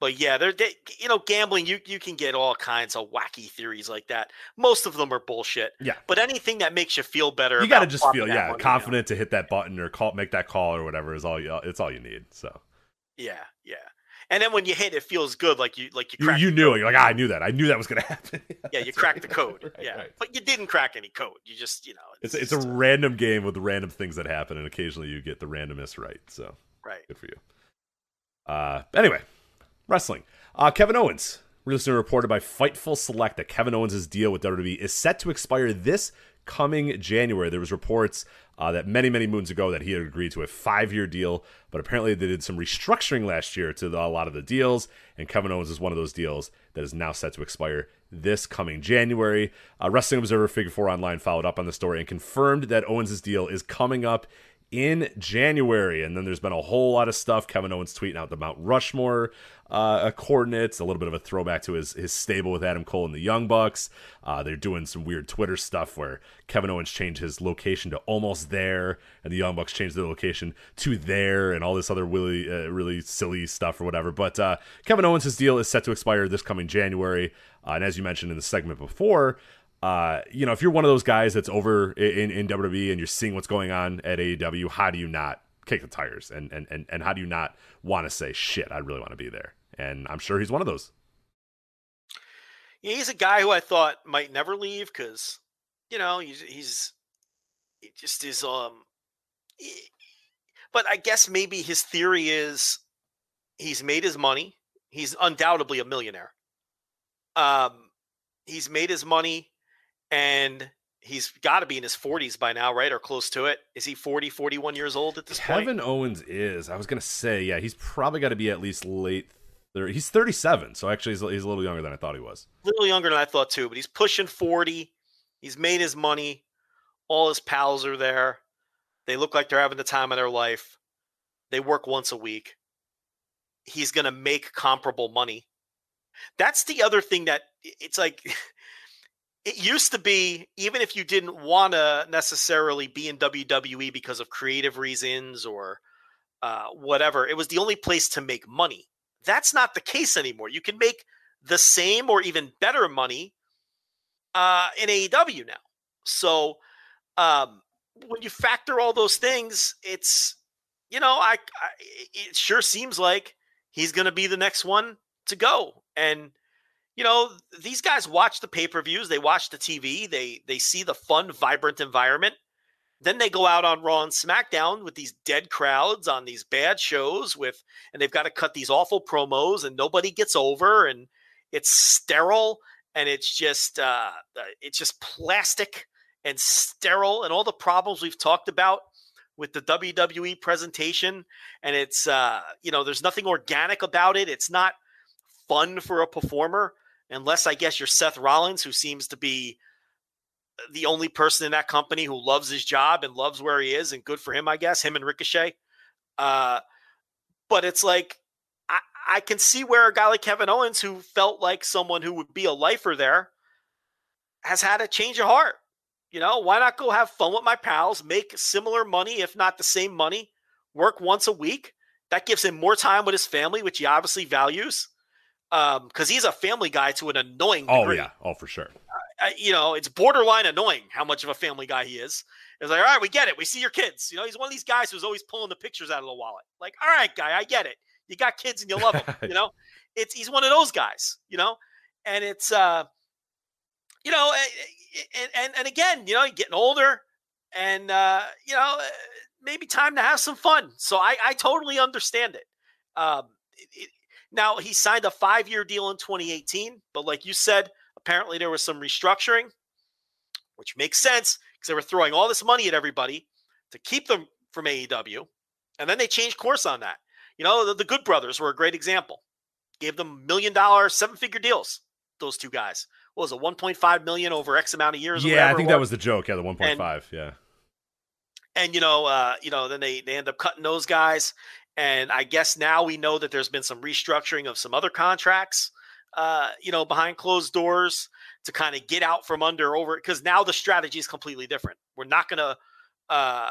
but yeah, they're they, you know, gambling. You you can get all kinds of wacky theories like that. Most of them are bullshit. Yeah. But anything that makes you feel better, you got to just feel yeah money down. confident to hit that button or call make that call or whatever is all you it's all you need. So Yeah, yeah. And then when you hit, it feels good, like you like you you, cracked you knew it. You're like ah, I knew that. I knew that was gonna [laughs] happen. Yeah, you That's cracked the code. [laughs] Right, yeah, right. but you didn't crack any code. You just you know It's it's a just- random game with random things that happen, and occasionally you get the randomness right. So right. good for you. Uh, anyway, wrestling. Uh, Kevin Owens recently reported by Fightful Select that Kevin Owens' deal with WWE is set to expire this coming January. There was reports uh, that many, many moons ago that he had agreed to a five-year deal, but apparently they did some restructuring last year to the, a lot of the deals, and Kevin Owens is one of those deals that is now set to expire this coming January. Uh, Wrestling Observer Figure 4 Online followed up on the story and confirmed that Owens' deal is coming up in January. And then there's been a whole lot of stuff. Kevin Owens tweeting out the Mount Rushmore uh, coordinates, a little bit of a throwback to his his stable with Adam Cole and the Young Bucks. Uh, they're doing some weird Twitter stuff where Kevin Owens changed his location to almost there, and the Young Bucks changed their location to there, and all this other really uh, really silly stuff or whatever. But uh, Kevin Owens' deal is set to expire this coming January, uh, and as you mentioned in the segment before, uh, you know, if you're one of those guys that's over in, in WWE and you're seeing what's going on at AEW, how do you not kick the tires? And and and, and how do you not want to say, shit, I really want to be there? And I'm sure he's one of those. Yeah, he's a guy who I thought might never leave because, you know, he's he's he just is um. he- But I guess maybe his theory is he's made his money. He's undoubtedly a millionaire. Um, he's made his money, and He's got to be in his 40s by now, right? Or close to it. Is he 40, 41 years old at this point? Kevin Owens is. I was gonna say, yeah, he's probably got to be at least late. 30. He's 37, so actually he's, he's a little younger than I thought he was. A little younger than I thought too, but he's pushing 40. He's made his money. All his pals are there. They look like they're having the time of their life. They work once a week. He's going to make comparable money. That's the other thing that it's like [laughs] it used to be even if you didn't want to necessarily be in WWE because of creative reasons or uh, whatever, it was the only place to make money. That's not the case anymore. You can make the same or even better money uh, in AEW now. So um, when you factor all those things, it's you know I, I it sure seems like he's going to be the next one to go. And you know these guys watch the pay per views, they watch the TV, they they see the fun, vibrant environment. Then they go out on Raw and SmackDown with these dead crowds on these bad shows with, and they've got to cut these awful promos, and nobody gets over, and it's sterile, and it's just, uh, it's just plastic and sterile, and all the problems we've talked about with the WWE presentation, and it's, uh, you know, there's nothing organic about it. It's not fun for a performer, unless I guess you're Seth Rollins, who seems to be the only person in that company who loves his job and loves where he is, and good for him, I guess. Him and Ricochet. Uh, but it's like I, I can see where a guy like Kevin Owens, who felt like someone who would be a lifer there, has had a change of heart. You know, why not go have fun with my pals, make similar money, if not the same money, work once a week? That gives him more time with his family, which he obviously values. Um, because he's a family guy to an annoying Oh yeah, oh for sure. Uh, you know, it's borderline annoying how much of a family guy he is. It's like, all right, we get it. We see your kids. You know, he's one of these guys who's always pulling the pictures out of the wallet. Like, all right, guy, I get it. You got kids and you love them. [laughs] you know, it's he's one of those guys. You know, and it's uh, you know, and and, and again, you know, you're getting older, and uh, you know, maybe time to have some fun. So I I totally understand it. Um, it, it now he signed a five year deal in 2018, but like you said apparently there was some restructuring, which makes sense because they were throwing all this money at everybody to keep them from AEW. And then they changed course on that. You know, the, the Good Brothers were a great example. Gave them million dollar, seven figure deals. Those two guys. What was it, 1.5 million over X amount of years? Yeah, I think that was the joke. Yeah, the 1.5. Yeah. And you know, uh, you know, then they they end up cutting those guys. And I guess now we know that there's been some restructuring of some other contracts uh, you know, behind closed doors to kind of get out from under over because now the strategy is completely different. We're not going to uh,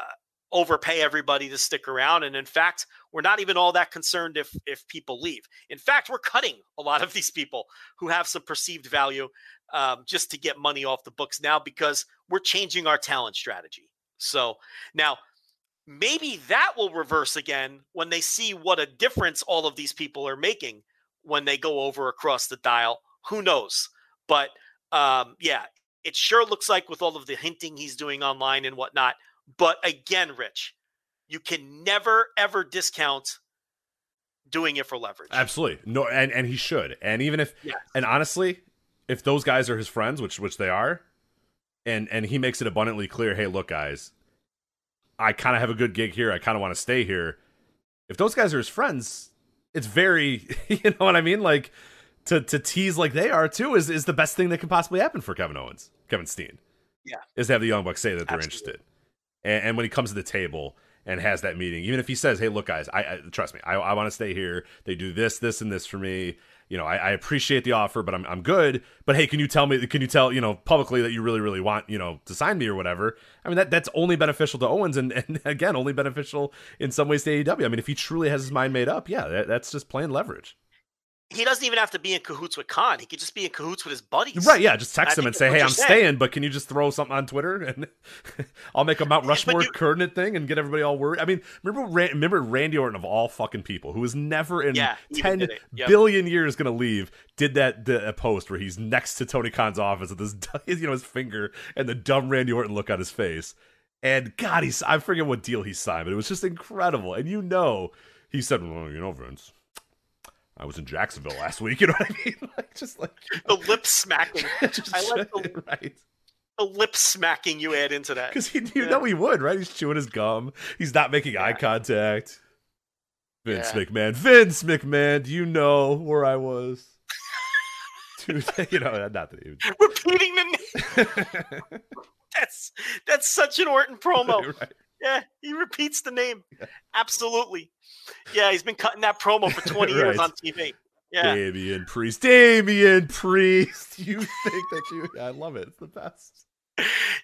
overpay everybody to stick around, and in fact, we're not even all that concerned if if people leave. In fact, we're cutting a lot of [laughs] these people who have some perceived value um, just to get money off the books now because we're changing our talent strategy. So now. Maybe that will reverse again when they see what a difference all of these people are making when they go over across the dial. Who knows? But um, yeah, it sure looks like with all of the hinting he's doing online and whatnot. But again, Rich, you can never ever discount doing it for leverage. Absolutely. No and and he should. And even if Yes. and honestly, if those guys are his friends, which which they are, and and he makes it abundantly clear, hey, look guys, I kind of have a good gig here. I kind of want to stay here. If those guys are his friends, it's very, [laughs] you know what I mean? Like to to tease like they are too is is the best thing that can possibly happen for Kevin Owens, Kevin Steen. Yeah. Is to have the Young Bucks say that they're Absolutely. interested. And, and when he comes to the table and has that meeting, even if he says, "Hey, look, guys, I, I trust me, I, I want to stay here. They do this, this, and this for me. You know, I, I appreciate the offer, but I'm I'm good. But hey, can you tell me? Can you tell you know publicly that you really, really want you know to sign me or whatever? I mean, that that's only beneficial to Owens, and, and [laughs] again, only beneficial in some ways to AEW. I mean, if he truly has his mind made up, yeah, that, that's just plain leverage. He doesn't even have to be in cahoots with Khan. He could just be in cahoots with his buddies. Right? Yeah, just text I him and say, "Hey, I'm saying. staying, but can you just throw something on Twitter and [laughs] I'll make a Mount Rushmore you- coordinate thing and get everybody all worried." I mean, remember remember Randy Orton of all fucking people, who was never in Yeah, ten. Yep. billion years going to leave, did that the, a post where he's next to Tony Khan's office with [laughs] his you know his finger and the dumb Randy Orton look on his face. And God, he's I forget what deal he signed, but it was just incredible. And you know, he said, "Well, you know, Vince." I was in Jacksonville last week. You know what I mean? [laughs] Like, just like The lip smacking. [laughs] just I like the right. the lip smacking you add into that. Because you Yeah. know he would, right? He's chewing his gum. He's not making eye contact. Vince Yeah. McMahon. Vince McMahon, do you know where I was? [laughs] Dude, you know, not that he would. Repeating the name. That's that's such an Orton promo. right. Yeah, he repeats the name. [laughs] Absolutely. Yeah, he's been cutting that promo for [laughs] 20 years on TV. Yeah. Damian Priest. Damian Priest. [laughs] You think that you. I love it. It's the best.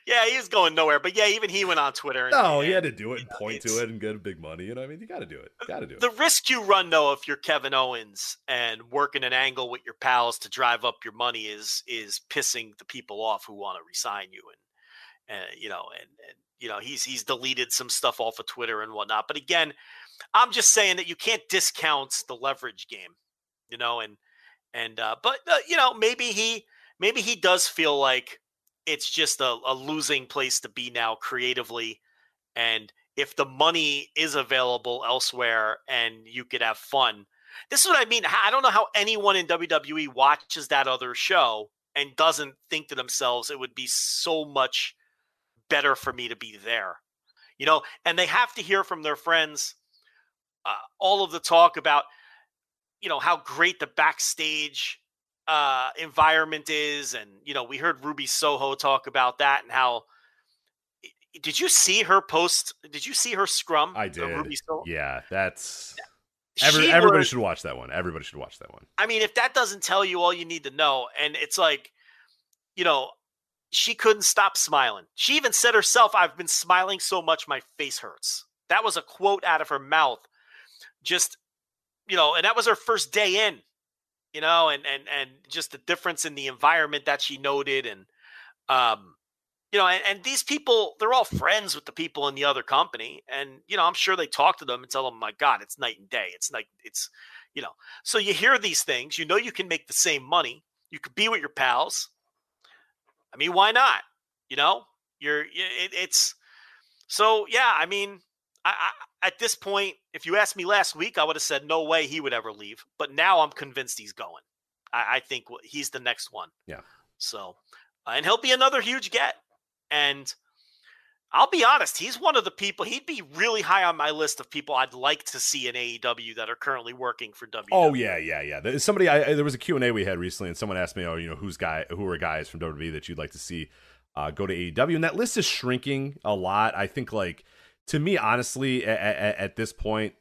Yeah, he was going nowhere. But yeah, even he went on Twitter. And, No, he had to do it and you know, point to it and get big money. You know, what I mean, you got to do it. Got to do it. The risk you run, though, if you're Kevin Owens and working an angle with your pals to drive up your money is is pissing the people off who want to resign you, and and you know, and and you know, he's he's deleted some stuff off of Twitter and whatnot. But again, I'm just saying that you can't discount the leverage game, you know, and and uh, but uh, you know, maybe he maybe he does feel like it's just a, a losing place to be now creatively, and if the money is available elsewhere and you could have fun. This is what I mean. I don't know how anyone in WWE watches that other show and doesn't think to themselves it would be so much better for me to be there. You know, and they have to hear from their friends uh, all of the talk about you know how great the backstage uh environment is and you know we heard Ruby Soho talk about that and how did you see her post did you see her scrum I did. Ruby Soho? Yeah, that's. Every, everybody was- should watch that one. Everybody should watch that one. I mean, if that doesn't tell you all you need to know, and it's like, you know, she couldn't stop smiling. She even said herself, I've been smiling so much my face hurts. That was a quote out of her mouth. Just, you know, and that was her first day in, you know, and and and just the difference in the environment that she noted and um you know, and, and these people, they're all friends with the people in the other company. And, you know, I'm sure they talk to them and tell them, my God, it's night and day. It's like, it's, you know, so you hear these things, you know, you can make the same money. You could be with your pals. I mean, why not? You know, you're, it, it's, so yeah, I mean, I, I, at this point, if you asked me last week, I would have said no way he would ever leave. But now I'm convinced he's going. I, I think he's the next one. Yeah. So, uh, and he'll be another huge get. And I'll be honest, he's one of the people. He'd be really high on my list of people I'd like to see in AEW that are currently working for WWE. Oh yeah, yeah, yeah. There's somebody, I, there was a Q and A we had recently, and someone asked me, "Oh, you know, who's guy, who are guys from WWE that you'd like to see uh, go to AEW?" And that list is shrinking a lot. I think, like to me, honestly, at, at, at this point,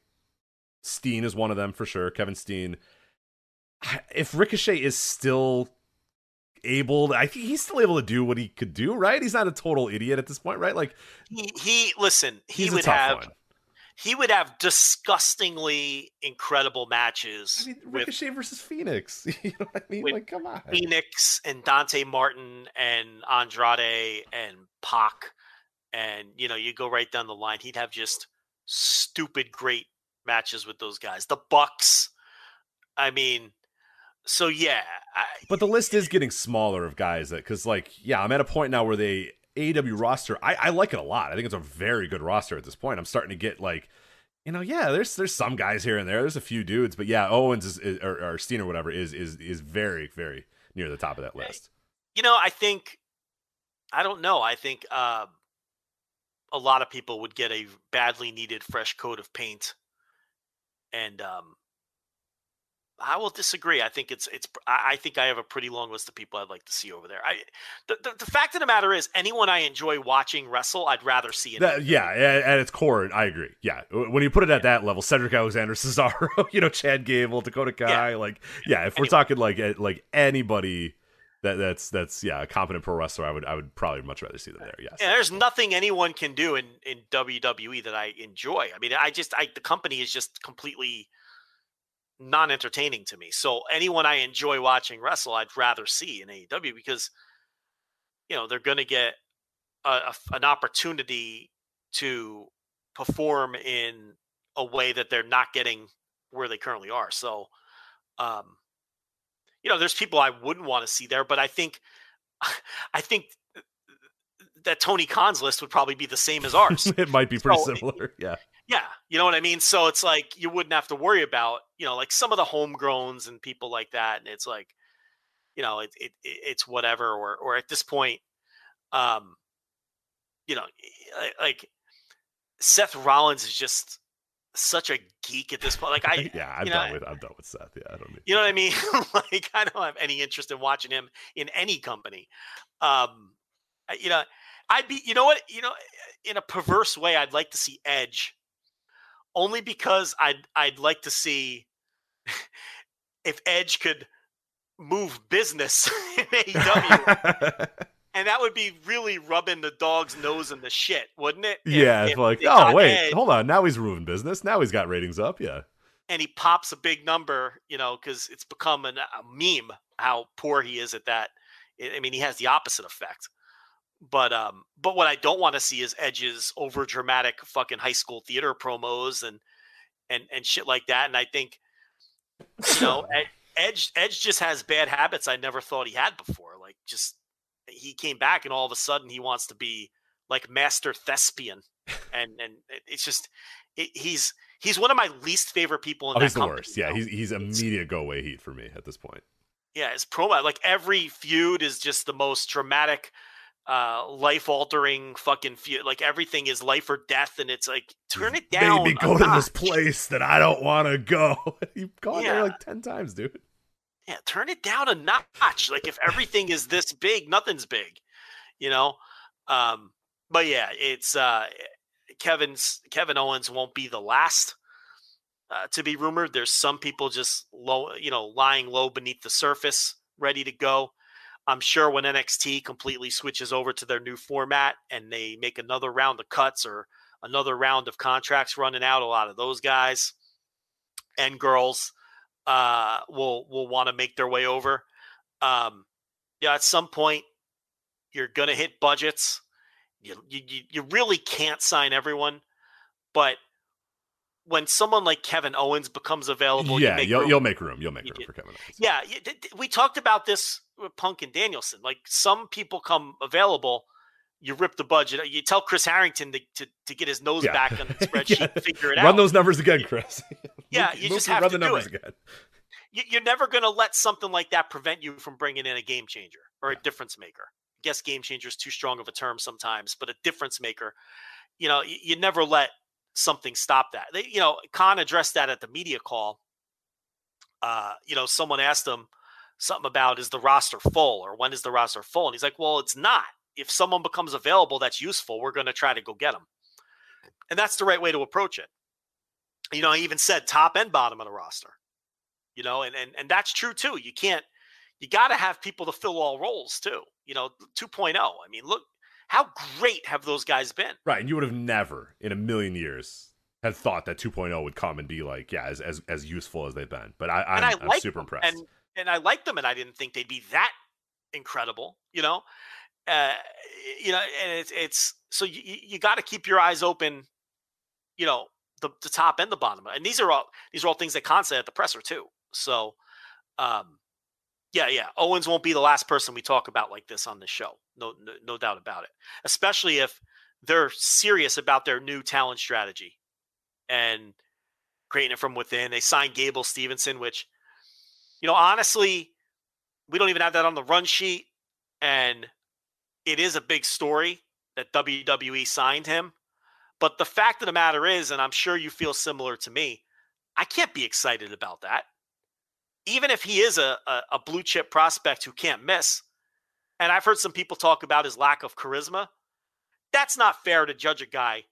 Steen is one of them for sure. Kevin Steen. If Ricochet is still able, I think he's still able to do what he could do. Right? He's not a total idiot at this point, right? Like He, he listen. He would have one. he would have disgustingly incredible matches I mean, with Ricochet versus Fénix. [laughs] you know what I mean? like, come on. Fénix and Dante Martin and Andrade and Pac, and you know you go right down the line. He'd have just stupid great matches with those guys. The Bucks. I mean, so yeah, I, But the list is getting smaller of guys that because like yeah, I'm at a point now where they AEW roster. I, I like it a lot. I think it's a very good roster at this point. I'm starting to get like, you know, yeah, there's there's some guys here and there. There's a few dudes, but yeah, Owens is, is or, or Steen or whatever is is is very very near the top of that list. you know, I think I don't know. I think uh, a lot of people would get a badly needed fresh coat of paint, and um, I will disagree. I think it's it's. I I think I have a pretty long list of people I'd like to see over there. I the, the, the fact of the matter is, anyone I enjoy watching wrestle, I'd rather see. In That, yeah, at, at its core, I agree. Yeah, when you put it at that level, Cedric Alexander, [laughs] Cesaro, you know, Chad Gable, Dakota Kai, like, yeah, if we're talking like like anybody that that's that's yeah, a competent pro wrestler, I would I would probably much rather see them there. Yes. Yeah, there's nothing anyone can do in in WWE that I enjoy. I mean, I just I the company is just completely non-entertaining to me. So anyone I enjoy watching wrestle, I'd rather see in AEW because you know they're going to get a, a an opportunity to perform in a way that they're not getting where they currently are. So, um, you know, there's people I wouldn't want to see there, but I think [laughs] I think that Tony Khan's list would probably be the same as [laughs] ours. it might be pretty So, similar. [laughs] Yeah. Yeah, you know what I mean. So it's like you wouldn't have to worry about you know like some of the homegrowns and people like that, and it's like you know it, it it- it's whatever. Or or at this point, Um, you know, eh, like Seth Rollins is just such a geek at this point. Like I, [laughs] yeah, I'm you know, done with I'm done with Seth. Yeah, I don't need. you know what I mean? [laughs] like I don't have any interest in watching him in any company. Um, you know, I'd be, you know what, you know, in a perverse way, I'd like to see Edge, only because I'd I'd like to see [laughs] if Edge could move business [laughs] in AEW, [laughs] and that would be really rubbing the dog's nose in the shit, wouldn't it? If- yeah, if it's like, oh wait, Edge hold on. Now he's moving business. Now he's got ratings up. Yeah. and he pops a big number, you know, because it's become an, a meme how poor he is at that. I mean, he has the opposite effect. But um, but what I don't want to see is Edge's over dramatic fucking high school theater promos and and and shit like that. And I think you know [laughs] Edge Edge just has bad habits I never thought he had before. Like just he came back and all of a sudden he wants to be like master thespian, and and it's just it, he's he's one of my least favorite people in Oh, that he's the company worst. Yeah, now. he's he's immediate go away heat for me at this point. Yeah, his promo, like every feud is just the most dramatic, uh, life altering fucking feud. Like everything is life or death, and it's like turn it down. maybe go to this place that I don't want to go. [laughs] You've gone Yeah. there like ten times, dude. Yeah, turn it down a notch. Like if everything is this big, nothing's big, you know. Um, but yeah, it's uh, Kevin's Kevin Owens won't be the last uh, to be rumored. There's some people just low, you know, lying low beneath the surface, ready to go. I'm sure when NXT completely switches over to their new format and they make another round of cuts or another round of contracts running out, a lot of those guys and girls uh, will will want to make their way over. Um, yeah, at some point you're gonna hit budgets. You, you you- really can't sign everyone, but when someone like Kevin Owens becomes available, you yeah, make you'll you'll make room. You'll make room for Kevin Owens. Yeah, y- th- th- we talked about this Punk and Danielson. Like some people come available, you rip the budget. You tell Chris Harrington to, to, to get his nose Yeah. back on the [laughs] spreadsheet Yeah. and figure it Run out. Run those numbers again, Chris. [laughs] Yeah, you just have run to the do numbers it. again. you- you're never going to let something like that prevent you from bringing in a game changer or a difference maker. I guess game changer is too strong of a term sometimes, but a difference maker, you know, you, you never let something stop that. They, you know, Khan addressed that at the media call. Uh, you know, someone asked him something about is the roster full or when is the roster full? And he's like, well, it's not. If someone becomes available that's useful, we're going to try to go get them. And that's the right way to approach it. You know, I even said top and bottom of the roster you know and and, and that's true too you can't you got to have people to fill all roles too you know 2.0 i mean look how great have those guys been Right, and you would have never in a million years had thought that 2.0 would come and be like, yeah, as as, as useful as they've been. But I, I'm, i like super impressed. and and i like them and i didn't think they'd be that incredible you know? Uh you know and it's it's so you, you got to keep your eyes open you know the, the top and the bottom and these are all these are all things that Khan said at the presser too so um yeah yeah owens won't be the last person we talk about like this on the show no, no no doubt about it especially if they're serious about their new talent strategy and creating it from within they signed gable stevenson which you know honestly we don't even have that on the run sheet and it is a big story that WWE signed him. But the fact of the matter is, and I'm sure you feel similar to me, I can't be excited about that. Even if he is a, a, a blue chip prospect who can't miss, and I've heard some people talk about his lack of charisma, that's not fair to judge a guy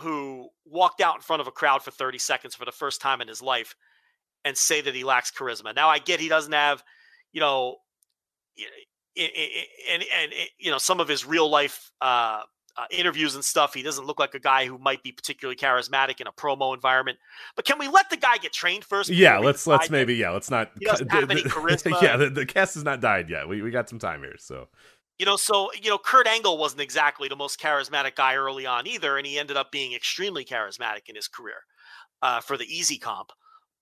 who walked out in front of a crowd for 30 seconds for the first time in his life and say that he lacks charisma. Now, I get he doesn't have, you know, and, and, and you know some of his real life uh, uh, interviews and stuff. He doesn't look like a guy who might be particularly charismatic in a promo environment. But can we let the guy get trained first? yeah, let's let's maybe yeah, let's not. He doesn't have any [laughs] charisma. yeah, the, the cast has not died yet. We we got some time here, so You know, so you know, Kurt Angle wasn't exactly the most charismatic guy early on either, and he ended up being extremely charismatic in his career uh, for the easy comp.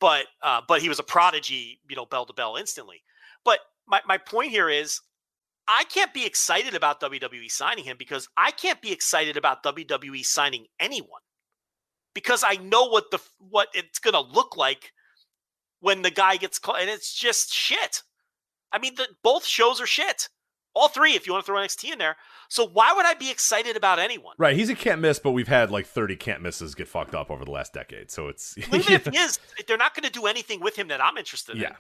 But uh, but he was a prodigy, you know, bell to bell instantly. But my my point here is, I can't be excited about WWE signing him because I can't be excited about WWE signing anyone because I know what the what it's to look like when the guy gets called, and it's just shit. I mean, the, both shows are shit. All three, if you want to throw NXT in there. So why would I be excited about anyone? Right, he's a can't miss, but we've had like 30 can't misses get fucked up over the last decade. So it's [laughs] Even if he is, they're not going to do anything with him that I'm interested in. yeah.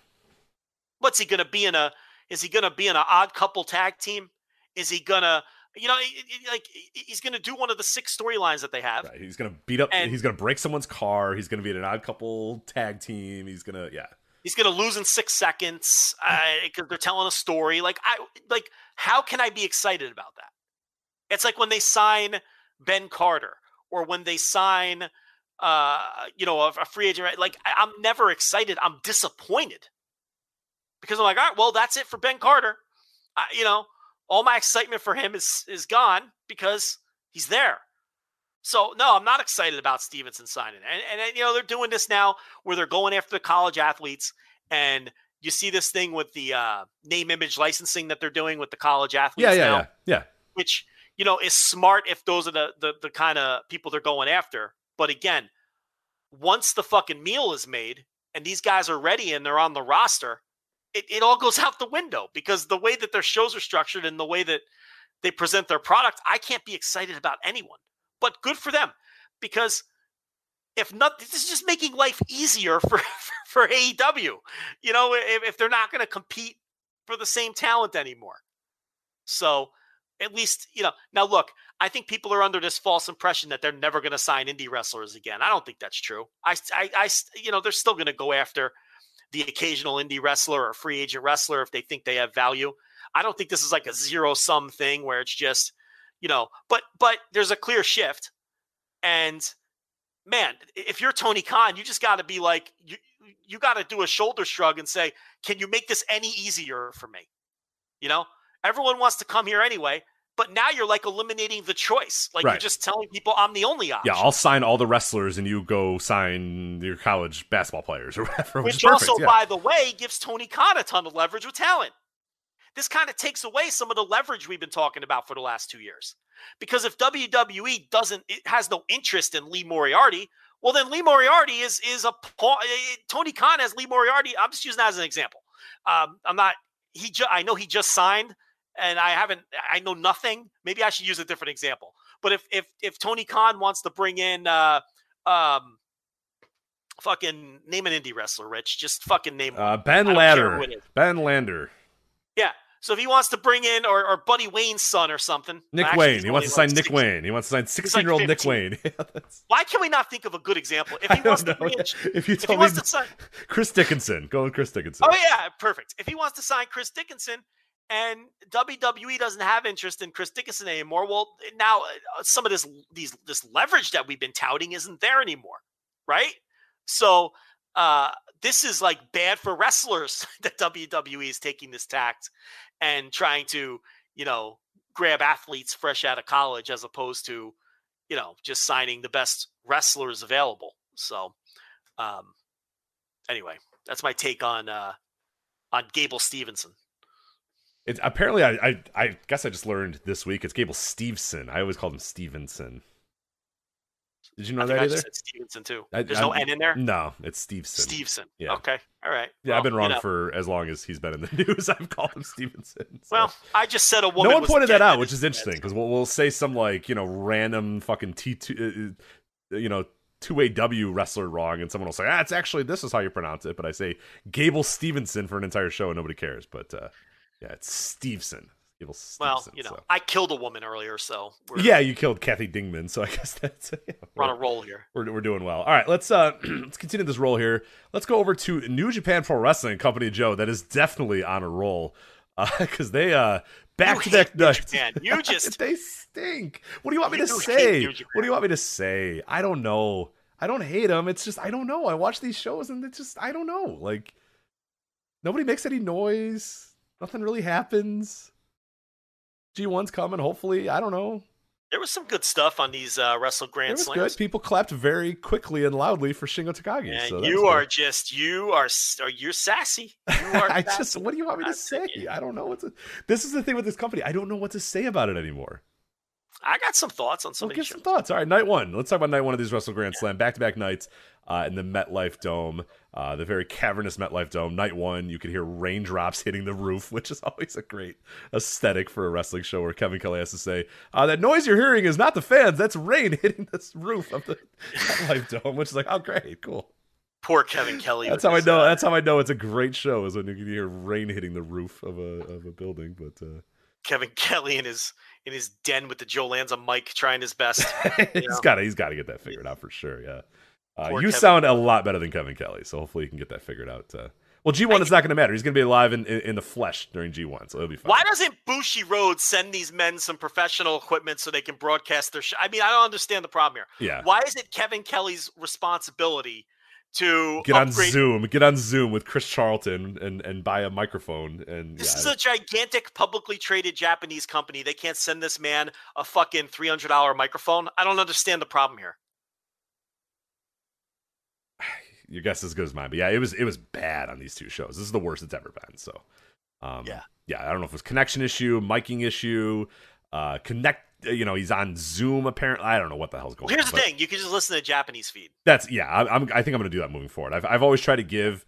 What's he going to be in a? Is he going to be in an odd couple tag team? Is he gonna? You know, like he's going to do one of the six storylines that they have. Right. He's gonna beat up. And- he's gonna break someone's car. He's gonna be in an odd couple tag team. He's gonna yeah. He's going to lose in six seconds [laughs] because they're telling a story. Like I like, how can I be excited about that? It's like when they sign Ben Carter or when they sign, uh, you know, a, a free agent. right? Like I, I'm never excited. I'm disappointed because I'm like, all right, well, that's it for Ben Carter. I, you know, all my excitement for him is is gone because he's there. So no, I'm not excited about Stevenson signing. And, and and, you know they're doing this now where they're going after the college athletes, and you see this thing with the uh, name image licensing that they're doing with the college athletes Yeah, yeah, now, yeah, yeah. which you know is smart if those are the the, the kind of people they're going after. But again, once the fucking meal is made and these guys are ready and they're on the roster, it, it all goes [laughs] out the window because the way that their shows are structured and the way that they present their product, I can't be excited about anyone. But good for them because if not, this is just making life easier for [laughs] for AEW. You know, if, if they're not going to compete for the same talent anymore. So at least you know. Now look, I think people are under this false impression that they're never going to sign indie wrestlers again. I don't think that's true. I, I, I you know, they're still going to go after the occasional indie wrestler or free agent wrestler if they think they have value. I don't think this is like a zero sum thing where it's just, you know, but but there's a clear shift. And man, if you're Tony Khan, you just got to be like you you got to do a shoulder shrug and say, "Can you make this any easier for me?" You know, everyone wants to come here anyway, but now you're like eliminating the choice. Like you're just telling people I'm the only option. Yeah, I'll sign all the wrestlers, and you go sign your college basketball players or [laughs] whatever. Which, Which also, yeah. by the way, gives Tony Khan a ton of leverage with talent. This kind of takes away some of the leverage we've been talking about for the last two years. Because if WWE doesn't, it has no interest in Lee Moriarty, well, then Lee Moriarty is is a paw- eh, Tony Khan has Lee Moriarty. I'm just using that as an example. Um, I'm not. He, ju- I know he just signed, and I haven't. I know nothing. Maybe I should use a different example. But if if if Tony Khan wants to bring in, uh, um, fucking name an indie wrestler, Rich, just fucking name one. uh, Ben I Ladder, who it is. Ben Lander, Yeah. So if he wants to bring in or, or Buddy Wayne's son or something, Nick actually, Wayne. He wants to sign like Nick 16. Wayne. He wants to sign sixteen-year-old Nick Wayne. [laughs] Yeah, Why can we not think of a good example? If [laughs] he wants to bring in, If you if he me sign, Chris Dickinson, go with Chris Dickinson. oh yeah, perfect. If he wants to sign Chris Dickinson, and WWE doesn't have interest in Chris Dickinson anymore, well, now uh, some of this these this leverage that we've been touting isn't there anymore, right? So uh, this is like bad for wrestlers [laughs] that WWE is taking this tact and trying to, you know, grab athletes fresh out of college as opposed to, you know, just signing the best wrestlers available. So, um, anyway, that's my take on uh, on Gable Stevenson. It's apparently I, I I guess I just learned this week it's Gable Steveson. I always called him Stevenson. Did you know I that either? Stevenson too. I- There's no I'm- N in there. No, it's Steveson. Stevenson. Yeah. Okay. All right. Yeah, Well, I've been you wrong know. for as long as he's been in the [laughs] news. I've called him Stevenson. so. Well, I just said a woman. no one pointed that out, which is interesting because we'll, we'll say some like you know random fucking T two, uh, you know two A W wrestler wrong, and someone will say, ah, it's actually this is how you pronounce it. But I say Gable Stevenson for an entire show, and nobody cares. But uh, yeah, it's Steveson. Gable Well, you know, so. I killed a woman earlier, so we're, yeah, you killed Kathy Dingman, so I guess that's [laughs] yeah, we're on a roll here. we're, we're doing well. All right, let's uh [clears throat] let's continue this roll here. Let's go over to New Japan Pro Wrestling Company Joe. That is definitely on a roll [laughs] because they uh back to back nights. [laughs] Japan. You just they stink. What do you want me to You hate say? What do you want me to say? I don't know. I don't hate them. It's just I don't know. I watch these shows and it's just I don't know. Like nobody makes any noise. Nothing really happens. G1's coming, hopefully. I don't know. there was some good stuff on these uh, Wrestle Grand was Slams. good. People clapped very quickly and loudly for Shingo Takagi. Yeah, so you good. are just you are are you're sassy. You [laughs] are I sassy. just, what do you want me to say? I don't know what to. This is the thing with this company. I don't know what to say about it anymore. I got some thoughts on some Well, give some thoughts. All right, night one. Let's talk about night one of these Wrestle Grand Slam back to back nights uh, in the MetLife Dome, uh, the very cavernous MetLife Dome. Night one, you could hear raindrops [laughs] hitting the roof, which is [laughs] always a great aesthetic for a wrestling show. Where Kevin Kelly has to say, uh, "That noise you're hearing is not the fans; that's rain [laughs] hitting this roof of the MetLife Dome." Which is like, oh, great, cool. Poor Kevin Kelly. That's how I know. uh, That's how I know it's a great show is when you can hear rain hitting the roof of a of a building. But uh, Kevin Kelly in his in his den with the Joe Lanza mic, trying his best. he's got to he's got to get that figured out for sure. Yeah, uh, you Kevin sound a lot better than Kevin Kelly, so hopefully you can get that figured out. Uh, well, G one is not going to matter. He's going to be alive in, in, in the flesh during G one, so it'll be fine. Why doesn't Bushiroad send these men some professional equipment so they can broadcast their show? I mean, I don't understand the problem here. Yeah. Why is it Kevin Kelly's responsibility to Get on? Zoom. Get on Zoom with Chris Charlton and and buy a microphone. And This yeah, is a gigantic publicly traded Japanese company. They can't send this man a fucking three hundred dollar microphone. I don't understand the problem here. Your guess is as good as mine. But yeah, it was it was bad on these two shows. This is the worst it's ever been. So, um, Yeah. yeah. I don't know if it was connection issue, miking issue, uh, connect. You know, he's on Zoom apparently. I don't know what the hell's going Well, here's on. the thing: you can just listen to the Japanese feed. That's yeah. I, I'm. I think I'm going to do that moving forward. I've I've always tried to give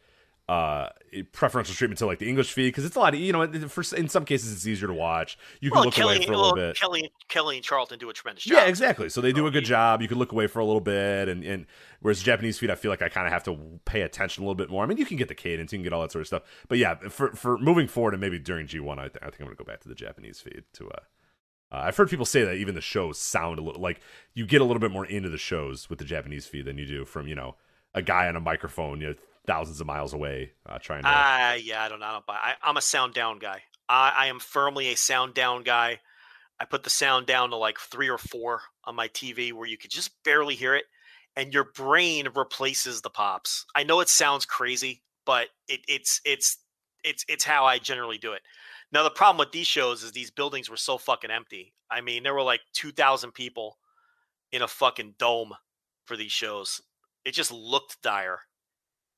uh preferential treatment to like the English feed because it's a lot. Of, You know, for in some cases it's easier to watch. You can well, look Kelly, away for a well, little bit. Kelly, Kelly, and Charlton do a tremendous job. Yeah, exactly. So they do a good job. You can look away for a little bit, and and whereas Japanese feed, I feel like I kind of have to pay attention a little bit more. I mean, you can get the cadence, you can get all that sort of stuff, but yeah, for for moving forward and maybe during G one, I, th- I think I'm gonna go back to the Japanese feed to. uh uh, I've heard people say that even the shows sound a little like you get a little bit more into the shows with the Japanese feed than you do from you know a guy on a microphone you know thousands of miles away uh, trying to. Ah, yeah, I don't know. I don't buy. I, I'm a sound down guy. I, I am firmly a sound down guy. I put the sound down to like three or four on my TV where you could just barely hear it, and your brain replaces the pops. I know it sounds crazy, but it, it's it's it's it's how I generally do it. Now the problem with these shows is these buildings were so fucking empty. I mean, there were like two thousand people in a fucking dome for these shows. It just looked dire.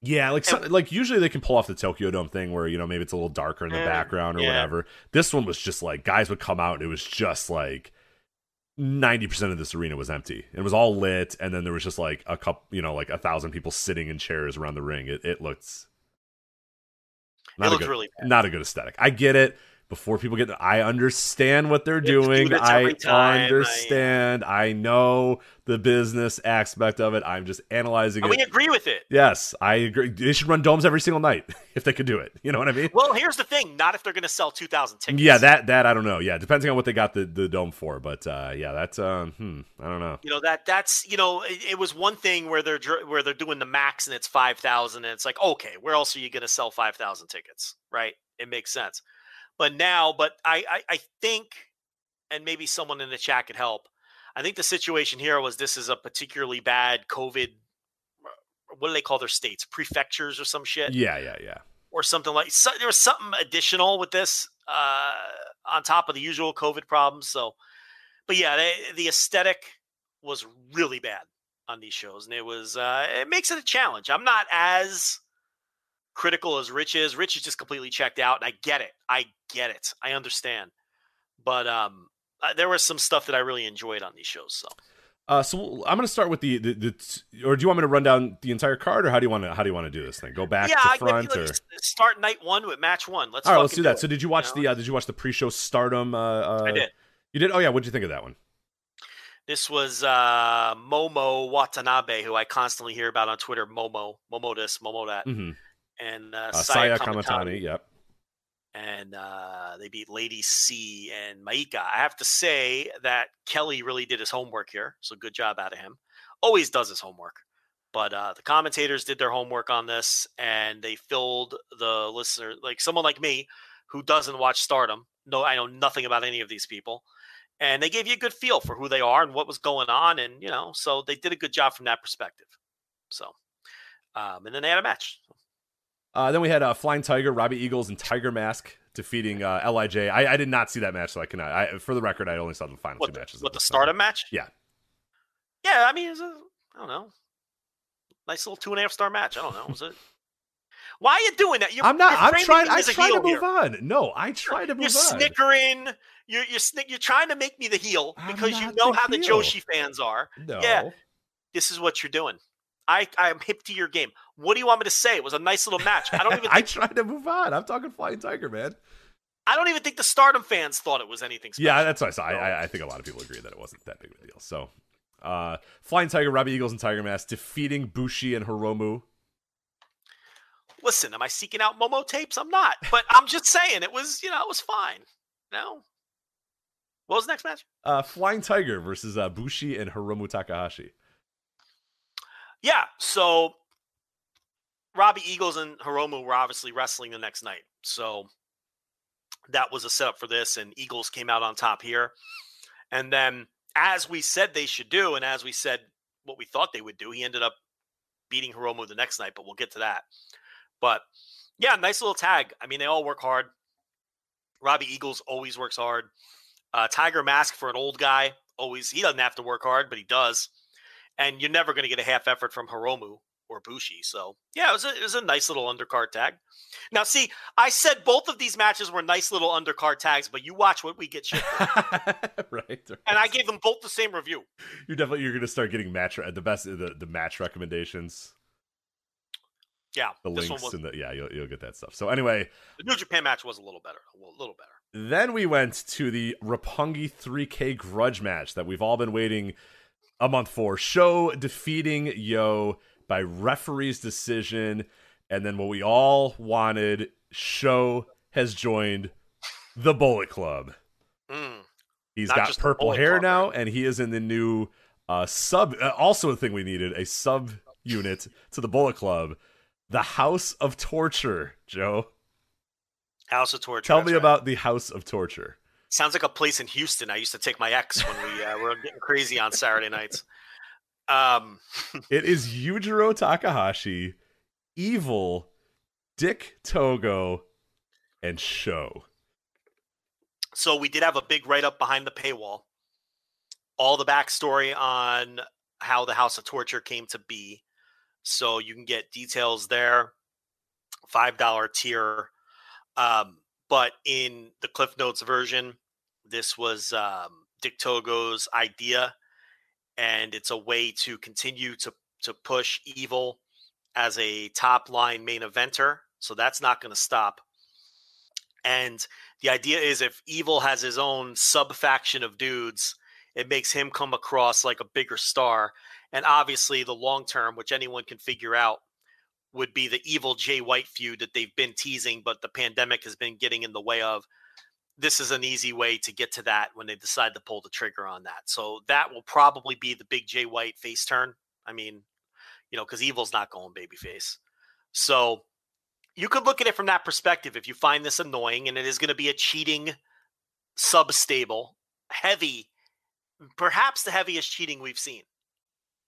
Yeah, like some, like usually they can pull off the Tokyo Dome thing where you know maybe it's a little darker in the background or yeah. whatever. This one was just like guys would come out and it was just like ninety percent of this arena was empty. It was all lit, and then there was just like a couple, you know, like a thousand people sitting in chairs around the ring. It it looked It a good, really bad. not a good aesthetic. I get it. Before people get, I understand what they're do doing. I time, understand. I know the business aspect of it. I'm just analyzing And it. we agree with it. Yes, I agree. They should run domes every single night [laughs] if they could do it. You know what I mean? Well, here's the thing: not if they're going to sell two thousand tickets. Yeah, that that I don't know. Yeah, depending on what they got the, the dome for, but uh, yeah, that's um, hmm, I don't know. you know that that's you know it, it was one thing where they're where they're doing the max and it's five thousand and it's like okay, where else are you going to sell five thousand tickets? Right? It makes sense. But now, but I, I I think, and maybe someone in the chat could help. I think the situation here was this is a particularly bad COVID. What do they call their states? Prefectures or some shit. Yeah, yeah, yeah. or something like so, there was something additional with this uh, on top of the usual COVID problems. So, but yeah, they, the aesthetic was really bad on these shows, and it was uh, it makes it a challenge. I'm not as critical as Rich is. Rich is just completely checked out, and I get it. I get it. I understand, but um, uh, there was some stuff that I really enjoyed on these shows. So. Uh, so I'm gonna start with the, the the or do you want me to run down the entire card, or how do you want to how do you want to do this thing? Go back yeah, to front, or start night one with match one. Let's all right, let's do that. So did you you watch know? the uh, did you watch the pre-show Stardom? Uh, uh, I did. You did? Oh yeah. What did you think of that one? This was uh, Momo Watanabe, who I constantly hear about on Twitter. Momo, Momo this, Momo that, Mm-hmm. And uh, Uh, Saya Saya Kamatani. Kamatani. Yep. And uh, they beat Lady C and Maika. I have to say that Kelly really did his homework here, so good job out of him. Always does his homework. But uh, the commentators did their homework on this, and they filled the listener, like someone like me, who doesn't watch Stardom. No, I know nothing about any of these people and they gave you a good feel for who they are and what was going on and you know so they did a good job from that perspective so um, and then they had a match Uh, then we had uh, Flying Tiger, Robbie Eagles, and Tiger Mask defeating uh, Lij. I, I did not see that match, so I cannot. I, for the record, I only saw the final what two matches. of what the thing. stardom match Yeah. yeah i mean it was a, i don't know nice little two and a half star match i don't know was it [laughs] Why are you doing that? You're, I'm not. you're I'm trying. I try to move here. on. No, I try to move You're on. snickering. You're you're, snick, you're trying to make me the heel because you know the how the. Joshi fans are. No. Yeah. This is what you're doing. I I'm hip to your game. What do you want me to say? It was a nice little match. I don't even [laughs] I think, try to move on. I'm talking Flying Tiger, man. I don't even think the Stardom fans thought it was anything special. Yeah, that's what I saw. I, I, I think a lot of people agree that it wasn't that big of a deal. So, uh, Flying Tiger, Robbie Eagles, and Tiger Mask defeating Bushi and Hiromu. Listen, am I seeking out Momo tapes? I'm not. But I'm just [laughs] saying it was, you know, it was fine. No. What was the next match? Uh, Flying Tiger versus uh, Bushi and Hiromu Takahashi. Yeah. So Robbie Eagles and Hiromu were obviously wrestling the next night. So that was a setup for this, and Eagles came out on top here. And then, as we said they should do, and as we said what we thought they would do, he ended up beating Hiromu the next night, but we'll get to that. But yeah, nice little tag. I mean, they all work hard. Robbie Eagles always works hard. Uh, Tiger Mask for an old guy, always, he doesn't have to work hard, but he does and you're never going to get a half effort from Hiromu or Bushi. So yeah, it was a, it was a nice little undercard tag. Now, see, I said both of these matches were nice little undercard tags, but you watch what we get shit [laughs] right, right. and I gave them both the same review. You're definitely you're gonna start getting match the best the, the match recommendations, Yeah, the links, was and the yeah you'll you'll get that stuff. So anyway, the New Japan match was a little better, a little better. Then we went to the Roppongi 3K grudge match that we've all been waiting a month for. SHO defeating YOH by referee's decision. And then what we all wanted, SHO has joined the Bullet Club. Mm. He's got purple hair Club, now, right? and he is in the new uh, sub. Uh, also, a thing we needed a sub unit to the Bullet Club, the House of Torture. Joe, House of Torture. tell me right. about the House of Torture. Sounds like a place in Houston. I used to take my ex when we uh, were getting crazy on Saturday nights. Um, [laughs] It is Yujiro Takahashi, Evil, Dick Togo, and SHO. so we did have a big write up behind the paywall. All the backstory on how the House of Torture came to be. So you can get details there. Five dollar tier. Um, but in the Cliff Notes version, this was um, Dick Togo's idea, and it's a way to continue to to push evil as a top line main eventer. So that's not going to stop. And the idea is if evil has his own sub faction of dudes, it makes him come across like a bigger star. And obviously, the long term, which anyone can figure out, would be the evil Jay White feud that they've been teasing, but the pandemic has been getting in the way of. This is an easy way to get to that when they decide to pull the trigger on that. So that will probably be the big Jay White face turn. I mean, you know, because evil's not going babyface. So you could look at it from that perspective if you find this annoying and it is going to be a cheating sub stable heavy perhaps the heaviest cheating we've seen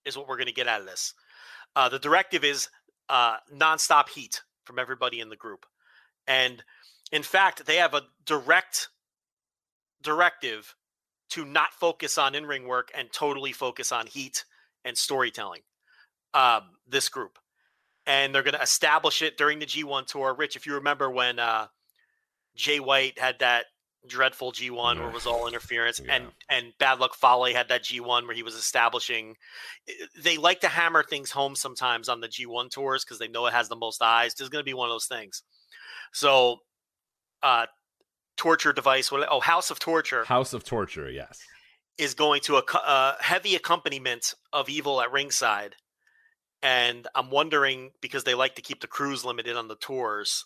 is what we're going to get out of this uh, the directive is uh, nonstop heat from everybody in the group and in fact they have a direct directive to not focus on in-ring work and totally focus on heat and storytelling um, this group and they're going to establish it during the G1 tour. Rich, if you remember when uh, Jay White had that dreadful G1 where it was all interference, and and Bad Luck Fale had that G1 where he was establishing. eh, They like to hammer things home sometimes on the G1 tours because they know it has the most eyes. This is going to be one of those things. So, uh, torture device. What? Oh, House of Torture House of Torture, yes. is going to a uh, heavy accompaniment of evil at ringside and i'm wondering because they like to keep the crews limited on the tours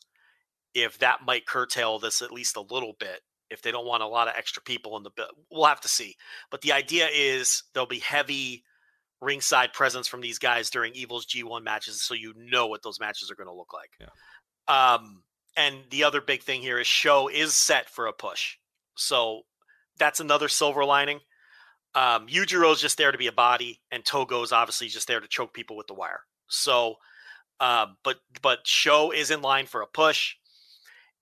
if that might curtail this at least a little bit if they don't want a lot of extra people in the we'll have to see. But the idea is there'll be heavy ringside presence from these guys during evil's g1 matches so you know what those matches are going to look like. Yeah. um and the other big thing here is SHO is set for a push. So that's another silver lining. Um, Yujiro's just there to be a body, and Togo's obviously just there to choke people with the wire. So, um, but but SHO is in line for a push,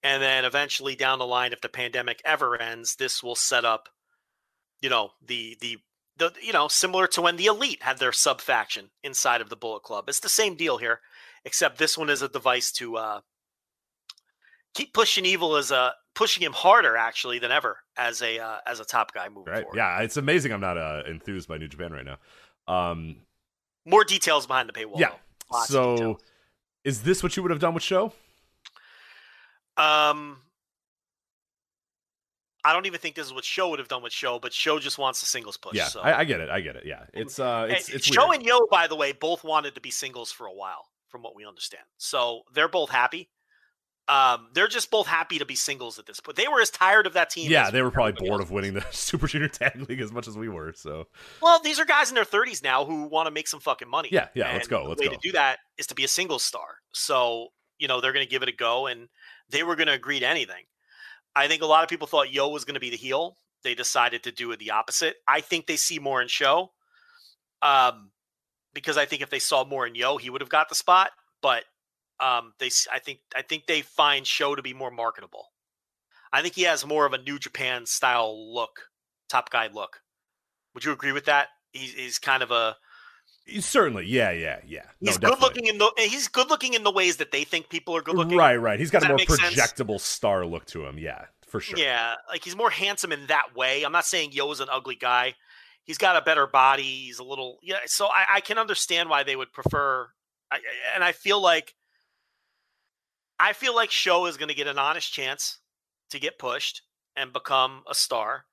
and then eventually down the line, if the pandemic ever ends, this will set up, you know, the the the you know similar to when the Elite had their sub faction inside of the Bullet Club. It's the same deal here, except this one is a device to uh, keep pushing evil as a pushing him harder actually than ever as a uh, as a top guy moving Right? forward. Yeah, it's amazing. I'm not uh, enthused by New Japan right now. Um, More details behind the paywall. yeah. So, is this what you would have done with SHO? Um, I don't even think this is what SHO would have done with SHO, but SHO just wants the singles push. Yeah, so. I, I get it. I get it. Yeah, it's uh, it's And it's SHO weird. and YOH, by the way, both wanted to be singles for a while, from what we understand. So they're both happy. Um, they're just both happy to be singles at this point. They were as tired of that team. yeah, they were probably bored else of winning the [laughs] Super Junior Tag League as much as we were. So Well, these are guys in their 30s now who want to make some fucking money. Yeah, yeah, let's go, The let's way go. to do that is to be a single star. So, you know, they're going to give it a go and they were going to agree to anything. I think a lot of people thought YOH was going to be the heel. They decided to do it the opposite. I think they see more in SHO. Um, because I think if they saw more in YOH, he would have got the spot. But um, they, I think, I think they find SHO to be more marketable. I think he has more of a New Japan style look, top guy look. Would you agree with that? He's, he's kind of a certainly, yeah, yeah, yeah. No, he's good definitely. looking in the he's good looking in the ways that they think people are good looking. Right, right. He's got Does a more make sense? projectable star look to him. Yeah, for sure. Yeah, like he's more handsome in that way. I'm not saying YOH is an ugly guy. He's got a better body. He's a little yeah. So I, I can understand why they would prefer. I, and I feel like I feel like SHO is going to get an honest chance to get pushed and become a star.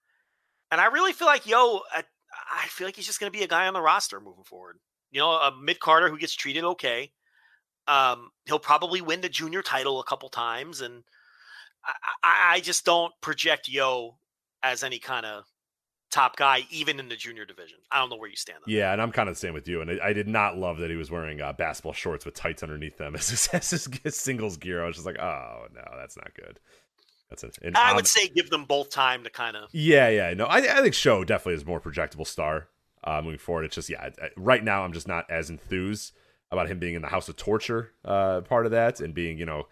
And I really feel like YOH, I, I feel like he's just going to be a guy on the roster moving forward. You know, a mid Carter who gets treated okay. Um, he'll probably win the junior title a couple times, and I, I, just don't project YOH as any kind of top guy, even in the junior division. I don't know where you stand. On Yeah, and I'm kind of the same with you. And I, I did not love that he was wearing uh, basketball shorts with tights underneath them [laughs] as his, as his, his singles gear. I was just like, oh no, that's not good. That's it. And. I um, would say give them both time to kind of. Yeah, yeah. No, I, I think SHO definitely is a more projectable star uh, moving forward. It's just, yeah, I- right now I'm just not as enthused about him being in the House of Torture uh, part of that and being, you know,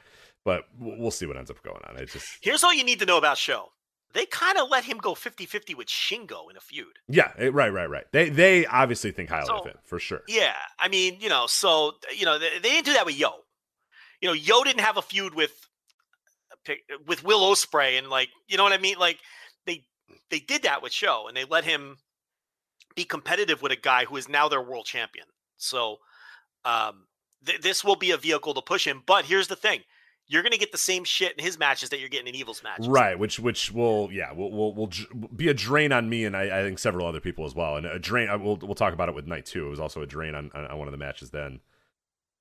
but we'll see what ends up going on. It's just, Here's all you need to know about SHO. They kind of let him go 50-50 with Shingo in a feud. yeah, right, right, right. They they obviously think highly of So- him for sure. Yeah, I mean, you know, so you know they, they didn't do that with YOH. You know, YOH didn't have a feud with pick- with Will Ospreay, and like, you know what I mean? Like, they they did that with SHO, and they let him be competitive with a guy who is now their world champion. So, um, th- this will be a vehicle to push him. But here's the thing: you're going to get the same shit in his matches that you're getting in Evil's matches. Right, which which will yeah will will will be a drain on me and I, I think several other people as well, and a drain. I- We'll we'll talk about it with Night Two. It was also a drain on, on one of the matches then,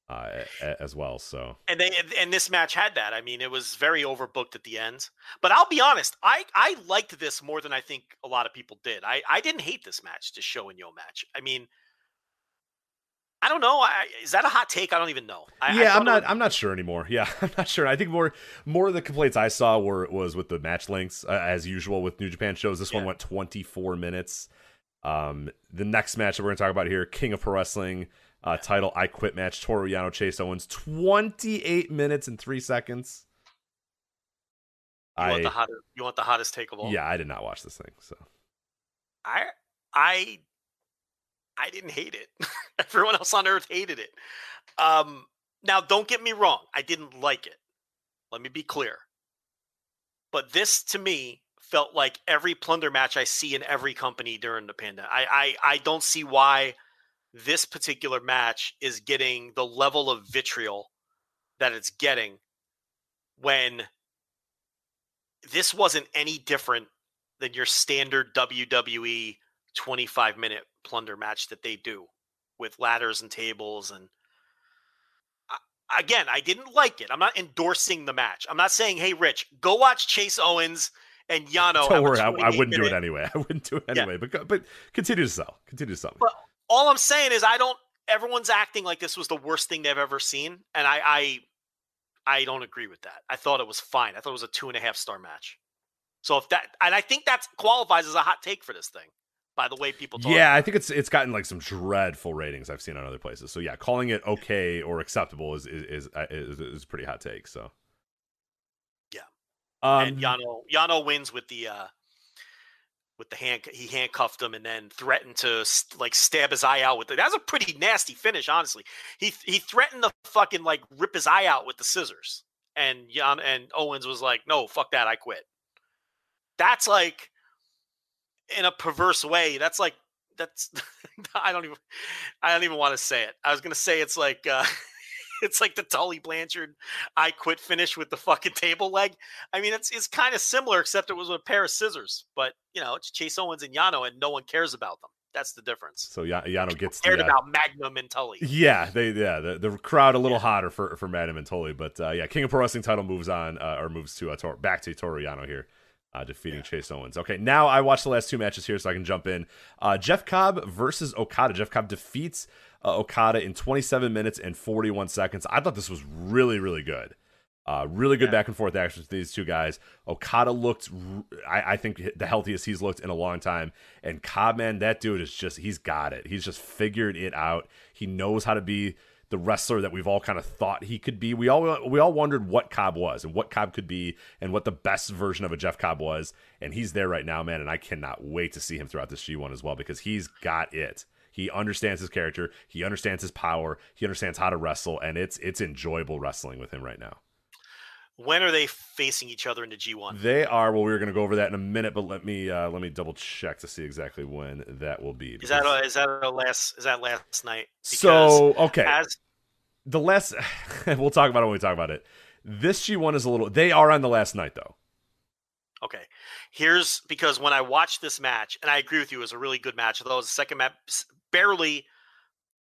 uh, as well. So and they and this match had that. I mean, it was very overbooked at the end. But I'll be honest, I I liked this more than I think a lot of people did. I I didn't hate this match, this SHO and YOH match. I mean, I don't know. I, is that a hot take? I don't even know. I, I yeah, thought I'm not was- I'm not sure anymore. [laughs] Yeah, I'm not sure. I think more more of the complaints I saw were was with the match lengths uh, as usual with New Japan shows. This one went 24 minutes. Um, the next match that we're going to talk about here, King of Pro Wrestling uh, title I Quit match, Toru Yano Chase Owens, 28 minutes and three seconds. you want the I hottest. You want the hottest take of all. yeah, I did not watch this thing. So I I I didn't hate it. [laughs] Everyone else on earth hated it. Um now don't get me wrong, I didn't like it. Let me be clear. But this to me felt like every plunder match I see in every company during the pandemic. I I, I don't see why this particular match is getting the level of vitriol that it's getting when this wasn't any different than your standard WWE 25 minute plunder match that they do with ladders and tables and again I didn't like it I'm not endorsing the match I'm not saying hey Rich go watch Chase Owens and Yano don't worry, I, I wouldn't do it anyway. [laughs] I wouldn't do it Yeah. anyway. But but continue to sell. Continue to sell. But all I'm saying is I don't everyone's acting like this was the worst thing they've ever seen and I I I don't agree with that I thought it was fine I thought it was a two and a half star match so if that and I think that qualifies as a hot take for this thing by the way people talk Yeah, I think it's it's gotten like some dreadful ratings I've seen on other places. So yeah, calling it okay or acceptable is is is, is, is a pretty hot take. So Yeah. um, and Yano Yano wins with the uh with the hand. He handcuffed him and then threatened to like stab his eye out with it. That was a pretty nasty finish, honestly. He he threatened to fucking like rip his eye out with the scissors, and Jan and Owens was like, "No, fuck that, I quit." That's like in a perverse way. That's like that's [laughs] I don't even I don't even want to say it. I was gonna say it's like uh [laughs] it's like the Tully Blanchard I quit finish with the fucking table leg. I mean it's it's kind of similar except it was with a pair of scissors. But you know, it's Chase Owens and Yano and no one cares about them. That's the difference. So y- Yano gets cared the, uh, about Magnum and Tully. Yeah, they yeah the, the crowd a little hotter for for Magnum and Tully, but uh, yeah, King of Pro Wrestling title moves on uh, or moves to uh, Tor- back to Toru Yano here. Uh, defeating Chase Owens. Okay, now I watched the last two matches here, so I can jump in. Uh, Jeff Cobb versus Okada. Jeff Cobb defeats uh, Okada in 27 minutes and 41 seconds. I thought this was really, really good. Uh, really good Yeah. back and forth action with these two guys. Okada looked, I think, the healthiest he's looked in a long time. And Cobb, man, that dude is just, he's got it. He's just figured it out. He knows how to be the wrestler that we've all kind of thought he could be. We all we all wondered what Cobb was and what Cobb could be and what the best version of a Jeff Cobb was. And he's there right now, man. And I cannot wait to see him throughout this G1 as well because he's got it. He understands his character. He understands his power. He understands how to wrestle, and it's it's enjoyable wrestling with him right now. When are they facing each other in the G1? They are. Well, we are going to go over that in a minute, but let me uh, let me double check to see exactly when that will be. Is that a, is that a last is that last night? so okay? as the last [laughs] we'll talk about it when we talk about it. This G1 is a little. They are on the last night though. Okay. Here's because when I watched this match, and I agree with you, it was a really good match, although it was the second match barely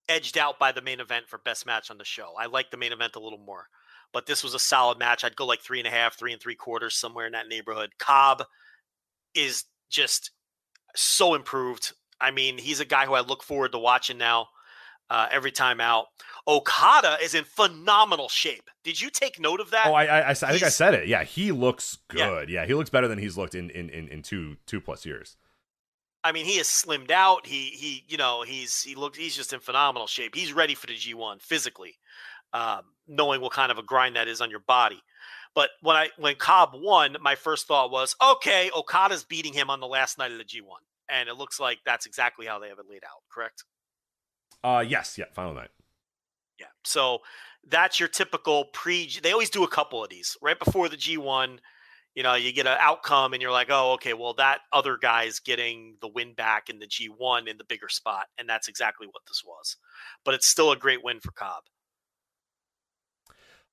edged out by the main event for best match on the show. I like the main event a little more. But this was a solid match. I'd go like three and a half, three and three quarters, somewhere in that neighborhood. Cobb is just so improved. I mean, he's a guy who I look forward to watching now uh, every time out. Okada is in phenomenal shape. Did you take note of that? Oh, I I, I, I think I said it. Yeah, he looks Yeah. good. Yeah. he looks better than he's looked in in in, in two two plus years. I mean, he has slimmed out. He he, you know, he's he looks he's just in phenomenal shape. He's ready for the G1 physically, um, knowing what kind of a grind that is on your body. But when I when Cobb won, my first thought was, okay, Okada's beating him on the last night of the G1, and it looks like that's exactly how they have it laid out. Correct? Uh, yes, yeah, final night. Yeah. So that's your typical pre. They always do a couple of these right before the G1. You know, you get an outcome and you're like, oh, okay, well, that other guy's getting the win back in the G1 in the bigger spot. And that's exactly what this was. But it's still a great win for Cobb.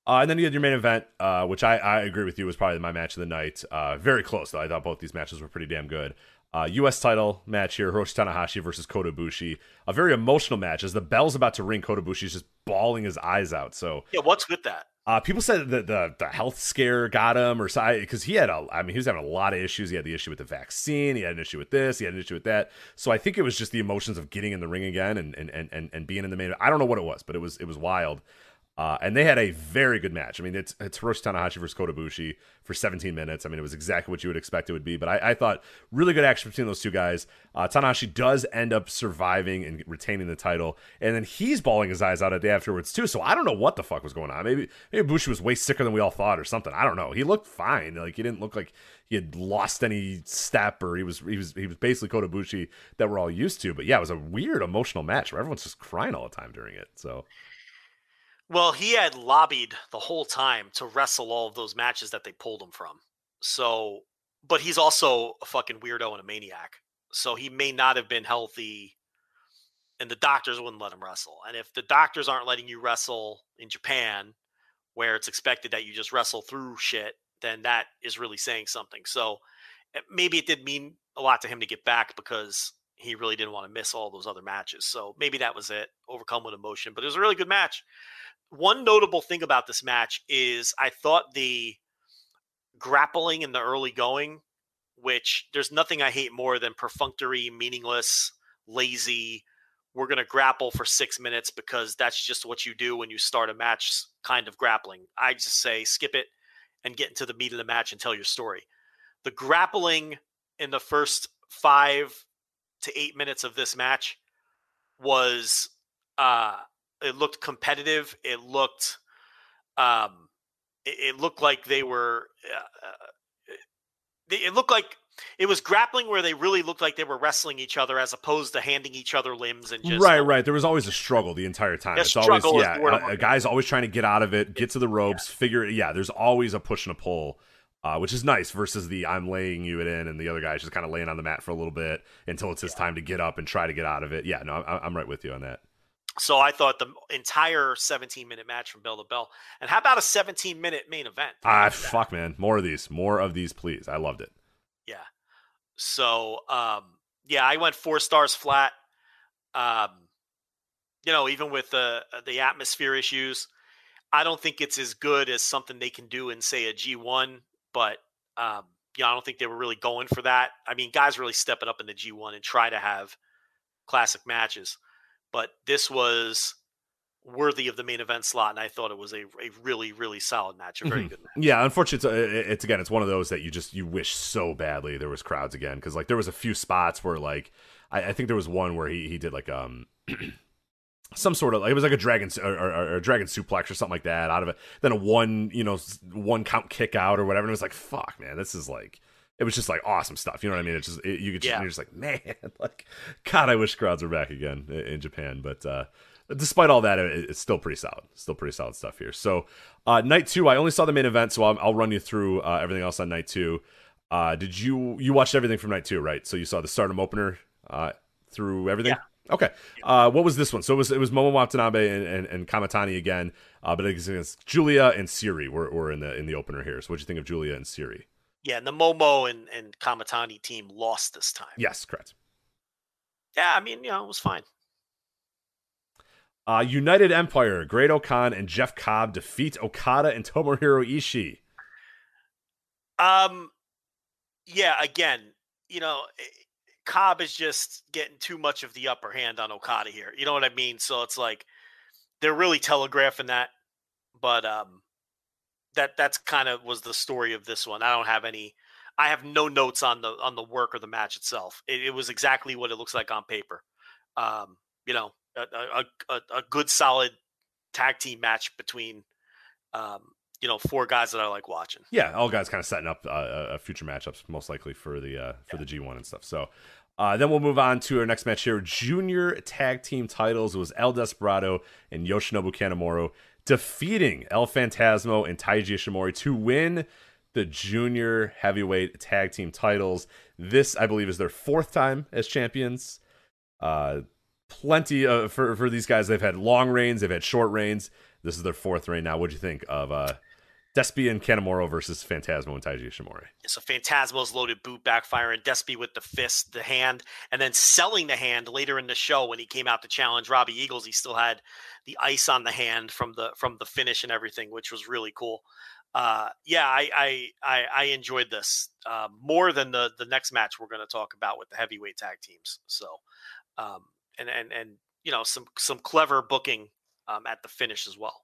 Uh, and then you had your main event, uh, which I, I agree with you was probably my match of the night. Uh, very close though. I thought both these matches were pretty damn good. Uh, U.S. title match here: Hiroshi Tanahashi versus Kota Ibushi. A very emotional match as the bell's about to ring. Kota Ibushi's just bawling his eyes out. So Yeah. What's with that? Uh, people said that the the health scare got him, or because he had a, I mean, he was having a lot of issues. He had the issue with the vaccine. He had an issue with this. He had an issue with that. So I think it was just the emotions of getting in the ring again and and and and, and being in the main. I don't know what it was, but it was it was wild. Uh, and they had a very good match. I mean, it's it's Hiroshi Tanahashi versus Kota Ibushi for 17 minutes. I mean, it was exactly what you would expect it would be. But I, I thought really good action between those two guys. Uh, Tanahashi does end up surviving and retaining the title, and then he's bawling his eyes out a day afterwards too. So I don't know what the fuck was going on. Maybe maybe Ibushi was way sicker than we all thought or something. I don't know. He looked fine. Like he didn't look like he had lost any step or he was he was he was basically Kota Ibushi that we're all used to. But yeah, it was a weird emotional match where everyone's just crying all the time during it. So. Well, he had lobbied the whole time to wrestle all of those matches that they pulled him from. So, but he's also a fucking weirdo and a maniac. So he may not have been healthy, and the doctors wouldn't let him wrestle. And if the doctors aren't letting you wrestle in Japan, where it's expected that you just wrestle through shit, then that is really saying something. So eh, maybe it did mean a lot to him to get back because he really didn't want to miss all those other matches. So maybe that was it, overcome with emotion. But it was a really good match one notable thing about this match is I thought the grappling in the early going, which there's nothing I hate more than perfunctory, meaningless, lazy. We're going to grapple for six minutes because that's just what you do when you start a match kind of grappling. I just say skip it and get into the meat of the match and tell your story. The grappling in the first five to eight minutes of this match was uh it looked competitive. It looked, um, it, it looked like they were. Uh, it, it looked like it was grappling where they really looked like they were wrestling each other as opposed to handing each other limbs and just right, right. There was always a struggle the entire time. It's struggle always yeah, the word I'm a, a guy's always trying to get out of it, get to the ropes, figure. it Yeah, there's always a push and a pull. Uh, which is nice versus the I'm laying you it in and the other guy's just kind of laying on the mat for a little bit until it's his time to get up and try to get out of it. Yeah, no, I'm, I'm right with you on that. So I thought the entire 17 minute match from bell to bell. And how about a 17 minute main event? Ah, fuck, man, more of these, more of these, please. I loved it. Yeah. So, um, yeah, I went four stars flat. Um, you know, even with the the atmosphere issues, I don't think it's as good as something they can do in say a G1. But um, you know, I don't think they were really going for that. I mean, guys really stepping up in the G1 and try to have classic matches. But this was worthy of the main event slot, and I thought it was a, a really, really solid match, a very Mhm. good match. Yeah, unfortunately, it's, it's again, it's one of those that you just you wish so badly there was crowds again because like there was a few spots where like I, I think there was one where he he did like um [clears throat] some sort of like, it was like a dragon or, or, or a dragon suplex or something like that out of it. Then a one you know one count kick out or whatever. And it was like fuck man, this is like it was just like awesome stuff. You know what I mean? It's just it, you could just, Yeah. you're just like man, [laughs] like God, I wish crowds were back again in, in Japan, but. uh Despite all that, it, it's still pretty solid. Still pretty solid stuff here. So, uh, night two, I only saw the main event, so I'll, I'll run you through uh, everything else on night two. Uh, did you you watched everything from night two, right? So you saw the Stardom opener uh, through everything. Okay. Uh, what was this one? So it was it was Momo Watanabe and, and, and Kamatani again, uh, but it was against Giulia and Syuri were, were in the in the opener here. So what do you think of Giulia and Syuri? Yeah, and the Momo and, and Kamatani team lost this time. Yes, correct. Yeah, I mean, you know, it was fine. Uh, United Empire, Great-O-Khan and Jeff Cobb defeat Okada and Tomohiro Ishii. Um, yeah, again, you know, eh, Cobb is just getting too much of the upper hand on Okada here. You know what I mean? So it's like they're really telegraphing that, but um, that that's kind of was the story of this one. I don't have any. I have no notes on the on the work or the match itself. It, it was exactly what it looks like on paper. Um, you know, a, a, a, good solid tag team match between um, you know four guys that I like watching. Yeah, all guys kind of setting up uh, uh, future matchups, most likely for the uh, for the G one and stuff. So uh, then we'll move on to our next match here: junior tag team titles. It was El Desperado and Yoshinobu Kanemaru defeating El Phantasmo and Taiji Ishimori to win the junior heavyweight tag team titles. This, I believe, is their fourth time as champions. Uh, plenty of, for for these guys. They've had long reigns, they've had short reigns. This is their fourth reign now. What'd you think of uh, Despy and Kanemaru versus Phantasmo and Taiji Ishimori? So Phantasmo's loaded boot backfiring, Despy with the fist, the hand, and then selling the hand later in the show when he came out to challenge Robbie Eagles. He still had the ice on the hand from the from the finish and everything, which was really cool. Uh, yeah, I I I, I enjoyed this uh, more than the the next match we're going to talk about with the heavyweight tag teams. So, um, and and and you know some some clever booking um, at the finish as well.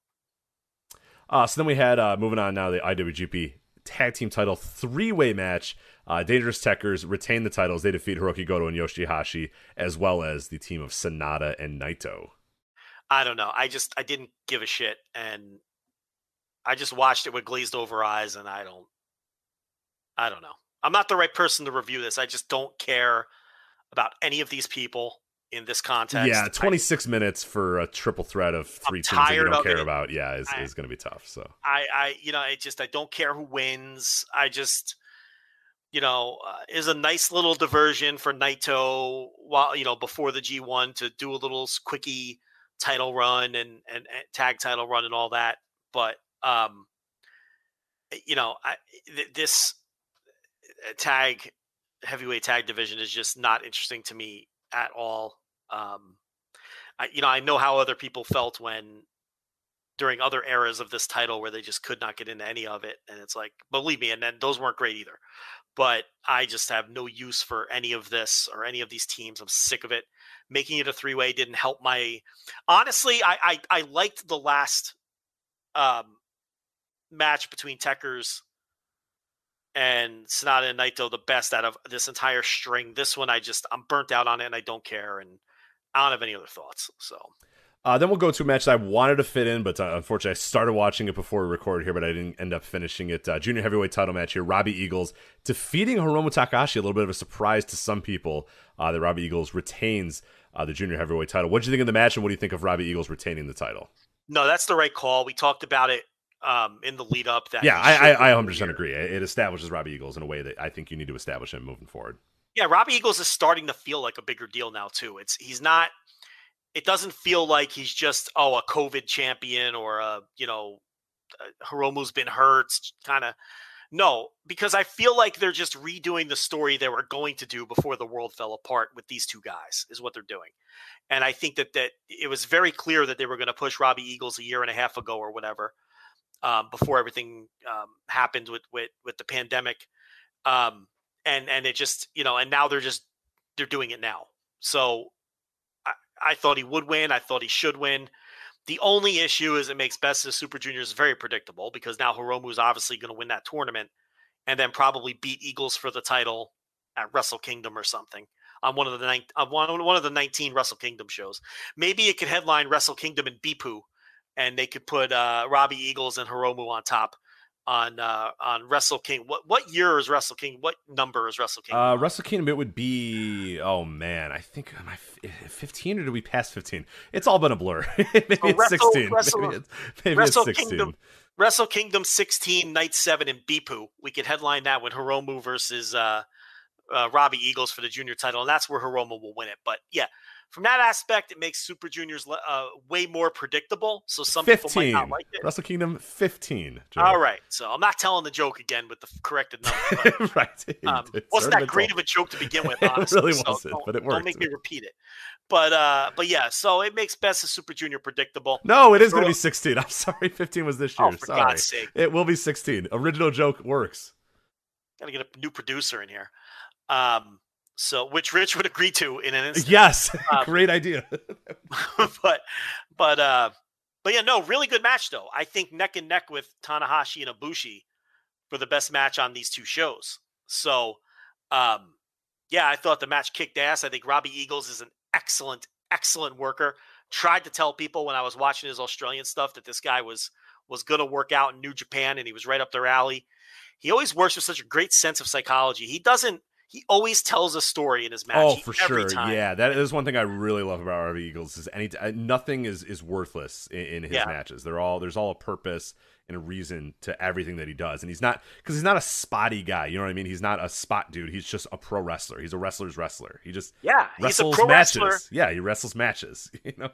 Uh, so then we had uh, moving on now the IWGP Tag Team Title three way match. Uh, Dangerous Tekkers retain the titles. They defeat Hiroki Goto and Yoshihashi, as well as the team of SANADA and Naito. I don't know. I just I didn't give a shit, and I just watched it with glazed over eyes, and I don't. I don't know. I'm not the right person to review this. I just don't care about any of these people in this context. yeah, I- 26 minutes for a triple threat of three teams that you don't care it. about. Yeah, is, I- is going to be tough. So I, I, you know, I just I don't care who wins. I just, you know, uh, is a nice little diversion for Naito while you know before the G1 to do a little quickie title run and, and and tag title run and all that. But um, you know, I th- this uh, tag heavyweight tag division is just not interesting to me at all. Um, I, you know, I know how other people felt when during other eras of this title where they just could not get into any of it. And it's like, believe me, and then those weren't great either. But I just have no use for any of this or any of these teams. I'm sick of it. Making it a three way didn't help my. Honestly, I, I I liked the last um match between Tekkers and SANADA and Naito the best out of this entire string. This one, I just I'm burnt out on it and I don't care and I don't have any other thoughts. So Uh, then we'll go to a match that I wanted to fit in, but uh, unfortunately, I started watching it before we recorded here, but I didn't end up finishing it. Uh, junior heavyweight title match here. Robbie Eagles defeating Hiromu Takahashi. A little bit of a surprise to some people uh, that Robbie Eagles retains uh, the junior heavyweight title. What do you think of the match, and what do you think of Robbie Eagles retaining the title? No, that's the right call. We talked about it um, in the lead up. That Yeah, I, I, I 100% agree. It establishes Robbie Eagles in a way that I think you need to establish him moving forward. Yeah, Robbie Eagles is starting to feel like a bigger deal now too. It's he's not. It doesn't feel like he's just oh a COVID champion or a you know Hiromu's been hurt kind of. No, because I feel like they're just redoing the story they were going to do before the world fell apart with these two guys is what they're doing, and I think that that it was very clear that they were going to push Robbie Eagles a year and a half ago or whatever, um, before everything um, happened with with with the pandemic, um, and and it just you know and now they're just they're doing it now. So I, I thought he would win. I thought he should win. The only issue is it makes Best of Super Juniors very predictable because now Hiromu is obviously going to win that tournament and then probably beat Eagles for the title at Wrestle Kingdom or something on one of the nine, on one, one of the 19 Wrestle Kingdom shows. Maybe it could headline Wrestle Kingdom and Beppu and they could put uh, Robbie Eagles and Hiromu on top on uh, on Wrestle King. What what year is Wrestle King? What number is Wrestle King? Uh, Wrestle Kingdom, it would be. Oh man, I think am I f- fifteen or did we pass fifteen? It's all been a blur. [laughs] maybe So it's Wrestle- sixteen. Wrestle- maybe it's, maybe Wrestle it's sixteen. Kingdom- Wrestle Kingdom 16, Night 7 in Beppu. We could headline that with Hiromu versus uh, uh, Robbie Eagles for the junior title, and that's where Hiromu will win it. But yeah, from that aspect, it makes Super Juniors uh, way more predictable. So some people might not like it. Wrestle Kingdom fifteen. Joe. All right, so I'm not telling the joke again with the corrected number. [laughs] But, right. um, It wasn't that great of a joke to begin with? [laughs] It really so wasn't, but it Don't make me repeat it. But uh, but yeah, so it makes Best of Super Junior predictable. No, it is going to be sixteen. I'm [laughs] sorry, fifteen was this year. Oh, for sorry, God's sake. it will be sixteen. Original joke works. Gotta get a new producer in here. Um, so which Rich would agree to in an instant. Yes, [laughs] Um, great idea. [laughs] [laughs] but but uh but yeah, no, really good match though. I think neck and neck with Tanahashi and Ibushi for the best match on these two shows. So um yeah, I thought the match kicked ass. I think Robbie Eagles is an excellent, excellent worker. Tried to tell people when I was watching his Australian stuff that this guy was was gonna work out in New Japan and he was right up their alley. He always works with such a great sense of psychology. He doesn't he always tells a story in his match. Oh, He- for sure. time. Yeah, that is one thing I really love about Robbie Eagles is any uh, nothing is is worthless in, in his Yeah. matches. They're all there's all a purpose and a reason to everything that he does, and he's not because he's not a spotty guy. You know what I mean? He's not a spot dude. He's just a pro wrestler. He's a wrestler's wrestler. He just Yeah, he's a pro matches. wrestler. Yeah, he wrestles matches. [laughs] You know?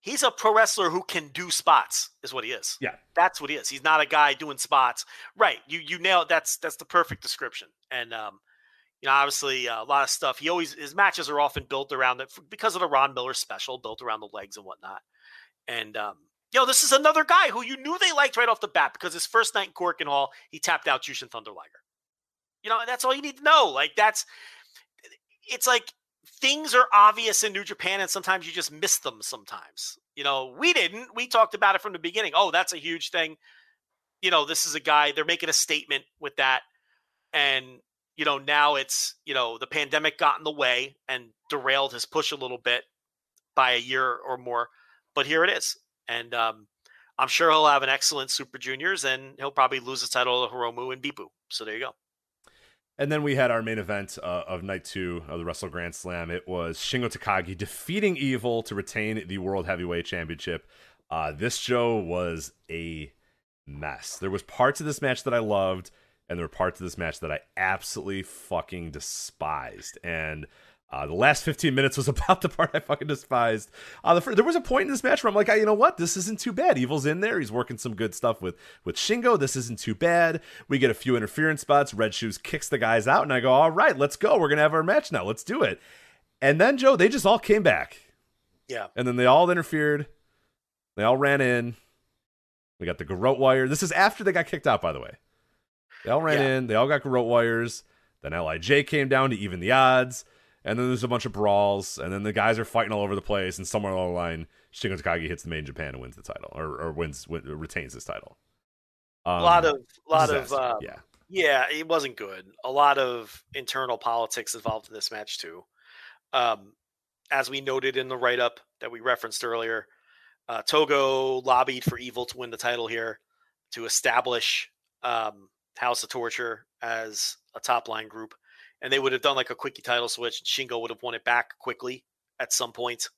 he's a pro wrestler who can do spots is what he is Yeah. that's what he is he's not a guy doing spots right you you nailed that's that's the perfect description and um you know obviously uh, a lot of stuff he always his matches are often built around it because of the ron miller special built around the legs and whatnot and um you know this is another guy who you knew they liked right off the bat because his first night in Korakuen Hall, he tapped out Jushin Thunder Liger. You know, that's all you need to know. Like that's it's like things are obvious in New Japan, and sometimes you just miss them. Sometimes, you know, we didn't. We talked about it from the beginning. Oh, that's a huge thing. You know, this is a guy. They're making a statement with that, and you know, now it's you know the pandemic got in the way and derailed his push a little bit by a year or more. But here it is, and um, I'm sure he'll have an excellent Super Juniors, and he'll probably lose his title to Hiromu and Beppu. So there you go. And then we had our main event uh, of night two of the Wrestle Grand Slam. It was Shingo Takagi defeating Evil to retain the World Heavyweight Championship. Uh, this show was a mess. There was parts of this match that I loved, and there were parts of this match that I absolutely fucking despised. And uh, the last 15 minutes was [laughs] about the part I fucking despised. Uh, the fir- there was a point in this match where I'm like, ah, you know what? This isn't too bad. Evil's in there. He's working some good stuff with with Shingo. This isn't too bad. We get a few interference spots. Red Shoes kicks the guys out, and I go, all right, let's go. We're gonna have our match now. Let's do it. And then Joe, they just all came back, Yeah. and then they all interfered. They all ran in. We got the garrote wire. This is after they got kicked out, by the way. They all ran Yeah. in. They all got garrote wires. Then Lij came down to even the odds. And then there's a bunch of brawls, and then the guys are fighting all over the place. And somewhere along the line, Shingo Takagi hits the main Japan and wins the title, or, or wins, win, retains his title. Um, a lot of, lot of, disaster. uh, yeah, Yeah, it wasn't good. A lot of internal politics involved in this match too. Um, as we noted in the write-up that we referenced earlier, uh, Togo lobbied for Evil to win the title here to establish um, House of Torture as a top line group, and they would have done like a quickie title switch. Shingo would have won it back quickly at some point.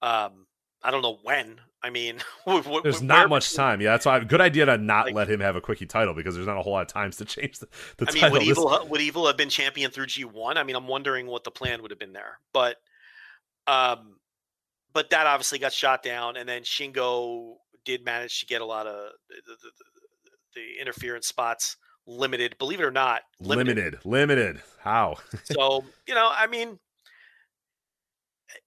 Um, I don't know when. I mean, [laughs] what, There's not much time. Yeah, that's why. Good idea to not Like- let him have a quickie title because there's not a whole lot of times to change the, the I mean, title. would Evil would Evil have been champion through G one? I mean, I'm wondering what the plan would have been there, but um, but that obviously got shot down, and then Shingo did manage to get a lot of the, the, the, the interference spots limited. Believe it or not, limited, limited. How? [laughs] so you know, I mean,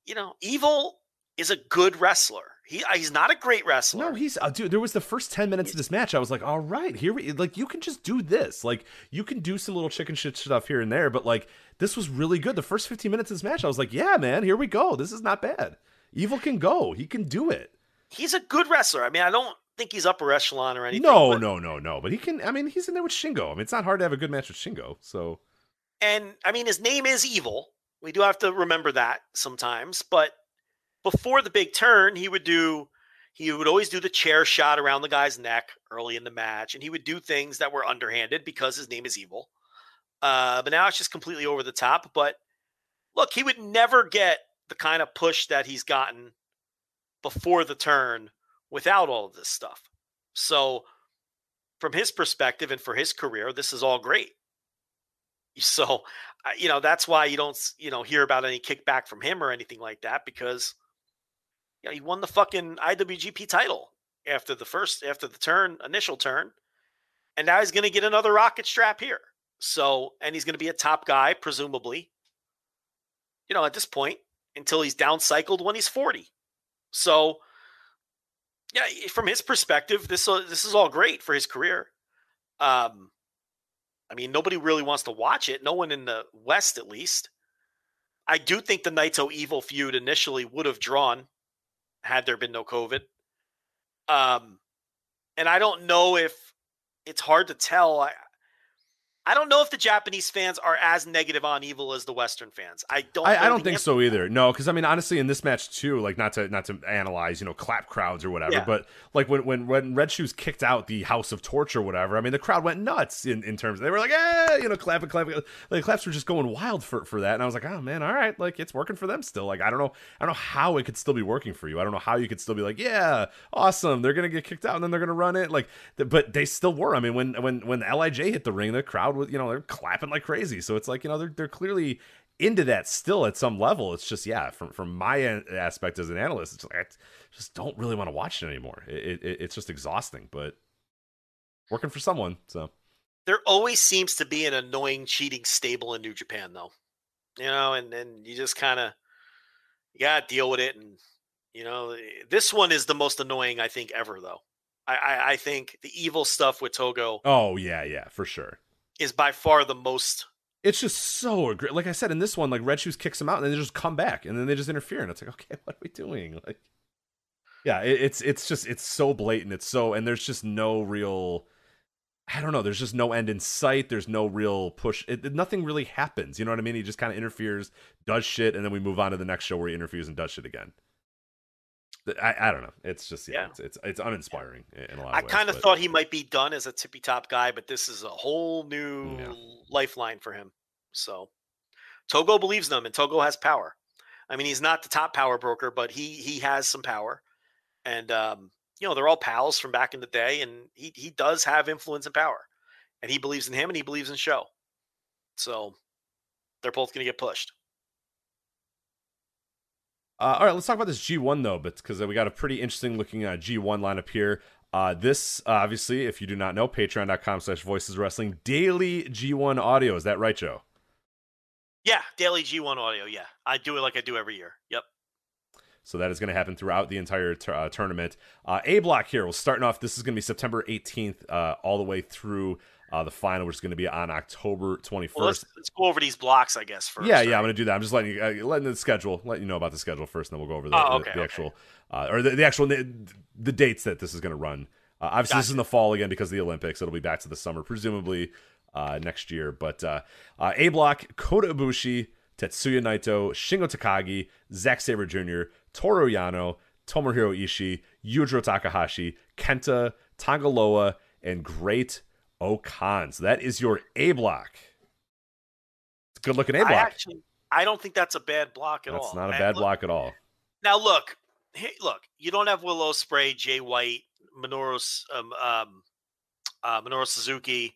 you know, Evil is a good wrestler. He uh, he's not a great wrestler. No, he's uh, dude. There was the first ten minutes of this match. I was like, all right, here we like you can just do this. Like you can do some little chicken shit stuff here and there, but like this was really good. The first fifteen minutes of this match, I was like, yeah, man, here we go. This is not bad. Evil can go. He can do it. he's a good wrestler. I mean, I don't think he's upper echelon or anything. No, but- no, no, no. But he can. I mean, he's in there with Shingo. I mean, it's not hard to have a good match with Shingo. So And I mean, his name is Evil. We do have to remember that sometimes. But before the big turn, he would do, he would always do the chair shot around the guy's neck early in the match. And he would do things that were underhanded because his name is Evil. Uh, but now it's just completely over the top. But look, he would never get the kind of push that he's gotten before the turn without all of this stuff. So, from his perspective and for his career, this is all great. So, you know, that's why you don't, you know, hear about any kickback from him or anything like that because, you know, he won the fucking IWGP title after the first, after the turn, initial turn. And now he's going to get another rocket strap here. So, and he's going to be a top guy, presumably, you know, at this point until he's down cycled when he's 40. So, yeah, from his perspective, this, this is all great for his career. Um, I mean, nobody really wants to watch it. No one in the West, at least. I do think the Naito Evil feud initially would have drawn had there been no COVID. Um, and I don't know if it's hard to tell. I, I don't know if the Japanese fans are as negative on Evil as the Western fans. I don't. I, I don't think so either. No, because I mean, honestly, in this match too, like not to not to analyze, you know, clap crowds or whatever, Yeah. but like when when when Red Shoes kicked out the House of Torture, or whatever, I mean, the crowd went nuts in in terms. They were like, eh, you know, clapping, clapping. Like, the claps were just going wild for for that, and I was like, oh man, all right, like it's working for them still. Like I don't know, I don't know how it could still be working for you. I don't know how you could still be like, yeah, awesome, they're gonna get kicked out and then they're gonna run it, like, but they still were. I mean, when when when Lij hit the ring, the crowd was, you know, they're clapping like crazy. So it's like, you know, they're they're clearly into that still at some level. It's just yeah, from from my aspect as an analyst, it's like I just don't really want to watch it anymore. It, it it's just exhausting, but working for someone. So there always seems to be an annoying cheating stable in New Japan, though. You know, and then you just kind of you gotta deal with it. And you know, this one is the most annoying I think ever, though. I I, I think the evil stuff with Togo oh yeah, yeah, for sure. Is by far the most. It's just so aggr- like I said in this one, like Red Shoes kicks them out and then they just come back and then they just interfere and it's like, okay, [laughs] what are we doing? Like, yeah, it, it's it's just it's so blatant. It's so and there's just no real. I don't know. There's just no end in sight. There's no real push. It, nothing really happens. You know what I mean? He just kind of interferes, does shit, and then we move on to the next show where he interferes and does shit again. I, I don't know. It's just yeah, Yeah. It's, it's it's uninspiring in- in a lot. I of ways, kind of but- thought he might be done as a tippy top guy, but this is a whole new Yeah. lifeline for him. So Togo believes them, and Togo has power. I mean, he's not the top power broker, but he he has some power, and um, you know they're all pals from back in the day, and he he does have influence and power, and he believes in him, and he believes in SHO. So they're both going to get pushed. Uh, all right, let's talk about this G1 though, but because we got a pretty interesting looking uh, G1 lineup here. Uh, this obviously, if you do not know, Patreon.com/slash Voices Wrestling daily G1 audio. Is that right, Joe? Yeah, daily G1 audio. Yeah, I do it like I do every year. Yep. So that is going to happen throughout the entire tur- uh, tournament. Uh, a block here. We're starting off. This is going to be September 18th, uh, all the way through uh, the final, which is going to be on October 21st. Well, let's, let's go over these blocks, I guess. First. yeah, yeah, I'm going to do that. I'm just letting you, uh, letting the schedule, letting you know about the schedule first, and then we'll go over the, Oh, okay, the, okay. actual, uh, or the, the actual, the dates that this is going to run. Uh, obviously, this is in the fall again because of the Olympics. It'll be back to the summer, presumably uh, next year. But uh, uh, A block: Kota Ibushi, Tetsuya Naito, Shingo Takagi, Zack Sabre Jr., Toru Yano, Tomohiro Ishii, Yujiro Takahashi, Kenta, Tanga Loa, and Great O-Khan. So that is your A block. It's a good looking A block. I actually, I don't think that's a bad block at That's all. It's not a And bad look- block at all. Now look, hey, look, you don't have Will Ospreay, Jay White, Minoru, um, um, uh, Minoru Suzuki.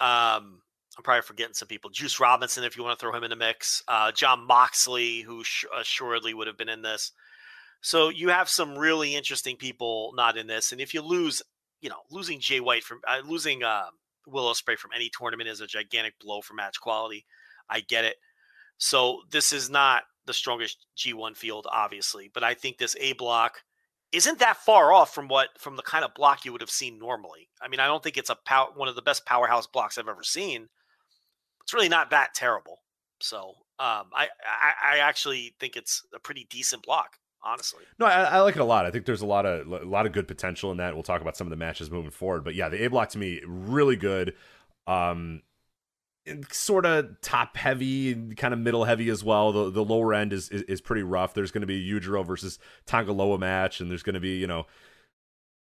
Um, I'm probably forgetting some people. Juice Robinson, if you want to throw him in the mix. Uh, Jon Moxley, who sh- assuredly would have been in this. So you have some really interesting people not in this. And if you lose, you know, losing Jay White from uh, losing uh, Will Ospreay from any tournament is a gigantic blow for match quality. I get it. So this is not the strongest G1 field, obviously, but I think this A block isn't that far off from what from the kind of block you would have seen normally. I mean, I don't think it's a pow- one of the best powerhouse blocks I've ever seen. It's really not that terrible. So um, I, I I actually think it's a pretty decent block, honestly. No, I, I like it a lot. I think there's a lot of a lot of good potential in that. We'll talk about some of the matches moving forward, but yeah, the A block to me really good. Um, sort of top heavy kind of middle heavy as well. The the lower end is is, is pretty rough. There's going to be a Yujiro versus Tanga Loa match, and there's going to be you know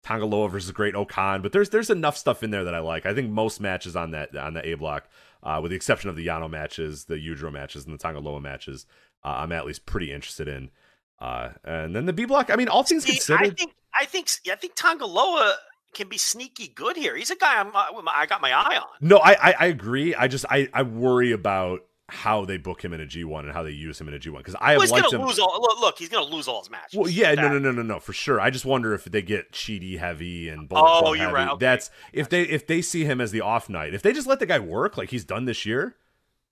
Tanga Loa versus Great O-Khan. But there's there's enough stuff in there that I like. I think most matches on that on the A block, uh, with the exception of the Yano matches, the Yujiro matches, and the Tanga Loa matches, uh, I'm at least pretty interested in. Uh, and then the B block. I mean, all things See, considered, I think I think I think Tanga Loa can be sneaky good here. He's a guy I'm, uh, I got my eye on. No, I, I I agree. I just I I worry about how they book him in a G one and how they use him in a G one because I have Well, he's liked gonna him. lose all. Look, look, he's gonna lose all his matches. Well, yeah, no, no, no, no, no, for sure. I just wonder if they get cheaty heavy and bullet Oh, you're heavy. right. Okay. That's if they if they see him as the off night. If they just let the guy work like he's done this year,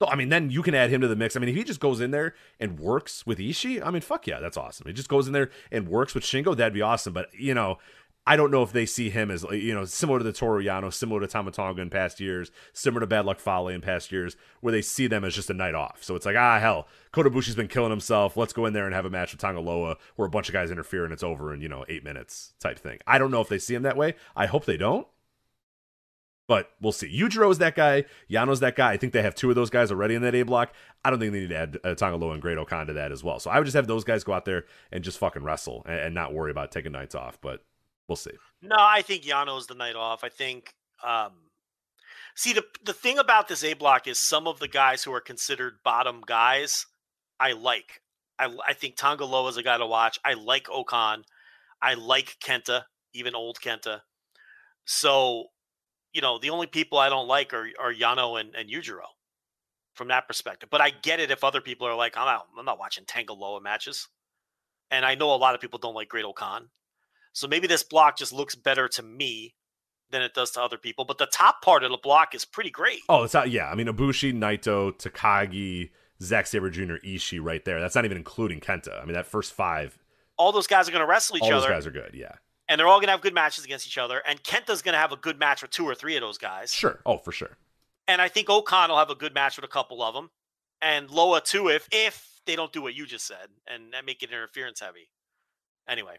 though, I mean, then you can add him to the mix. I mean, if he just goes in there and works with Ishii, I mean, fuck yeah, that's awesome. He just goes in there and works with Shingo, that'd be awesome. But you know. I don't know if they see him as you know similar to the Toru Yano, similar to Tama Tonga in past years, similar to Bad Luck Fale in past years, where they see them as just a night off. So it's like ah hell, Kota Ibushi's been killing himself. Let's go in there and have a match with Tanga Loa where a bunch of guys interfere and it's over in you know eight minutes type thing. I don't know if they see him that way. I hope they don't, but we'll see. Yujiro's that guy. Yano's that guy. I think they have two of those guys already in that A block. I don't think they need to add uh, Tanga Loa and Great O-Khan to that as well. So I would just have those guys go out there and just fucking wrestle and, and not worry about taking nights off. But we'll see. No, I think Yano's the night off. I think. Um, see, the the thing about this A block is some of the guys who are considered bottom guys, I like. I I think Tanga Loa is a guy to watch. I like O-Khan. I like Kenta, even old Kenta. So, you know, the only people I don't like are are Yano and, and Yujiro from that perspective. But I get it if other people are like, I'm not I'm not watching Tanga Loa matches. And I know a lot of people don't like Great O-Khan. So maybe this block just looks better to me than it does to other people. But the top part of the block is pretty great. Oh, it's not. Yeah, I mean Ibushi, Naito, Takagi, Zack Sabre Jr., Ishii, right there. That's not even including Kenta. I mean that first five, All those guys are going to wrestle each all those other, guys are good. Yeah, and they're all going to have good matches against each other. And Kenta's going to have a good match with two or three of those guys. sure. Oh, for sure. And I think O-Khan will have a good match with a couple of them, and Loa too, if if they don't do what you just said and, and make it interference heavy. Anyway,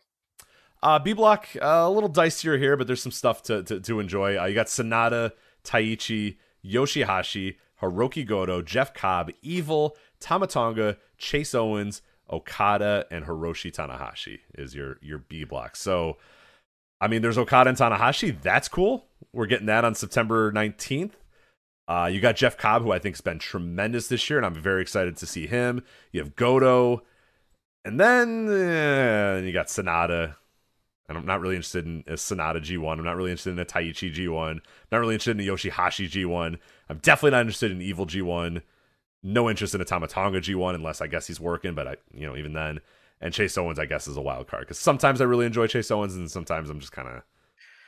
Uh, B block uh, a little dicier here, but there's some stuff to to, to enjoy. Uh, you got SANADA, Taichi, Yoshihashi, Hiroki Goto, Jeff Cobb, Evil, Tama Tonga, Chase Owens, Okada, and Hiroshi Tanahashi is your your B block. So, I mean, there's Okada and Tanahashi. That's cool. We're getting that on September 19th. Uh, you got Jeff Cobb, who I think has been tremendous this year, and I'm very excited to see him. You have Goto, and then uh, you got SANADA. And I'm not really interested in a SANADA G1. I'm not really interested in a Taichi G1. I'm Not really interested in a Yoshihashi G1. I'm definitely not interested in Evil G1. No interest in a Tama Tonga G1 unless I guess he's working, but I, you know, even then. And Chase Owens, I guess, is a wild card because sometimes I really enjoy Chase Owens, and sometimes I'm just kind of.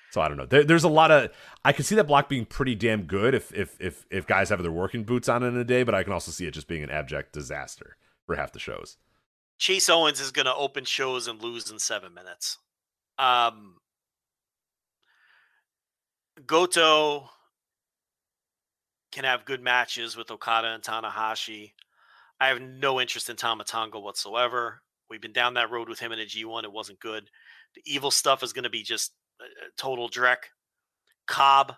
So I don't know. There, there's a lot of. I can see that block being pretty damn good if if if if guys have their working boots on in a day, but I can also see it just being an abject disaster for half the shows. Chase Owens is going to open shows and lose in seven minutes. Um, Goto can have good matches with Okada and Tanahashi. I have no interest in Tama Tonga whatsoever. We've been down that road with him in a G1. It wasn't good. The evil stuff is going to be just a a total dreck. Cobb,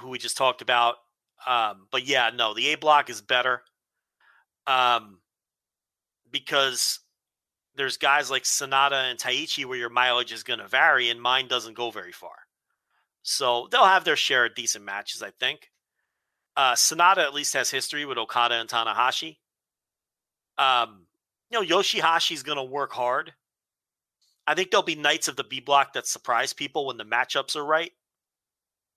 who we just talked about. Um, but yeah, no, the A block is better. Um, because there's guys like SANADA and Taichi where your mileage is going to vary, and mine doesn't go very far. So they'll have their share of decent matches, I think. Uh, SANADA at least has history with Okada and Tanahashi. Um, you know, Yoshihashi's going to work hard. I think there'll be nights of the B block that surprise people when the matchups are right.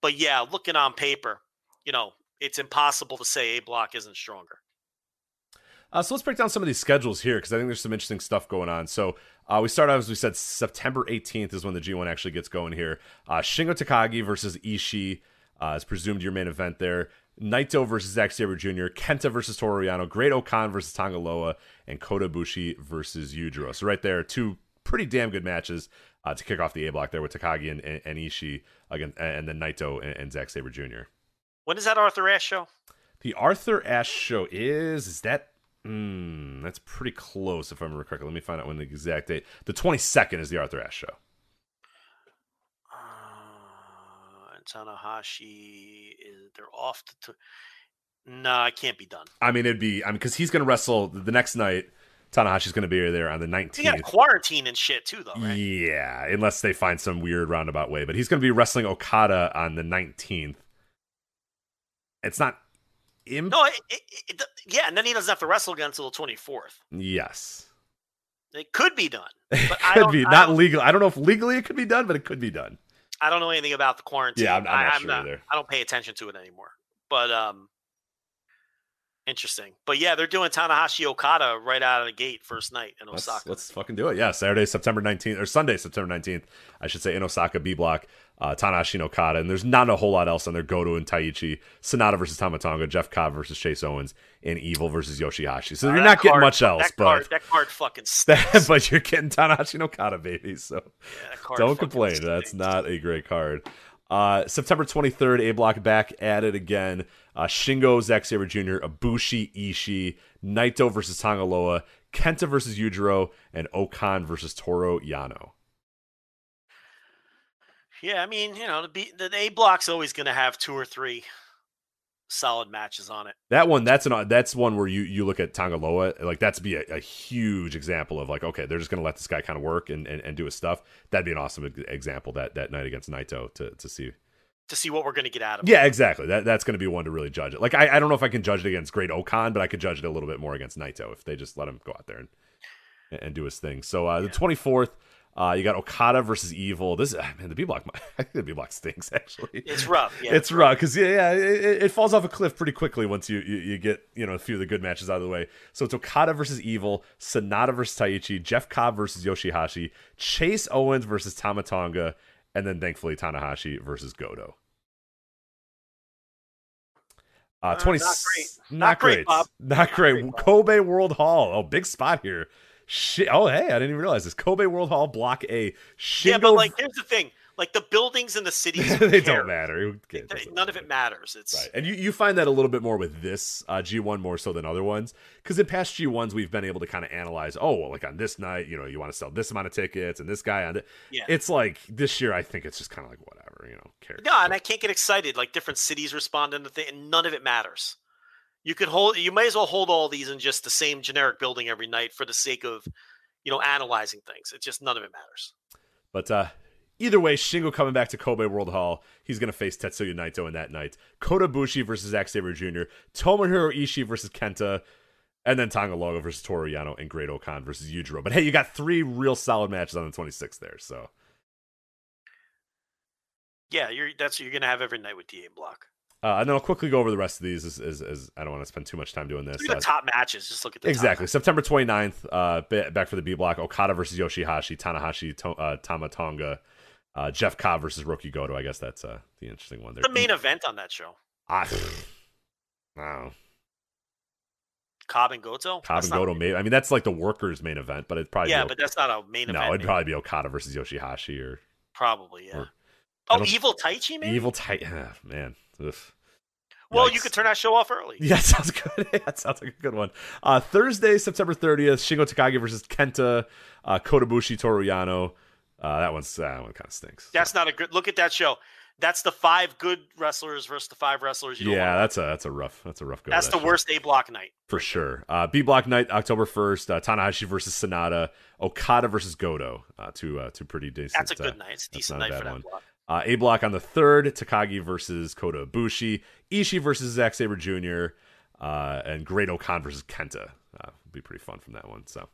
But yeah, looking on paper, you know, it's impossible to say A block isn't stronger. Uh, so let's break down some of these schedules here because I think there's some interesting stuff going on. So uh, we start off, as we said, September 18th is when the G1 actually gets going here. Uh, Shingo Takagi versus Ishii uh, is presumed your main event there. Naito versus Zack Sabre Jr., Kenta versus Toru Yano, Great-O-Khan versus Tanga Loa, and Kota Ibushi versus Yujiro. So right there, two pretty damn good matches uh, to kick off the A block there with Takagi and, and, and Ishii again, and then Naito and, and Zack Sabre Jr. When is that Arthur Ashe show? The Arthur Ashe show is is that mm, that's pretty close if I remember correctly. Let me find out when the exact date. The twenty second is the Arthur Ashe show. Uh, and Tanahashi is they're off to. no, nah, it can't be done. I mean, it'd be. I mean, because he's going to wrestle the next night. Tanahashi's going to be there on the 19th. You got quarantine and shit too, though, right? Yeah, unless they find some weird roundabout way. But he's going to be wrestling Okada on the 19th. It's not. Imp- no, it, it, it, yeah, and then he doesn't have to wrestle again until the 24th. Yes. It could be done. But [laughs] it could be not legal. I don't know if legally it could be done, but it could be done. I don't know anything about the quarantine. Yeah, I'm, I'm not I, sure not, either. I don't pay attention to it anymore. But um, interesting. But yeah, they're doing Tanahashi Okada right out of the gate first night in Let's, Osaka. let's fucking do it. Yeah, Saturday, September 19th, or Sunday, September 19th, I should say, in Osaka, B Block, uh, Tanahashi and Okada. And there's not a whole lot else on there. Goto and Taichi, SANADA versus Tama Tonga, Jeff Cobb versus Chase Owens, and Evil versus Yoshihashi. So Uh, you're not getting much else, That but card, that card fucking [laughs] stinks. [laughs] but you're getting Tanahashi and Okada, baby. So Yeah, don't complain. stinks. That's not a great card. Uh, September 23rd, A Block back at it again. Uh, Shingo, Zack Sabre Jr., Ibushi, Ishii, Naito versus Tanga Loa, Kenta versus Yujiro, and O-Khan versus Toru Yano. Yeah, I mean, you know, the B, the A block's always going to have two or three solid matches on it. That one, that's an that's one where you you look at Tanga Loa, like that's be a, a huge example of like, okay, they're just gonna let this guy kind of work and, and, and do his stuff. That'd be an awesome example that that night against Naito to to see. To see what we're going to get out of it. Yeah, exactly. That that's gonna be one to really judge it. Like I, I don't know if I can judge it against Great O-Khan, but I could judge it a little bit more against Naito if they just let him go out there and and do his thing. So uh, the twenty fourth. Uh, you got Okada versus Evil. This ah, man, the B block, [laughs] I think the B block stinks actually. It's rough. Yeah, it's rough because yeah, yeah it, it falls off a cliff pretty quickly once you, you you get you know a few of the good matches out of the way. So it's Okada versus Evil, SANADA versus Taichi, Jeff Cobb versus Yoshihashi, Chase Owens versus Tama Tonga, and then thankfully Tanahashi versus Goto. Uh, Uh, 20, not great. Not, Not great, great. Bob. Not great. great. Kobe World Hall. Oh, big spot here. Oh, hey, I didn't even realize this. Kobe World Hall, Block A. Shingo Yeah, but like, here's the thing: like the buildings and the cities, [laughs] they cares? don't matter. Who cares? They- None of it matters. It's Right. And you, you find that a little bit more with this uh, G1 more so than other ones. Because in past G1s, we've been able to kind of analyze, oh, well, like on this night, you know, you want to sell this amount of tickets and this guy on it. Yeah. It's like this year, I think it's just kind of like whatever, you know, cares. No, and I can't get excited. Like different cities respond to the thing, and none of it matters. You could hold. You may as well hold all these in just the same generic building every night for the sake of, you know, analyzing things. It's just none of it matters. But uh, either way, Shingo coming back to Kobe World Hall. He's going to face Tetsuya Naito in that night. Kota Ibushi versus Zack Sabre Jr., Tomohiro Ishii versus Kenta, and then Tanga Loa versus Toru Yano and Great O-Khan versus Yujiro. But hey, you got three real solid matches on the 26th there. So Yeah, you're that's what you're gonna have every night with DA block. Uh, and then I'll quickly go over the rest of these. As, as, as I don't want to spend too much time doing this. Look at Uh, the top matches. Just look at the exactly. September 29th, uh, back for the B block. Okada versus Yoshihashi, Tanahashi, to- uh, Tama Tonga, uh, Jeff Cobb versus Roki Goto. I guess that's uh, the interesting one there. the main event on that show. Ah, [sighs] wow. Cobb and Goto. Cobb That's and Goto. May- I mean, that's like the workers' main event, but it'd probably Yeah, but that's not a main event. no, it'd maybe. probably be Okada versus Yoshihashi or Probably, yeah. or- oh, Evil Taichi, maybe? Evil Titan. Ah, [sighs] man, Ugh. well, you could turn that show off early. [laughs] Yeah, sounds good. [laughs] that sounds like a good one. Uh, Thursday, September 30th, Shingo Takagi versus Kenta, uh, Kota Ibushi Toru Yano. Uh, that one's that one kind of stinks. That's not a good look at that show. That's the five good wrestlers versus the five wrestlers you don't Yeah, that's a that's a rough that's a rough go. That's that the shit. worst A block night. for sure. Uh, B block night, October first. Uh, Tanahashi versus SANADA. Okada versus Goto. Uh, two uh, two pretty decent. That's a uh, good night. It's a decent night for that one. block. Uh, a block on the third, Takagi versus Kota Ibushi, Ishii versus Zack Sabre Jr., uh, and Great O-Khan versus Kenta. Uh, be pretty fun from that one. So,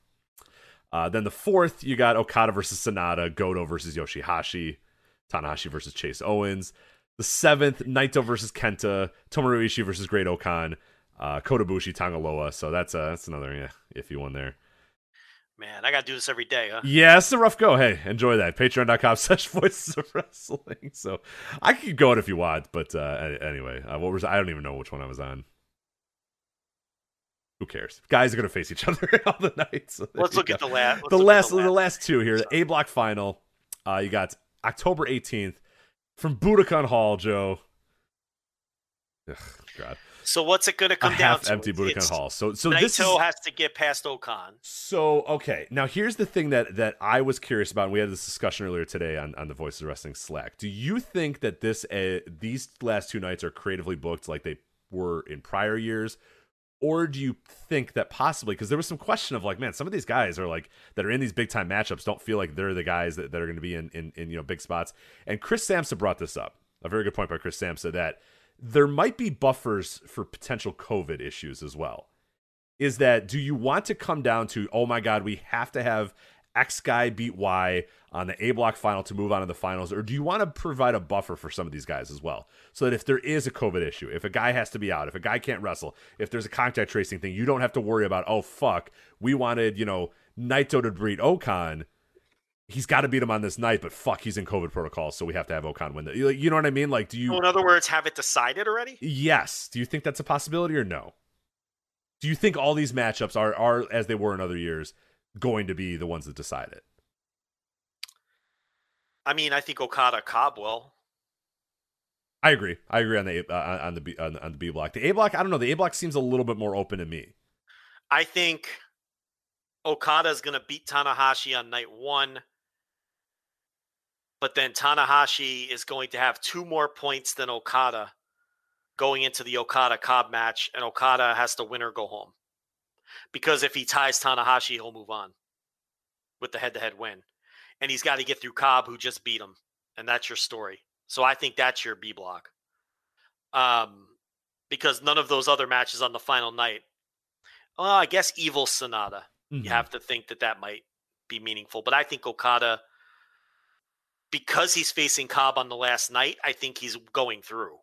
uh, then the fourth, you got Okada versus SANADA, Goto versus Yoshihashi, Tanahashi versus Chase Owens. The seventh, Naito versus Kenta, Tomohiro Ishii versus Great O-Khan, uh, Kota Ibushi, Tanga Loa. So that's uh, that's another yeah, iffy one there. Man, I got to do this every day, huh? Yeah, it's a rough go. Hey, enjoy that. Patreon.com [laughs] slash voices of wrestling. So I could go going if you want, but uh, anyway, uh, what was I don't even know which one I was on. Who cares? Guys are gonna face each [laughs] other all the night. So Let's look at go. the last. the last the last two here. The A block final. Uh, you got October eighteenth from Budokan Hall, Joe. Ugh, God, So what's it going to a come down half to? empty Budokan It's- Hall. So so Naito this is has to get past O-Khan. so okay, now here's the thing that that I was curious about. And we had this discussion earlier today on on the Voices of Wrestling Slack. Do you think that this uh, these last two nights are creatively booked like they were in prior years, or do you think that possibly because there was some question of like, man, some of these guys are like that are in these big time matchups don't feel like they're the guys that, that are going to be in, in in you know big spots. And Chris Samsa brought this up. A very good point by Chris Samsa that there might be buffers for potential COVID issues as well is that do you want to come down to oh my god we have to have X guy beat Y on the A block final to move on to the finals, or do you want to provide a buffer for some of these guys as well? So that if there is a COVID issue, if a guy has to be out, if a guy can't wrestle, if there's a contact tracing thing, you don't have to worry about, oh fuck, we wanted, you know, Naito to beat O-Khan. He's got to beat him on this night, but fuck, he's in COVID protocol, so we have to have O-Khan win. The, you know what I mean? Like, do you? So in other words, have it decided already? Yes. Do you think that's a possibility or no? Do you think all these matchups are are as they were in other years going to be the ones that decide it? I mean, I think Okada Cobb will. I agree. I agree on the uh, on the B, on, the- on the B block. The A block, I don't know. The A block seems a little bit more open to me. I think Okada is going to beat Tanahashi on night one, but then Tanahashi is going to have two more points than Okada going into the Okada Cobb match, and Okada has to win or go home. Because if he ties Tanahashi, he'll move on with the head to head win. And he's got to get through Cobb, who just beat him. And that's your story. So I think that's your B block. Um, because none of those other matches on the final night well, I guess Evil SANADA. Mhm. You have to think that that might be meaningful. But I think Okada, because he's facing Cobb on the last night, I think he's going through.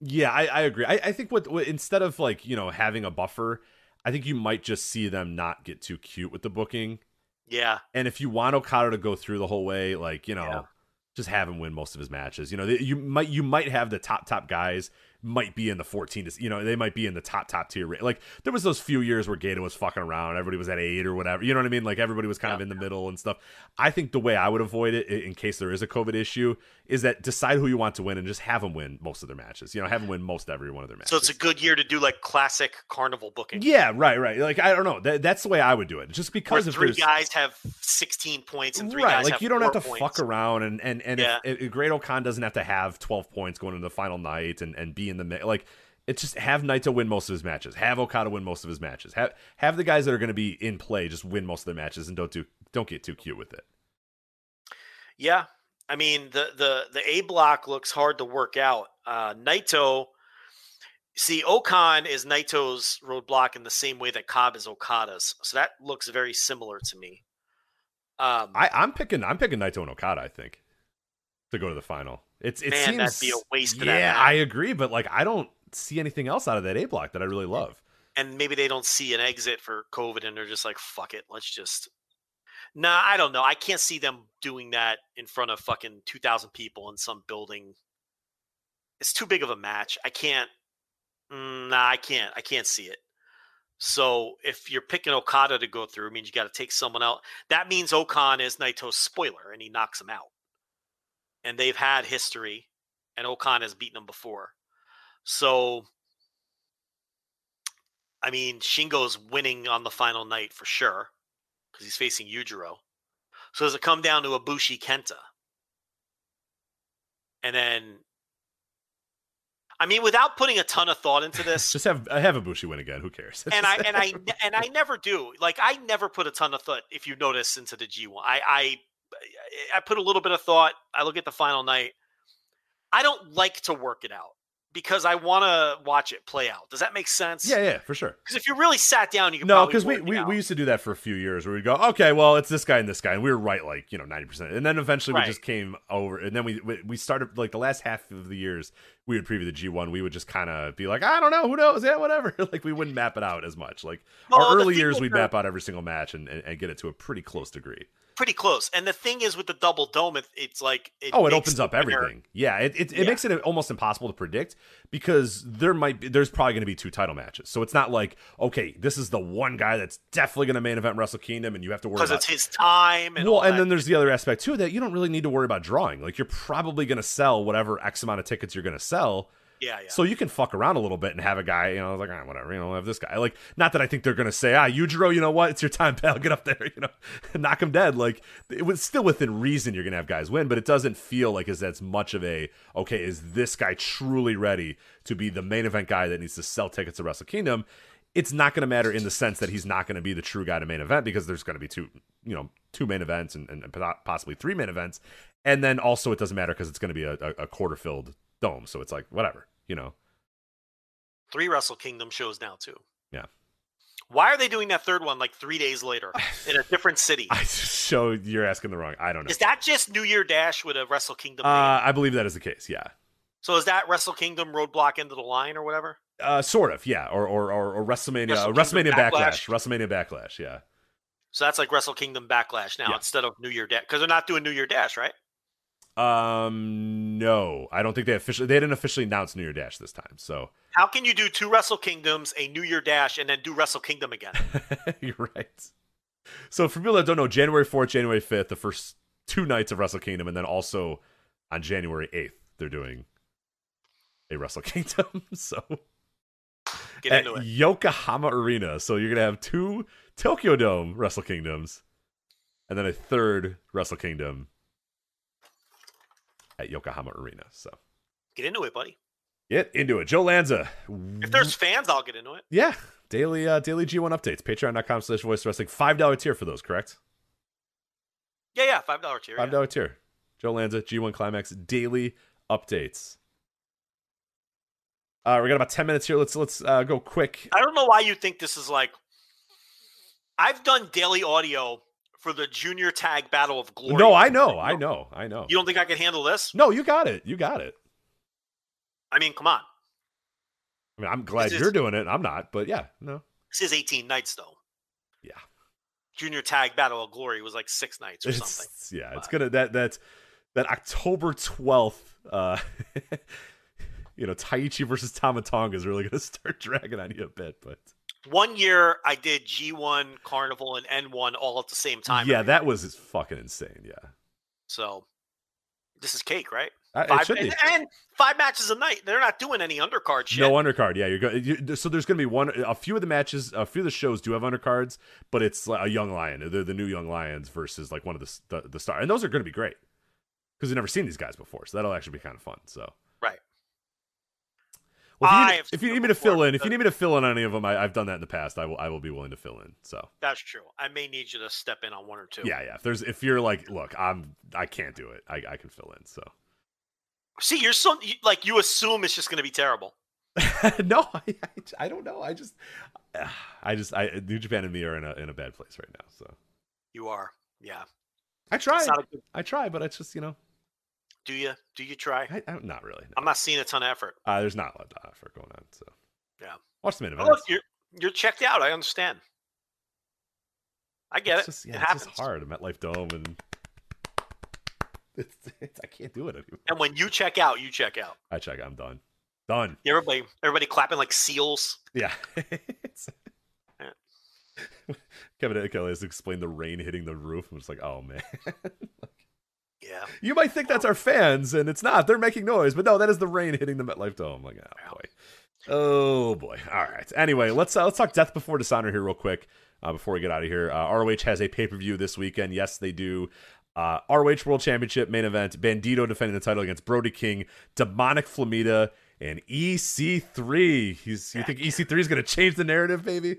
Yeah, I, I agree. I, I think what, what instead of like you know having a buffer, I think you might just see them not get too cute with the booking. Yeah. And if you want Okada to go through the whole way, like you know, Yeah. just have him win most of his matches. You know, you might you might have the top top guys might be in the 14 to you know they might be in the top top tier like there was those few years where Gedo was fucking around everybody was at 8 or whatever you know what I mean? Like everybody was kind of in the middle and stuff. I think the way I would avoid it in case there is a covid issue is that decide who you want to win and just have them win most of their matches you know have them win most every one of their matches So it's a good year to do like classic carnival booking. yeah right right. Like I don't know. That, that's the way I would do it. Just because if three guys have 16 points and three right guys like you don't have to four fuck around and and and Yeah. if, if great O-Khan doesn't have to have 12 points going into the final night and and be in the mi- like it's just have Naito win most of his matches. Have okada win most of his matches. Have have the guys that are going to be in play just win most of their matches and don't do don't get too cute with it. Yeah, I mean the the the A block looks hard to work out. Uh, Naito, see, O-Khan is Naito's roadblock in the same way that Cobb is Okada's, so that looks very similar to me. Um, i i'm picking i'm picking Naito and okada i think to go to the final it's it Man, seems that'd be a waste of yeah i agree but like i don't see anything else out of that a block that i really love and maybe they don't see an exit for COVID, and they're just like, "Fuck it, let's just." Nah, I don't know. I can't see them doing that in front of fucking two thousand people in some building. It's too big of a match. I can't. Mm, nah, I can't. I can't see it. So if you're picking Okada to go through, it means you got to take someone out. That means O-Khan is Naito's spoiler, and he knocks him out. And they've had history, and O-Khan has beaten them before. So I mean, Shingo's winning on the final night for sure because he's facing Yujiro. So does it come down to Ibushi Kenta? and then. I mean, without putting a ton of thought into [laughs] this, Just have I have Ibushi win again. Who cares? and I and I [laughs] and I never do. Like I never put a ton of thought. If you notice into the G one, I I I put a little bit of thought. I look at the final night. I don't like to work it out because I want to watch it play out. Does that make sense? yeah, yeah, for sure. Because if you really sat down, you could No, because we, we, we used to do that for a few years where we'd go, okay, well, it's this guy and this guy, and we were right like you know ninety percent, and then eventually Right. we just came over, and then we we- started like the last half of the years we would preview the G one, we would just kind of be like, I don't know, who knows, yeah, whatever, [laughs] like we wouldn't map it out as much. Like Well, our early years, we'd map out every single match and, and, and get it to a pretty close degree. Pretty close. And the thing is with the double dome, it, it's like it oh, it opens up winner- everything. Yeah, it it, it Yeah. makes it almost impossible to predict because there might be there's probably going to be two title matches. So it's not like okay, this is the one guy that's definitely going to main event Wrestle Kingdom, and you have to worry because it's his time. And well, and then there's the other aspect too that you don't really need to worry about drawing. Like you're probably going to sell whatever X amount of tickets you're going to sell. Yeah, yeah. So you can fuck around a little bit and have a guy, you know, like ah, whatever, you know, have this guy. Like, not that I think they're gonna say, ah, Yujiro, you know what, it's your time, [laughs] pal, get up there, you know, [laughs] knock him dead. Like, it was still within reason you're gonna have guys win, but it doesn't feel like as that's much of a okay, is this guy truly ready to be the main event guy that needs to sell tickets to Wrestle Kingdom? It's not going to matter in the sense that he's not going to be the true guy to main event because there's going to be two, you know, two main events and, and possibly three main events, and then also it doesn't matter because it's going to be a, a, a quarter filled dome, so it's like whatever, you know. Three Wrestle Kingdom shows now too. Yeah. Why are they doing that third one like three days later [laughs] in a different city? I show you're asking the wrong. I don't know. Is that just New Year Dash with a Wrestle Kingdom? Uh, I believe that is the case. Yeah. so is that Wrestle Kingdom Roadblock into the line or whatever? Uh, sort of. Yeah. Or or or, or WrestleMania. Wrestle WrestleMania Backlash. Backlash. WrestleMania Backlash. Yeah. So that's like Wrestle Kingdom Backlash now Yeah. instead of New Year Dash because they're not doing New Year Dash, right? Um. No, I don't think they officially. They didn't officially announce New Year Dash this time. So How can you do two Wrestle Kingdoms, a New Year Dash, and then do Wrestle Kingdom again? [laughs] you're right. So for people that don't know, January fourth, January fifth, the first two nights of Wrestle Kingdom, and then also on January eighth, they're doing a Wrestle [laughs] Kingdom. So Get at into it. Yokohama Arena. So you're gonna have two Tokyo Dome Wrestle Kingdoms, and then a third Wrestle Kingdom at Yokohama Arena. So Get into it, buddy. get into it. Joe Lanza. If there's fans, I'll get into it. yeah, daily uh, daily G1 updates. Patreon.com slash voice wrestling. Five dollar tier for those, correct? Yeah, yeah, five dollar tier. Five yeah. tier. Joe Lanza, G1 Climax, daily updates. Uh, we got about ten minutes here. Let's let's uh, go quick. I don't know why you think this is like. I've done daily audio for the Junior Tag Battle of Glory. No, I know, I know, I know. You don't think I can handle this? No, you got it. You got it. I mean, come on. I mean, I'm glad This you're doing it. I'm not, but yeah, no, This is 18 nights though. yeah. Junior Tag Battle of Glory was like six nights or something. It's, yeah, it's gonna that that that October twelfth. Uh, [laughs] you know, Taichi versus Tama Tonga is really gonna [laughs] start dragging on you a bit, but One year I did G1 Carnival and N1 all at the same time. yeah, that was fucking insane. Yeah, so. This is cake, right? Uh, Five, and, and five matches a night. They're not doing any undercard shit. No undercard. Yeah, you're going. So there's going to be one. A few of the matches, a few of the shows do have undercards, but it's like a young lion. They're the new young lions versus like one of the the, the star, and those are going to be great because you've never seen these guys before. So that'll actually be kind of fun. So. Well, if you, need, if you need me to fill in, if you need me to fill in on any of them, I, I've done that in the past. I will. I will be willing to fill in. So That's true. I may need you to step in on one or two. yeah, yeah. If there's if you're like, look, I'm I can't do it. I, I can fill in. So See, you're so like you assume it's just going to be terrible. [laughs] no, I, I I don't know. I just [sighs] I just I New Japan and me are in a in a bad place right now. So You are. Yeah. I try. It's not a good, I try, but it's just you know, do you? Do you try? I, not really. no. I'm not seeing a ton of effort. Uh, there's not a lot of effort going on. So Yeah. watch the main Oh, event. look, you're you're checked out. I understand. I get it's it. just it yeah, happens. it's just hard. I'm at Life Dome and [laughs] it's, it's I can't do it anymore. And when you check out, you check out. I check. I'm done. Done. Yeah, Everybody, everybody clapping like seals. Yeah. [laughs] Yeah. Kevin Kelly has explained the rain hitting the roof. I'm just like, oh man. [laughs] Yeah. you might think that's our fans, and it's not. They're making noise, but no, that is the rain hitting the MetLife Dome. Like, oh boy. Oh boy. All right. Anyway, let's uh, let's talk Death Before Dishonor here real quick uh, before we get out of here. Uh, ROH has a pay per view this weekend. Yes, they do. Uh, ROH World Championship main event: Bandito defending the title against Brody King, Demonic Flamita, and EC3. He's you think EC3 is going to change the narrative, baby?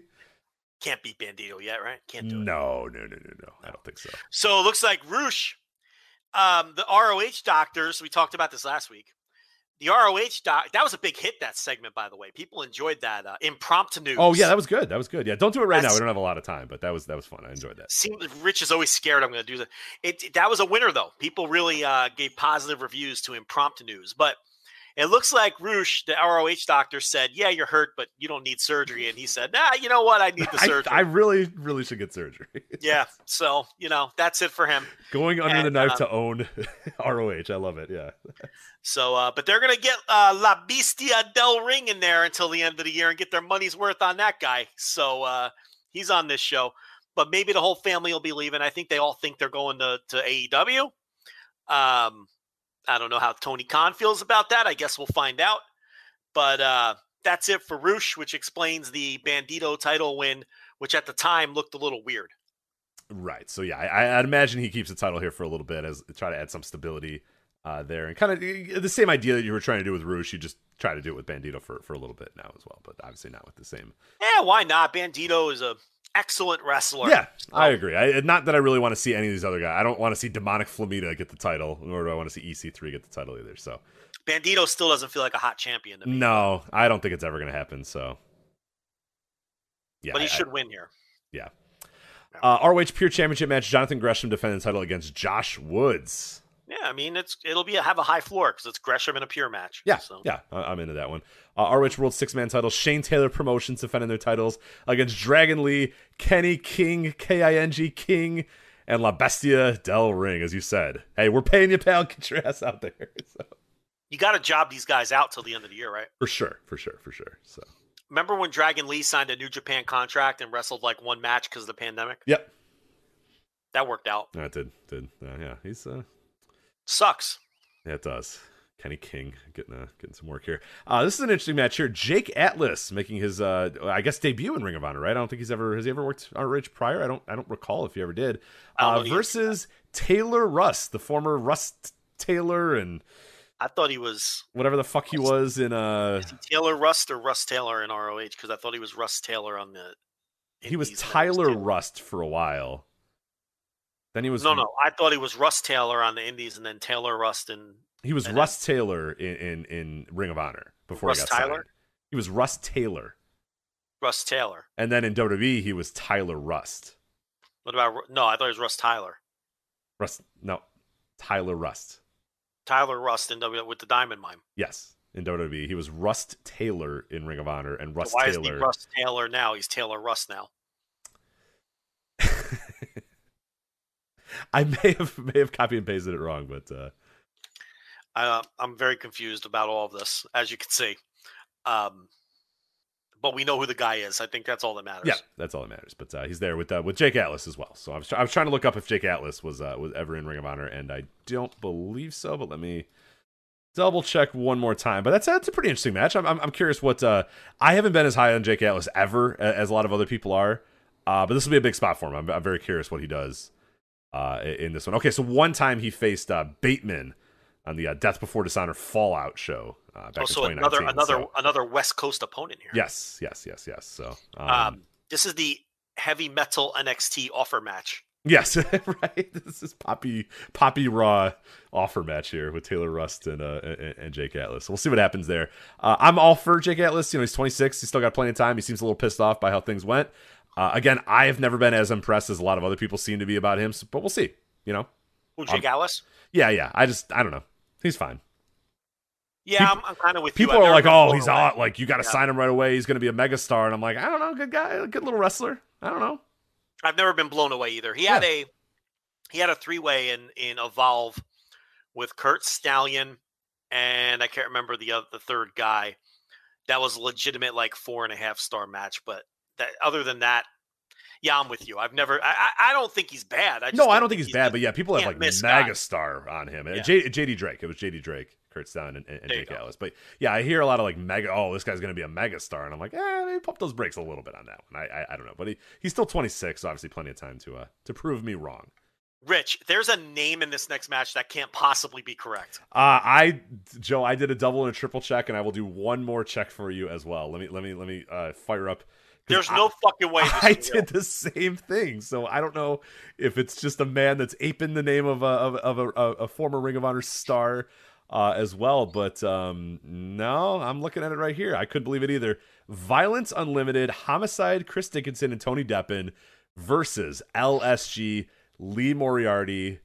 Can't beat Bandito yet, right? Can't do it. No, no, no, no, no. I don't think so. So it looks like Roosh, um, the ROH doctors, we talked about this last week. The ROH doc, that was a big hit, that segment, by the way. People enjoyed that uh, impromptu news. Oh yeah, that was good. That was good. Yeah, don't do it right now. We don't have a lot of time, but that was that was fun. I enjoyed that. Seems Rich is always scared I'm going to do that. It that was a winner though. People really uh, gave positive reviews to impromptu news, but it looks like Rush, the ROH doctor, said, "Yeah, you're hurt, but you don't need surgery." And he said, "Nah, you know what? I need the [laughs] surgery." I really, really should get surgery. yeah, so you know that's it for him. [laughs] Going under the knife uh, to own [laughs] ROH. I love it. Yeah. So, uh, but they're gonna get uh, La Bestia del Ring in there until the end of the year and get their money's worth on that guy. So uh, he's on this show, but maybe the whole family will be leaving. I think they all think they're going to to AEW. Um, I don't know how Tony Khan feels about that. I guess we'll find out. But uh, that's it for Rush, which explains the Bandito title win, which at the time looked a little weird. Right. So yeah, I, I'd imagine he keeps the title here for a little bit as try to add some stability uh, there, and kind of the same idea that you were trying to do with Rush. You just try to do it with Bandito for for a little bit now as well, but obviously not with the same. Yeah, why not? Bandito is a excellent wrestler. Yeah, I Um, agree. I, not that I really want to see any of these other guys. I don't want to see Demonic Flamita get the title, nor do I want to see EC3 get the title either. So Bandito still doesn't feel like a hot champion to me. no, I don't think it's ever going to happen. So yeah, but he I- I- should win here. Yeah. Uh, ROH Pure Championship match: Jonathan Gresham defending the title against Josh Woods. Yeah, I mean it's it'll be a, have a high floor because it's Gresham in a pure match. Yeah, So yeah, I'm into that one. Uh, ROH World Six Man Title: Shane Taylor Promotions defending their titles against Dragon Lee, Kenny King, K I N G King, and La Bestia Del Ring. As you said, hey, we're paying you, pal. [laughs] Get your ass out there. [laughs] So, you got to job these guys out till the end of the year, right? for sure, for sure, for sure. So, Remember when Dragon Lee signed a New Japan contract and wrestled like one match because of the pandemic? yep, That worked out. that did did. Uh, yeah, he's uh, Sucks. Yeah, it does. Kenny King getting uh, getting some work here. Uh, this is an interesting match here. Jake Atlas making his uh, I guess debut in Ring of Honor. Right? I don't think he's ever has he ever worked ROH prior. I don't I don't recall if he ever did. Uh, versus Taylor Rust, the former Rust Taylor and I thought he was whatever the fuck he was in. Uh, Taylor Rust or Rust Taylor in ROH because I thought he was Rust Taylor on the. he was Indies and then Tyler Rust for a while. Then he was No, no, I thought he was Rust Taylor on the Indies and then Taylor Rust and He was and then- Russ Taylor in, in in Ring of Honor before Russ he got Tyler? signed. He was Russ Taylor, Rust Taylor. and then in WWE he was Tyler Rust. What about no? I thought it was Rust Tyler. Rust, no, Tyler Rust. Tyler Rust in W with the Diamond Mine. Yes, in WWE he was Rust Taylor in Ring of Honor, and Rust Why is he Rust Taylor now? He's Taylor Rust now. [laughs] I may have may have copy and pasted it wrong, but uh, Uh, I'm very confused about all of this, as you can see. Um, but we know who the guy is. I think that's all that matters. yeah, that's all that matters. But uh, he's there with uh, with Jake Atlas as well. So I was try- I was trying to look up if Jake Atlas was uh, was ever in Ring of Honor, and I don't believe so. But let me double check one more time. But that's that's a pretty interesting match. I'm I'm, I'm curious what uh, I haven't been as high on Jake Atlas ever as a lot of other people are. Uh, but this will be a big spot for him. I'm, I'm very curious what he does uh, in this one. Okay, so one time he faced uh, Bateman on the uh, Death Before Dishonor Fallout show uh, back Also, in 2019. another another so- another West Coast opponent here. yes, yes, yes, yes. So um, Um, this is the heavy metal NXT offer match. Yes, [laughs] right. This is Poppy Poppy Raw offer match here with Taylor Rust and uh and, and Jake Atlas. So we'll see what happens there. Uh, I'm all for Jake Atlas. You know, he's 26. He's still got plenty of time. He seems a little pissed off by how things went. Uh, again, I have never been as impressed as a lot of other people seem to be about him. So, but we'll see. You know, Who, Jake Um, Alice? yeah, yeah. I just I don't know. He's fine. Yeah, people- I'm, I'm kind of with People you. Are like, oh, he's hot. Like you got to Yeah. sign him right away. He's going to be a megastar. And I'm like, I don't know. Good guy, good little wrestler. I don't know. I've never been blown away either. He had a he had a three way in in Evolve with Curt Stallion and I can't remember the other, the third guy. That was a legitimate like four and a half star match. But that other than that, yeah, I'm with you. I've never. I I, don't think he's bad. I just No, I don't think he's bad, a but yeah, people have like miss guy. megastar on him. Yeah. J, JD Drake, it was JD Drake, Kurt Stein, and, and Jake go. Ellis. But yeah, I hear a lot of like mega. Oh, this guy's going to be a megastar, and I'm like, eh, maybe pump those brakes a little bit on that one. I I, I don't know, but he, he's still 26, so obviously plenty of time to uh to prove me wrong. Rich, there's a name in this next match that can't possibly be correct. Uh, I Joe, I did a double and a triple check, and I will do one more check for you as well. Let me let me let me uh, fire up. There's I- no fucking way. [laughs] I is real. did the same thing, so I don't know if it's just a man that's aping the name of a of, of a, a, a former Ring of Honor star uh, as well. But um, no, I'm looking at it right here. I couldn't believe it either. Violence Unlimited, Homicide, Chris Dickinson, and Tony Deppen versus LSG, Lee Moriarty,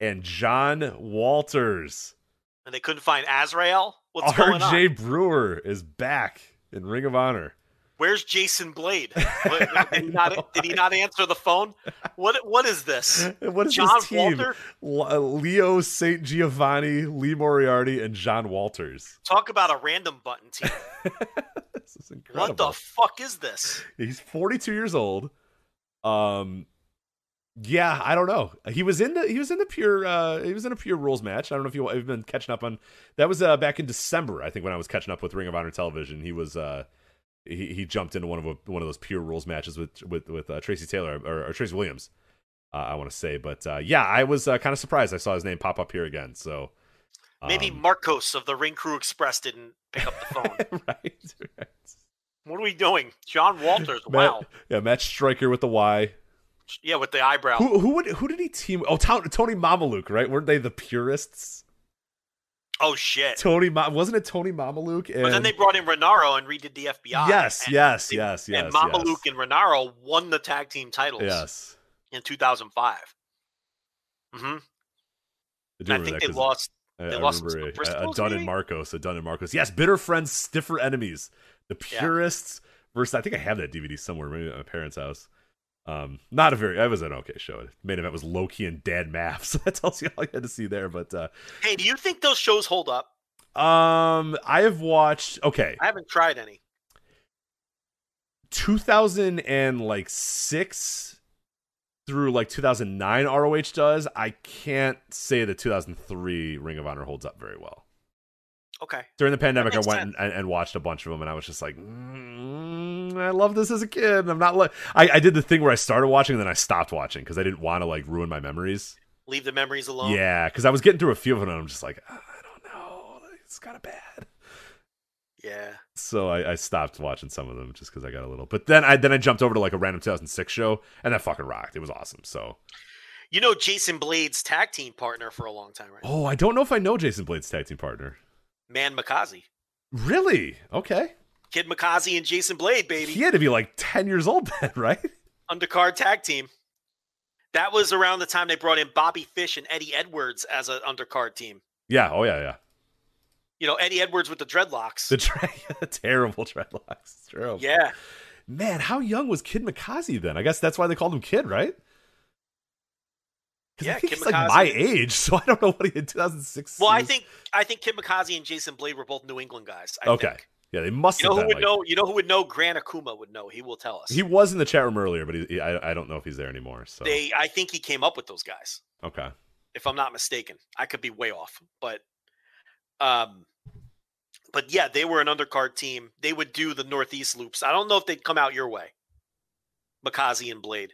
and John Walters. And they couldn't find Azrael. What's going on? RJ Brewer is back in Ring of Honor. Where's Jason Blade? [laughs] What- did, he not, did he not answer the phone? What What is this? What is John this team? Walter? Uh, Leo St. Giovanni, Lee Moriarty, and John Walters. Talk about a random button team. [laughs] this is incredible. What the fuck is this? He's 42 years old. Um, yeah, I don't know. He was in the he was in the pure uh he was in a pure rules match. I don't know if you have been catching up on that was uh back in December I think when I was catching up with Ring of Honor television. He was uh he, he jumped into one of a, one of those pure rules matches with with with uh, Tracy Taylor or, or Tracy Williams. Uh, I want to say, but uh, yeah, I was uh, kind of surprised I saw his name pop up here again. So Maybe um, Marcos of the Ring Crew Express didn't pick up the phone. [laughs] right, right. what are we doing? John Walters. Matt, Wow. yeah, Matt Striker with the Y. Yeah, with the eyebrow. Who who would who did he team? Oh, To- Tony Mamaluke, right? Weren't they the purists? Oh shit. Tony, Ma- wasn't it Tony Mamaluke? And But then they brought in Rinauro and redid the FBI. yes, and yes, yes, yes, and Mamaluke yes. and Rinauro won the tag team titles yes. in 2005. hmm I, I think they lost. I, they I lost remember a, a Dunn and? Marcos, a Dunn and Marcos. Yes, bitter friends, stiffer enemies. The Yeah. purists versus. I think I have that DVD somewhere, maybe at my parents' house. Um, not a very. That was an okay show. Main event was Loki and Dan Maff, [laughs] so that tells you all you had to see there. But uh, Hey, do you think those shows hold up? um, I have watched. Okay, I haven't tried any. 2000 and like six through like 2009 ROH does. I can't say that 2003 Ring of Honor holds up very well. Okay. During the pandemic, I went and, and, watched a bunch of them, and I was just like, mm, I love this as a kid. I'm not like I, I did the thing where I started watching and then I stopped watching because I didn't want to like ruin my memories. Leave the memories alone. Yeah, because I was getting through a few of them, and I'm just like, "Ah, I don't know, it's kind of bad. Yeah. So I, I stopped watching some of them just because I got a little. But then I then I jumped over to like a random 2006 show, and that fucking rocked. It was awesome. So You know Jason Blade's tag team partner for a long time, right? oh, I don't know if I know Jason Blade's tag team partner. Man Mikaze. Really? Okay. Kid Mikaze and Jason Blade, baby. He had to be like 10 years old [laughs] then, right? Undercard tag team. That was around the time they brought in Bobby Fish and Eddie Edwards as an undercard team. Yeah. Oh yeah, yeah. You know, Eddie Edwards with the dreadlocks. The tra- [laughs] terrible dreadlocks. Terrible. yeah. Man, how young was Kid Mikaze then? I guess that's why they called him Kid, right? 'Cause I Yeah, think he's like my age, so I don't know what he did 2006. Well, I think I think Kid Mikaze and Jason Blade were both New England guys. I Okay. think. Yeah, they must You know have who would like- know? You know who would know? Grant Akuma would know. He will tell us. He was in the chat room earlier, but he, he- I, I don't know if he's there anymore. So They, I think he came up with those guys. okay. if I'm not mistaken. I could be way off, but um but yeah, they were an undercard team. They would do the Northeast loops. I don't know if they'd come out your way. Mikaze and Blade.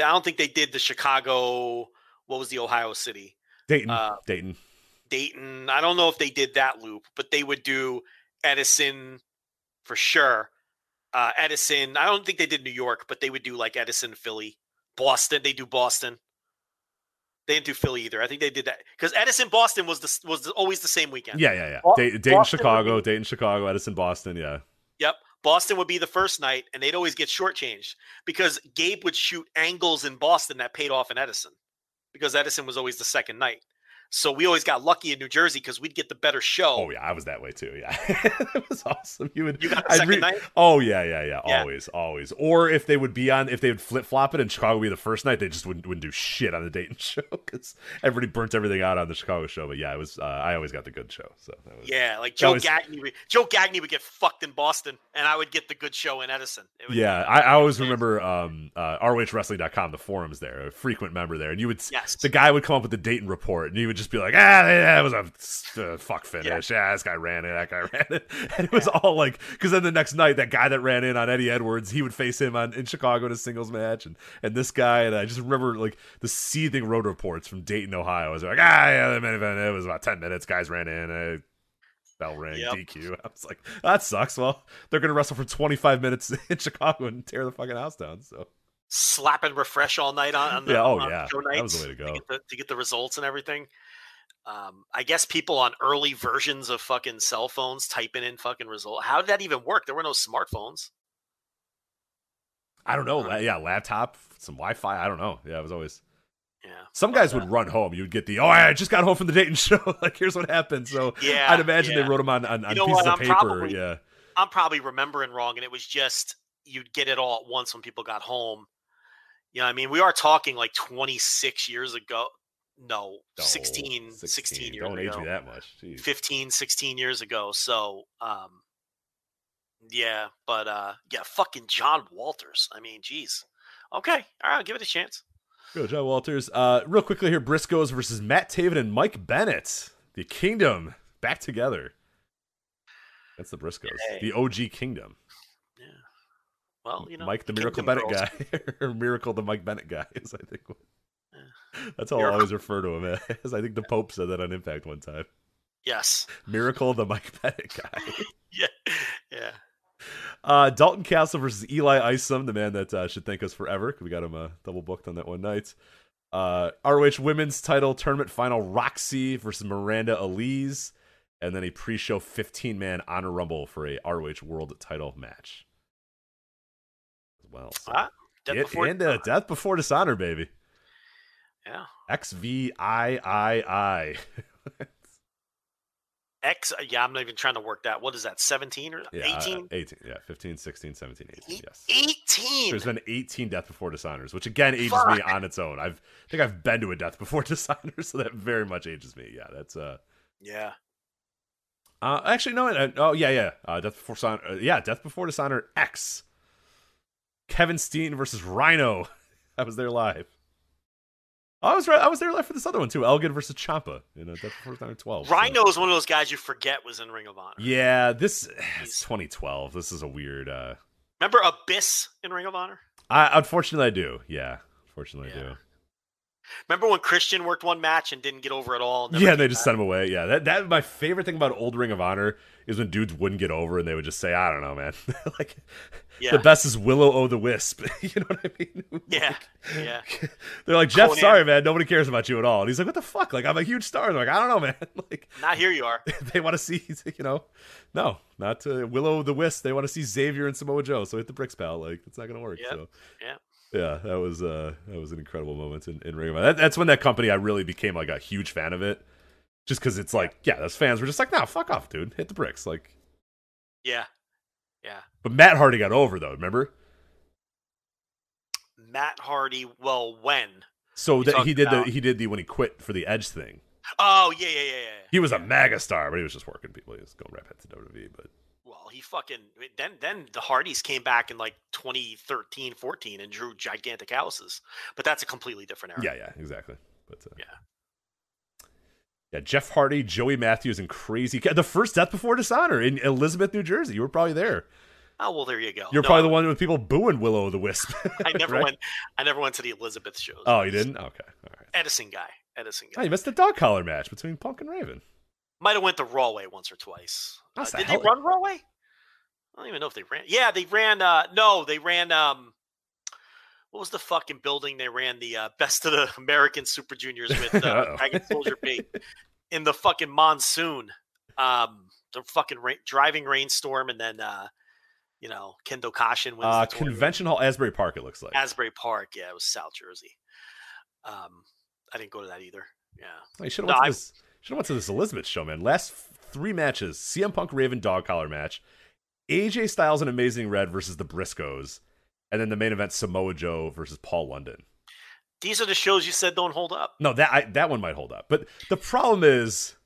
I don't think they did the Chicago, what was the Ohio City? Dayton. Uh, Dayton. Dayton. I don't know if they did that loop, but they would do Edison for sure. Uh, Edison. I don't think they did New York, but they would do like Edison, Philly, Boston. They do Boston. They didn't do Philly either. I think they did that because Edison, Boston was the was the, always the same weekend. Yeah, yeah, yeah. Dayton, Chicago. be- Dayton, Chicago. Edison, Boston. Yeah. Yep. Boston would be the first night, and they'd always get shortchanged because Gabe would shoot angles in Boston that paid off in Edison because Edison was always the second night. So we always got lucky in New Jersey because we'd get the better show. Oh yeah, I was that way too. Yeah, [laughs] it was awesome. You would. You got second night? Oh yeah, yeah, yeah. Yeah. Always, always. Or if they would be on, if they would flip flop it and Chicago would be the first night, they just wouldn't wouldn't do shit on the Dayton [laughs] show because everybody burnt everything out on the Chicago show. But yeah, it was. Uh, I always got the good show. So that was. Yeah, like Joe was- Gagney. Would, Joe Gagney would get fucked in Boston, and I would get the good show in Edison. It would- Yeah, I, I always remember um, uh, ROHWrestling.com, the forums there, a frequent member there, and you would Yes. the guy would come up with the Dayton report, and you would just be like, ah, that was a uh, fuck finish. Yeah. this guy ran it. That guy [laughs] ran it. [laughs] And it was all like, because then the next night, that guy that ran in on Eddie Edwards, he would face him on in Chicago in a singles match, and and this guy, and I just remember like the seething road reports from Dayton, Ohio. I was like, ah, yeah, the main event. It was about ten minutes. Guys ran in. Uh, bell ring, Yep. DQ. [laughs] I was like, that sucks. Well, they're gonna wrestle for 25 minutes in Chicago and tear the fucking house down. So slap and refresh all night on, on the Yeah, oh, on yeah. show That was the way to go. get the, to get the results and everything. Um, I guess people on early versions of fucking cell phones typing in fucking result. How did that even work? There were no smartphones. I don't know. Yeah, laptop, some Wi-Fi. I don't know. Yeah, it was always. Yeah. Some guys uh, would run home. You'd get the, oh, I just got home from the Dayton [laughs] show. like, here's what happened. So Yeah, I'd imagine yeah. they wrote them on, on, on know pieces what? of I'm paper. probably- yeah. I'm probably remembering wrong, and it was just you'd get it all at once when people got home. You know, what I mean, we are talking like 26 years ago. No, No, 16, 16, years Don't ago. age me that much. Jeez. 15, 16 years ago. So, um, yeah, but uh, yeah, fucking John Walters. I mean, geez. Okay, all right, I'll give it a chance. Go, John Walters. Uh, real quickly here, Briscoes versus Matt Taven and Mike Bennett. The Kingdom back together. That's the Briscoes. Hey. The OG Kingdom. Yeah. Well, you know, Mike the Miracle Kingdom Bennett girls. guy, or [laughs] Miracle the Mike Bennett guy is I think. That's how I always refer to him as. [laughs] I think the Pope said that on Impact one time. Yes. Miracle the Mike [laughs] Bennett guy. [laughs] Yeah. Yeah. Uh, Dalton Castle versus Eli Isom, the man that uh, should thank us forever. We got him uh, double booked on that one night. Uh, ROH Women's Title Tournament Final: Rok-C versus Miranda Alize, and then a pre-show 15-man Honor Rumble for a ROH World Title match. As well, so. Ah, Death Get Before into Dishonor. Death Before Dishonor, baby. Yeah. X V I I I. [laughs] X. uh, Yeah, I'm not even trying to work that. What is that? 17 or Yeah, uh, 18? 18. Yeah, 15, 16, 17, 18. Yes. 18. There's been 18 Death Before Dishonors, which again ages me on its own. I've I think I've been to a Death Before [laughs] Dishonors, so that very much ages me. Yeah, that's uh. Yeah. Uh, actually, no. Uh, oh, yeah, yeah. Uh, Death Before Dishonor. Uh, yeah, Death Before Dishonor X. Kevin Steen versus Rhino. [laughs] I was there live. I was right. I was there live for this other one too. Elgin versus Ciampa in uh, Death Before Dishonor 12. so- Rhino is one of those guys you forget was in Ring of Honor. Yeah, this [sighs] it's 2012. This is a weird. uh Remember Abyss in Ring of Honor? I unfortunately I do. Yeah, unfortunately I do. Remember when Christian worked one match and didn't get over at all? Yeah, they just back? sent him away. Yeah, that that my favorite thing about old Ring of Honor is when dudes wouldn't get over and they would just say, "I don't know, man." [laughs] like Yeah. the best is Willow O the Wisp. [laughs] you know what I mean? [laughs] Yeah, yeah. They're like, Jeff, Conan. sorry, man, nobody cares about you at all. And he's like, what the fuck? Like, I'm a huge star. They're like, I don't know, man. like, not here you are. they want to see, you know, no, not uh, Willow the Wisp. They want to see Xavier and Samoa Joe. So hit the bricks, pal. Like, it's not gonna work. Yep. So Yeah. Yeah, that was uh that was an incredible moment in, in Ring of Honor. That, that's when that company I really became like a huge fan of it, just because it's like, yeah, those fans were just like, nah, fuck off, dude, hit the bricks. Like, Yeah. Yeah. but Matt Hardy got over though. Remember? Matt Hardy, well, when? So that he did about- the he did the when he quit for the Edge thing. Oh, yeah, yeah, yeah, yeah. He was a mega star, but he was just working people. He was going right back to WWE. But He fucking then then the Hardys came back in like 2013, 14 and drew gigantic houses. But that's a completely different era. yeah, yeah, exactly. But uh, Yeah. yeah, Jeff Hardy, Joey Matthews, and Crazy The first Death Before Dishonor in Elizabeth, New Jersey. You were probably there. Oh well, there you go. You're No, probably the one with people booing Willow the Wisp. [laughs] I never right? went. I never went to the Elizabeth shows. Oh, you didn't? Okay, all right. Edison guy. Edison Oh, you missed the dog collar match between Punk and Raven. Might have went to Rahway once or twice. Uh, the did hell- they run Rahway? I don't even know if they ran. Yeah, they ran. uh No, they ran. um What was the fucking building they ran the uh, best of the [laughs] American Super Juniors with uh. [laughs] Dragon Soldier B [laughs] in the fucking monsoon. Um, the fucking ra- driving rainstorm, and then uh you know Kendo Kashin wins Uh. Convention Hall, Asbury Park. It looks like. Asbury Park. Yeah, it was South Jersey. Um, I didn't go to that either. Yeah. Oh, you should have No, went, I- should have went to this Elizabeth show, man. Last three matches: CM Punk Raven dog collar match, AJ Styles and Amazing Red versus the Briscoes, and then the main event Samoa Joe versus Paul London. These are the shows you said don't hold up. No, that I, that one might hold up, but the problem is,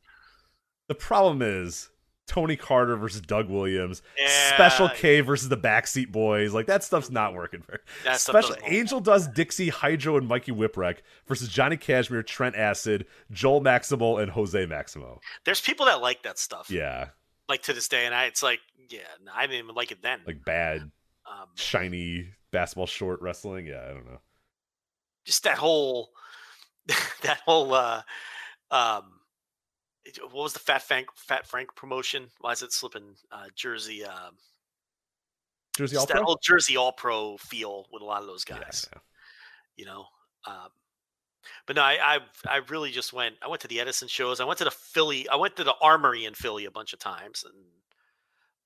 the problem is Tony Carter versus Doug Williams, Yeah. Special K versus the Backseat Boys. Like that stuff's not working very. That Special. Angel Dust Dixie, Hydro, and Mikey Whipwreck versus Johnny Cashmere, Trent Acid, Joel Maximo, and Jose Maximo. There's people that like that stuff. Yeah, Like to this day, and I, it's like, yeah, I didn't even like it then. like bad, um, shiny basketball short wrestling. Yeah, I don't know. just that whole, [laughs] that whole, uh, um, what was the Fat Frank Fat Frank promotion? Why is it slipping? Uh, Jersey, um, Jersey All that Pro. whole Jersey All Pro feel with a lot of those Yeah, guys. yeah. you know. Um, but no, I, I I really just went. I went to the Edison shows. I went to the Philly. I went to the Armory in Philly a bunch of times, and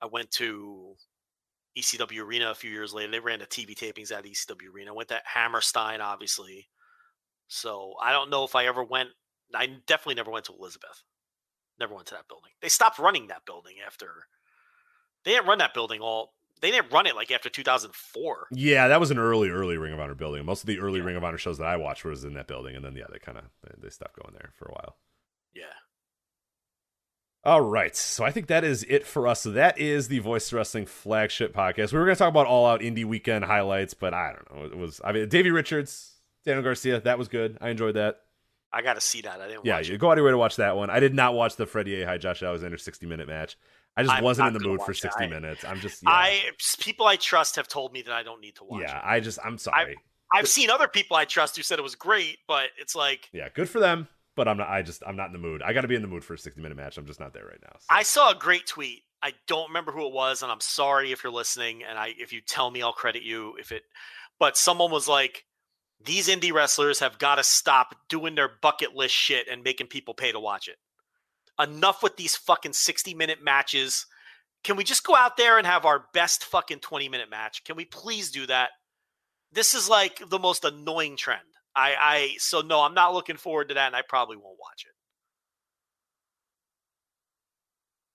I went to ECW Arena a few years later. They ran the TV tapings at ECW Arena. I went to Hammerstein, obviously. So I don't know if I ever went. I definitely never went to Elizabeth. Never went to that building. They stopped running that building after. They didn't run that building all. They didn't run it like after 2004. Yeah, that was an early, early Ring of Honor building. Most of the early Yeah. Ring of Honor shows that I watched was in that building, and then yeah, they kind of they, stopped going there for a while. Yeah. All right, so I think that is it for us. So that is the Voice Wrestling flagship podcast. We were going to talk about All Out Indie Weekend highlights, but I don't know. It was I mean Davey Richards, Daniel Garcia. That was good. I enjoyed that. I got to see that. I didn't. Yeah, you it. go out of your way to watch that one. I did not watch the Freddie A. High Josh Alexander 60 minute match. I just I'm wasn't in the mood for watch it. 60 minutes. I'm just yeah, I people I trust have told me that I don't need to watch yeah. it. I just I'm sorry. I've seen other people I trust who said it was great, but it's like yeah, good for them, but I'm not. I just I'm not in the mood. I got to be in the mood for a 60 minute match. I'm just not there right now. so. I saw a great tweet. I don't remember who it was, and I'm sorry if you're listening. And I, if you tell me, I'll credit you. If it, but someone was like, "These indie wrestlers have got to stop doing their bucket list shit and making people pay to watch it. Enough with these fucking 60 minute matches. Can we just go out there and have our best fucking 20 minute match? Can we please do that? This is like the most annoying trend. I, I, so no, I'm not looking forward to that, and I probably won't watch it.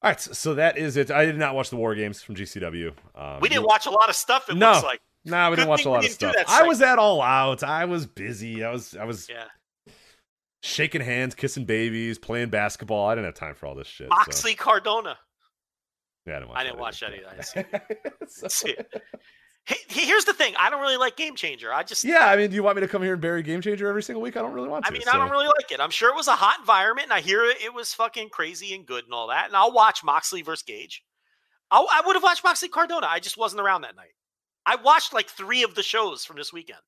All right, so that is it. I did not watch the War Games from GCW. Um, We didn't watch a lot of stuff. It No. looks like. Nah, we Good didn't watch a lot of stuff. I was at all out. I was busy. I was I was Yeah. Shaking hands, kissing babies, playing basketball. I didn't have time for all this shit. so- Moxley Cardona. Yeah, I didn't watch. I didn't watch that either. [laughs] I didn't see So- [laughs] See it. Hey, hey, here's the thing. I don't really like Game Changer. I just, yeah, I mean, do you want me to come here and bury Game Changer every single week? I don't really want To, I mean, so- I don't really like it. I'm sure it was a hot environment, and I hear it, it was fucking crazy and good and all that. And I'll watch Moxley versus Gage. I'll, I would have watched Moxley Cardona. I just wasn't around that night. I watched like three of the shows from this weekend,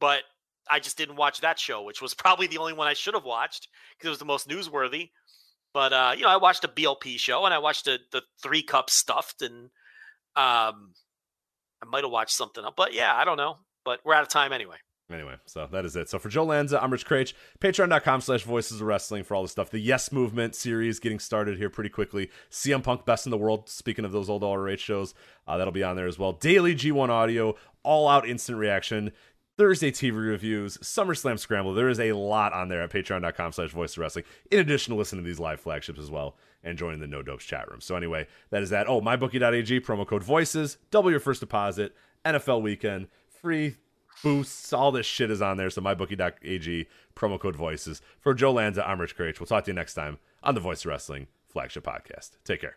but I just didn't watch that show, which was [laughs] probably the only one I should have watched because it was the most newsworthy. But uh, you know, I watched a BLP show and I watched the the three cup stuffed, and um, I might have watched something else. But yeah, I don't know. But we're out of time anyway. Anyway, so that is it. So for Joe Lanza, I'm Rich Kraetsch. Patreon.com slash Voices of Wrestling for all the stuff. The Yes Movement series getting started here pretty quickly. CM Punk Best in the World, speaking of those old ROH shows, uh, that'll be on there as well. Daily G1 Audio, All Out Instant Reaction, Thursday TV reviews, SummerSlam Scramble. There is a lot on there at patreon.com slash voice of wrestling, in addition to listening to these live flagships as well and joining the No Dopes chat room. So anyway, that is that. Oh, mybookie.ag, promo code voices, double your first deposit, NFL weekend, free boosts, all this shit is on there. So mybookie.ag, promo code voices. For Joe Lanza, I'm Rich Kraetsch. We'll talk to you next time on the Voice of Wrestling flagship podcast. Take care.